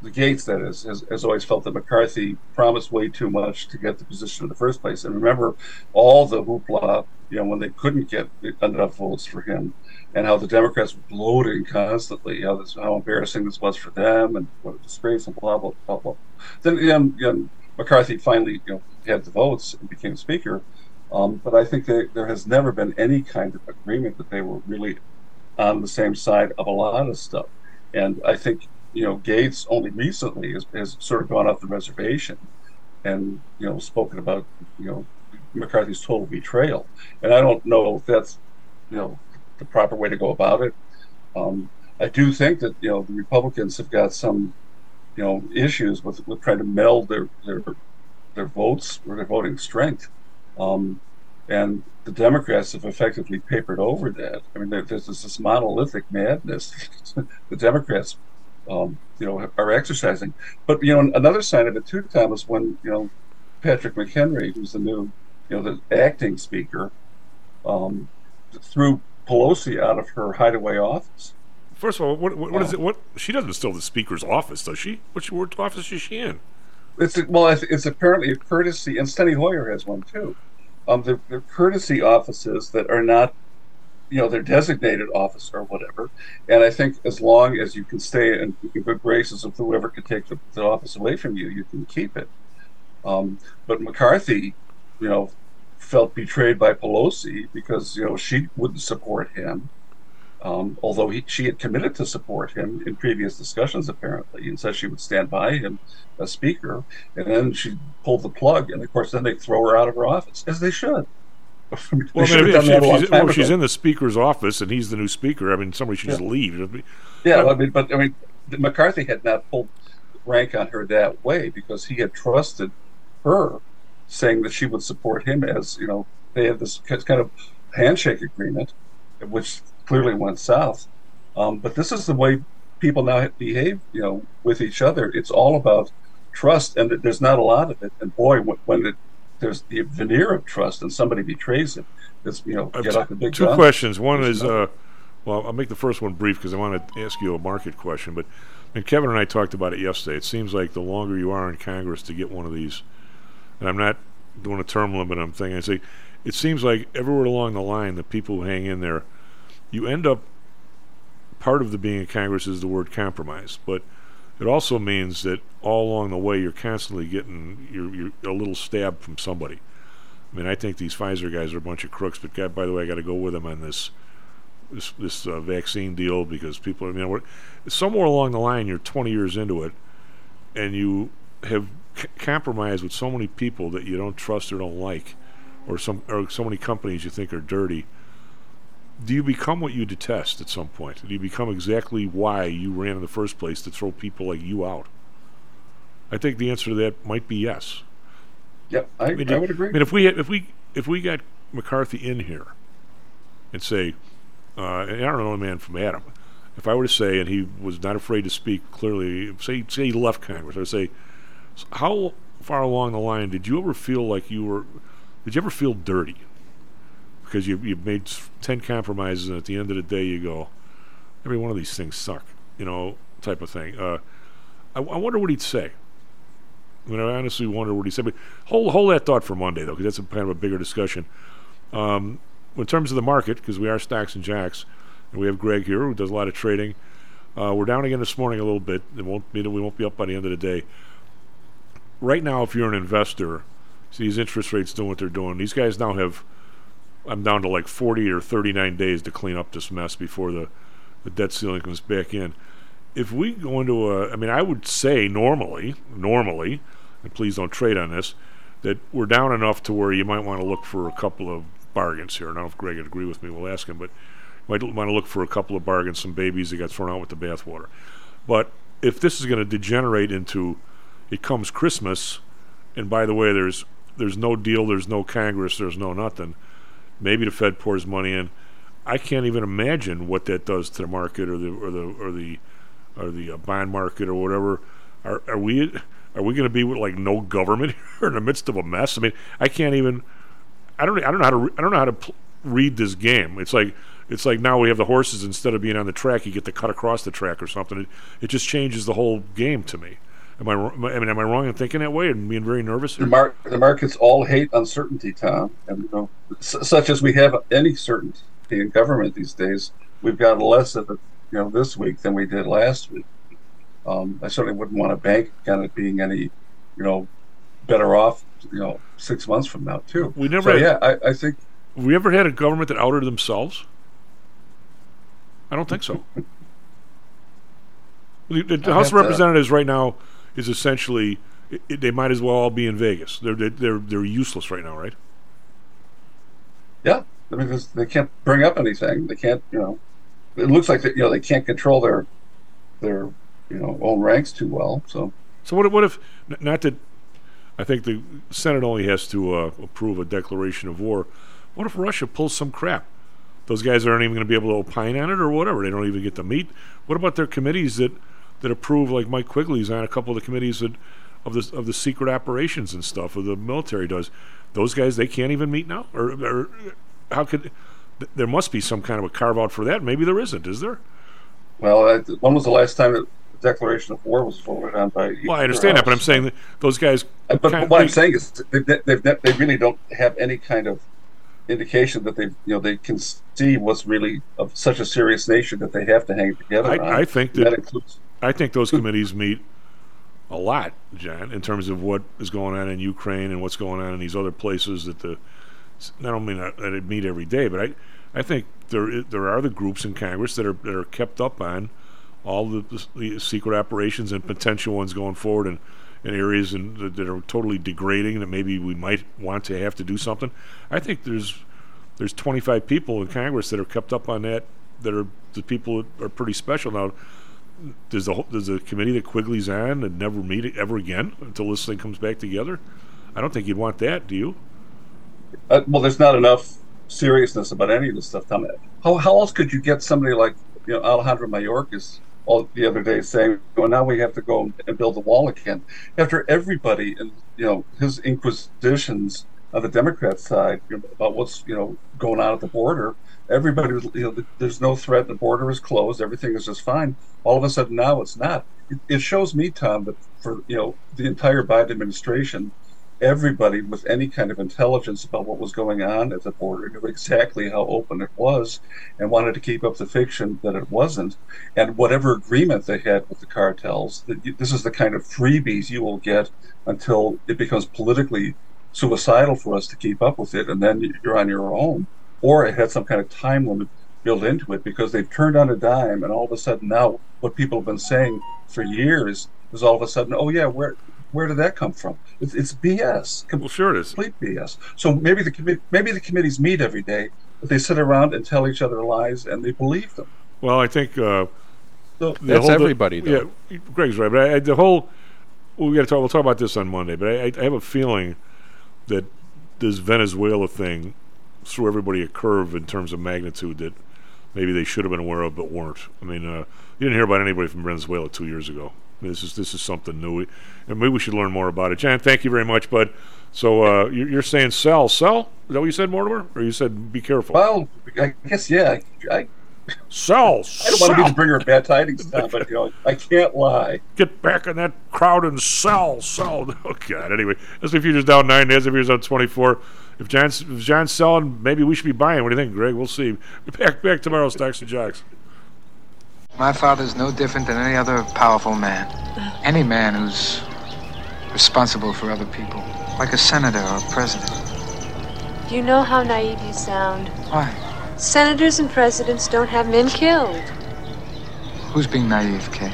the Gaetz that is has, has always felt that McCarthy promised way too much to get the position in the first place. And remember all the hoopla, you know, when they couldn't get enough votes for him, and how the Democrats were bloating constantly, how this how embarrassing this was for them, and what a disgrace, and blah blah blah blah. Then you know, McCarthy finally you know had the votes and became Speaker. Um, but I think there has never been any kind of agreement that they were really on the same side of a lot of stuff. And I think, you know, Gaetz only recently has, has sort of gone off the reservation and, you know, spoken about, you know, McCarthy's total betrayal. And I don't know if that's, you know, the proper way to go about it. Um, I do think that, you know, the Republicans have got some, you know, issues with, with trying to meld their, their, their votes or their voting strength. Um, and the Democrats have effectively papered over that. I mean, there, there's this, monolithic madness [laughs] the Democrats, um, you know, are exercising. But you know, another sign of it too, Thomas, when you know Patrick McHenry, who's the new, you know, the acting speaker, um, threw Pelosi out of her hideaway office. First of all, what what, what is Oh. it? What she doesn't still the speaker's office, does she? Which what office is she in? It's well, it's, it's apparently a courtesy, and Steny Hoyer has one too. Um, they're, they're courtesy offices that are not, you know, they're designated office or whatever. And I think as long as you can stay in, in good graces with whoever could take the, the office away from you, you can keep it. Um, but McCarthy, you know, felt betrayed by Pelosi because you know she wouldn't support him. Um, although he, she had committed to support him in previous discussions, apparently, and said she would stand by him as speaker, and then she pulled the plug, and of course, then they throw her out of her office, as they should. [laughs] They Well, I mean, if, done if she's, well, she's in the speaker's office and he's the new speaker. I mean, somebody should just leave. Yeah, But- I mean, but I mean, McCarthy had not pulled rank on her that way because he had trusted her, saying that she would support him as you know they had this kind of handshake agreement, which clearly went south. Um, but this is the way people now behave, you know, with each other. It's all about trust, and there's not a lot of it. And boy, when, when it, there's the veneer of trust, and somebody betrays it, it's you know I get out the big two gun. questions. One There's is, uh, well, I'll make the first one brief because I want to ask you a market question. But and Kevin and I talked about it yesterday. It seems like the longer you are in Congress to get one of these, and I'm not doing a term limit. I'm thinking, I say, it seems like everywhere along the line, the people who hang in there, you end up. Part of the being in Congress is the word compromise, but it also means that all along the way you're constantly getting you're, you're a little stab from somebody. I mean, I think these Pfizer guys are a bunch of crooks. But God, by the way, I got to go with them on this this this uh, vaccine deal because people. I mean, we're, somewhere along the line, you're 20 years into it, and you have c- compromised with so many people that you don't trust or don't like, or some or so many companies you think are dirty. Do you become what you detest at some point? Do you become exactly why you ran in the first place to throw people like you out? I think the answer to that might be yes. Yep, I, mean, I would agree. I mean, if we had, if we if we got McCarthy in here and say, uh, and I don't know a man from Adam, if I were to say, and he was not afraid to speak clearly, say say he left Congress, I would say, how far along the line did you ever feel like you were? Did you ever feel dirty? Because you you made ten compromises, and at the end of the day, you go, every one of these things suck, you know, type of thing. Uh, I, I wonder what he'd say. I mean, I honestly wonder what he said. But hold hold that thought for Monday, though, because that's a kind of a bigger discussion. Um, in terms of the market, because we are stocks and jocks, and we have Greg here who does a lot of trading. Uh, we're down again this morning a little bit. It won't mean that we won't be up by the end of the day. Right now, if you're an investor, see these interest rates doing what they're doing. These guys now have. I'm down to like 40 or 39 days to clean up this mess before the, the debt ceiling comes back in if we go into a, I mean, I would say normally, normally, and please don't trade on this, that we're down enough to where you might want to look for a couple of bargains here. I don't know if Greg would agree with me. We'll ask him, but you might want to look for a couple of bargains, some babies that got thrown out with the bathwater. But if this is going to degenerate into, it comes Christmas, and by the way, there's there's no deal, there's no Congress, there's no nothing. Maybe the Fed pours money in. I can't even imagine what that does to the market or the or the or the or the uh, bond market or whatever. Are are we are we going to be with like no government [laughs] here in the midst of a mess? I mean, I can't even. I don't I don't know how to re- I don't know how to pl- read this game. It's like it's like now we have the horses instead of being on the track, you get to cut across the track or something. It, it just changes the whole game to me. Am I? I mean, am I wrong in thinking that way and being very nervous? The, mar- the markets all hate uncertainty, Tom, and you know, s- such as we have any certainty in government these days. We've got less of it, you know, this week than we did last week. Um, I certainly wouldn't want to bank on it being any, you know, better off, you know, six months from now too. We never So, had- yeah, I, I think we ever had a government that outed themselves? I don't think so. [laughs] the, the House of to- Representatives right now is essentially i i- they might as well all be in Vegas. They're they're they're, they're useless right now, right? Yeah, I mean, they can't bring up anything. They can't, you know. It looks like that, you know they can't control their their you know own ranks too well. So So what if, what if not that I think the Senate only has to uh, approve a declaration of war. What if Russia pulls some crap? Those guys aren't even going to be able to opine on it or whatever. They don't even get to meet. What about their committees that that approve like Mike Quigley's on a couple of the committees that of the of the secret operations and stuff of the military does. Those guys they can't even meet now, or, or how could? th- There must be some kind of a carve out for that. Maybe there isn't. Is there? well, when was the last time that the declaration of war was voted on by? Well, I understand that, but I'm saying that those guys. Uh, But kind- what I'm saying is, they, they, they, they really don't have any kind of indication that they, you know, they can see what's really of such a serious nature that they have to hang together. I, I think And that, includes I think those committees meet a lot, John, in terms of what is going on in Ukraine and what's going on in these other places that the only not mean that it meet every day, but I I think there there are the groups in Congress that are that are kept up on all the, the secret operations and potential ones going forward in, in areas in, that, that are totally degrading that maybe we might want to have to do something. I think there's there's 25 people in Congress that are kept up on that that are the people that are pretty special now. Does the does the committee that Quigley's on and never meet ever again until this thing comes back together? I don't think you'd want that, do you? Uh, well, there's not enough seriousness about any of this stuff. Tom. How, how else could you get somebody like you know Alejandro Mayorkas all the other day saying, "Well, now we have to go and build the wall again," after everybody and you know his inquisitions on the Democrat side you know, about what's you know going on at the border. Everybody was, you know, there's no threat. The border is closed. Everything is just fine. All of a sudden now it's not. It, it shows me, Tom, that for you know the entire Biden administration, everybody with any kind of intelligence about what was going on at the border knew exactly how open it was and wanted to keep up the fiction that it wasn't. And whatever agreement they had with the cartels, that you, this is the kind of freebies you will get until it becomes politically suicidal for us to keep up with it, and then you're on your own. Or it had some kind of time limit built into it because they've turned on a dime, and all of a sudden now what people have been saying for years is all of a sudden, oh yeah, where where did that come from? It's, it's BS. Well, sure it is. Complete BS. So maybe the commi- maybe the committees meet every day, but they sit around and tell each other lies, and they believe them. Well, I think uh, So- That's whole- everybody, though. Yeah, Greg's right, but I, I, the whole well, we got to talk. We'll talk about this on Monday, but I, I have a feeling that this Venezuela thing threw everybody a curve in terms of magnitude that maybe they should have been aware of but weren't. I mean, uh, you didn't hear about anybody from Venezuela two years ago. I mean, this is this is something new, and maybe we should learn more about it. John, thank you very much, bud. So uh, you're, you're saying sell, sell? Is that what you said, Mortimer? Or you said be careful? Well, I guess yeah. I, sell. [laughs] I don't want to be the bringer of bad tidings, Tom, but you know I can't lie. Get back in that crowd and sell, sell. [laughs] Oh God. Anyway, S&P futures down nine. S&P futures down twenty four. If John's if John's selling, maybe we should be buying. What do you think, Greg? We'll see. [laughs] Back back tomorrow. Stocks and Jocks. My father's no different than any other powerful man. Any man who's responsible for other people, like a senator or a president. You know how naive you sound. Why? Senators and presidents don't have men killed. Who's being naive, Kay?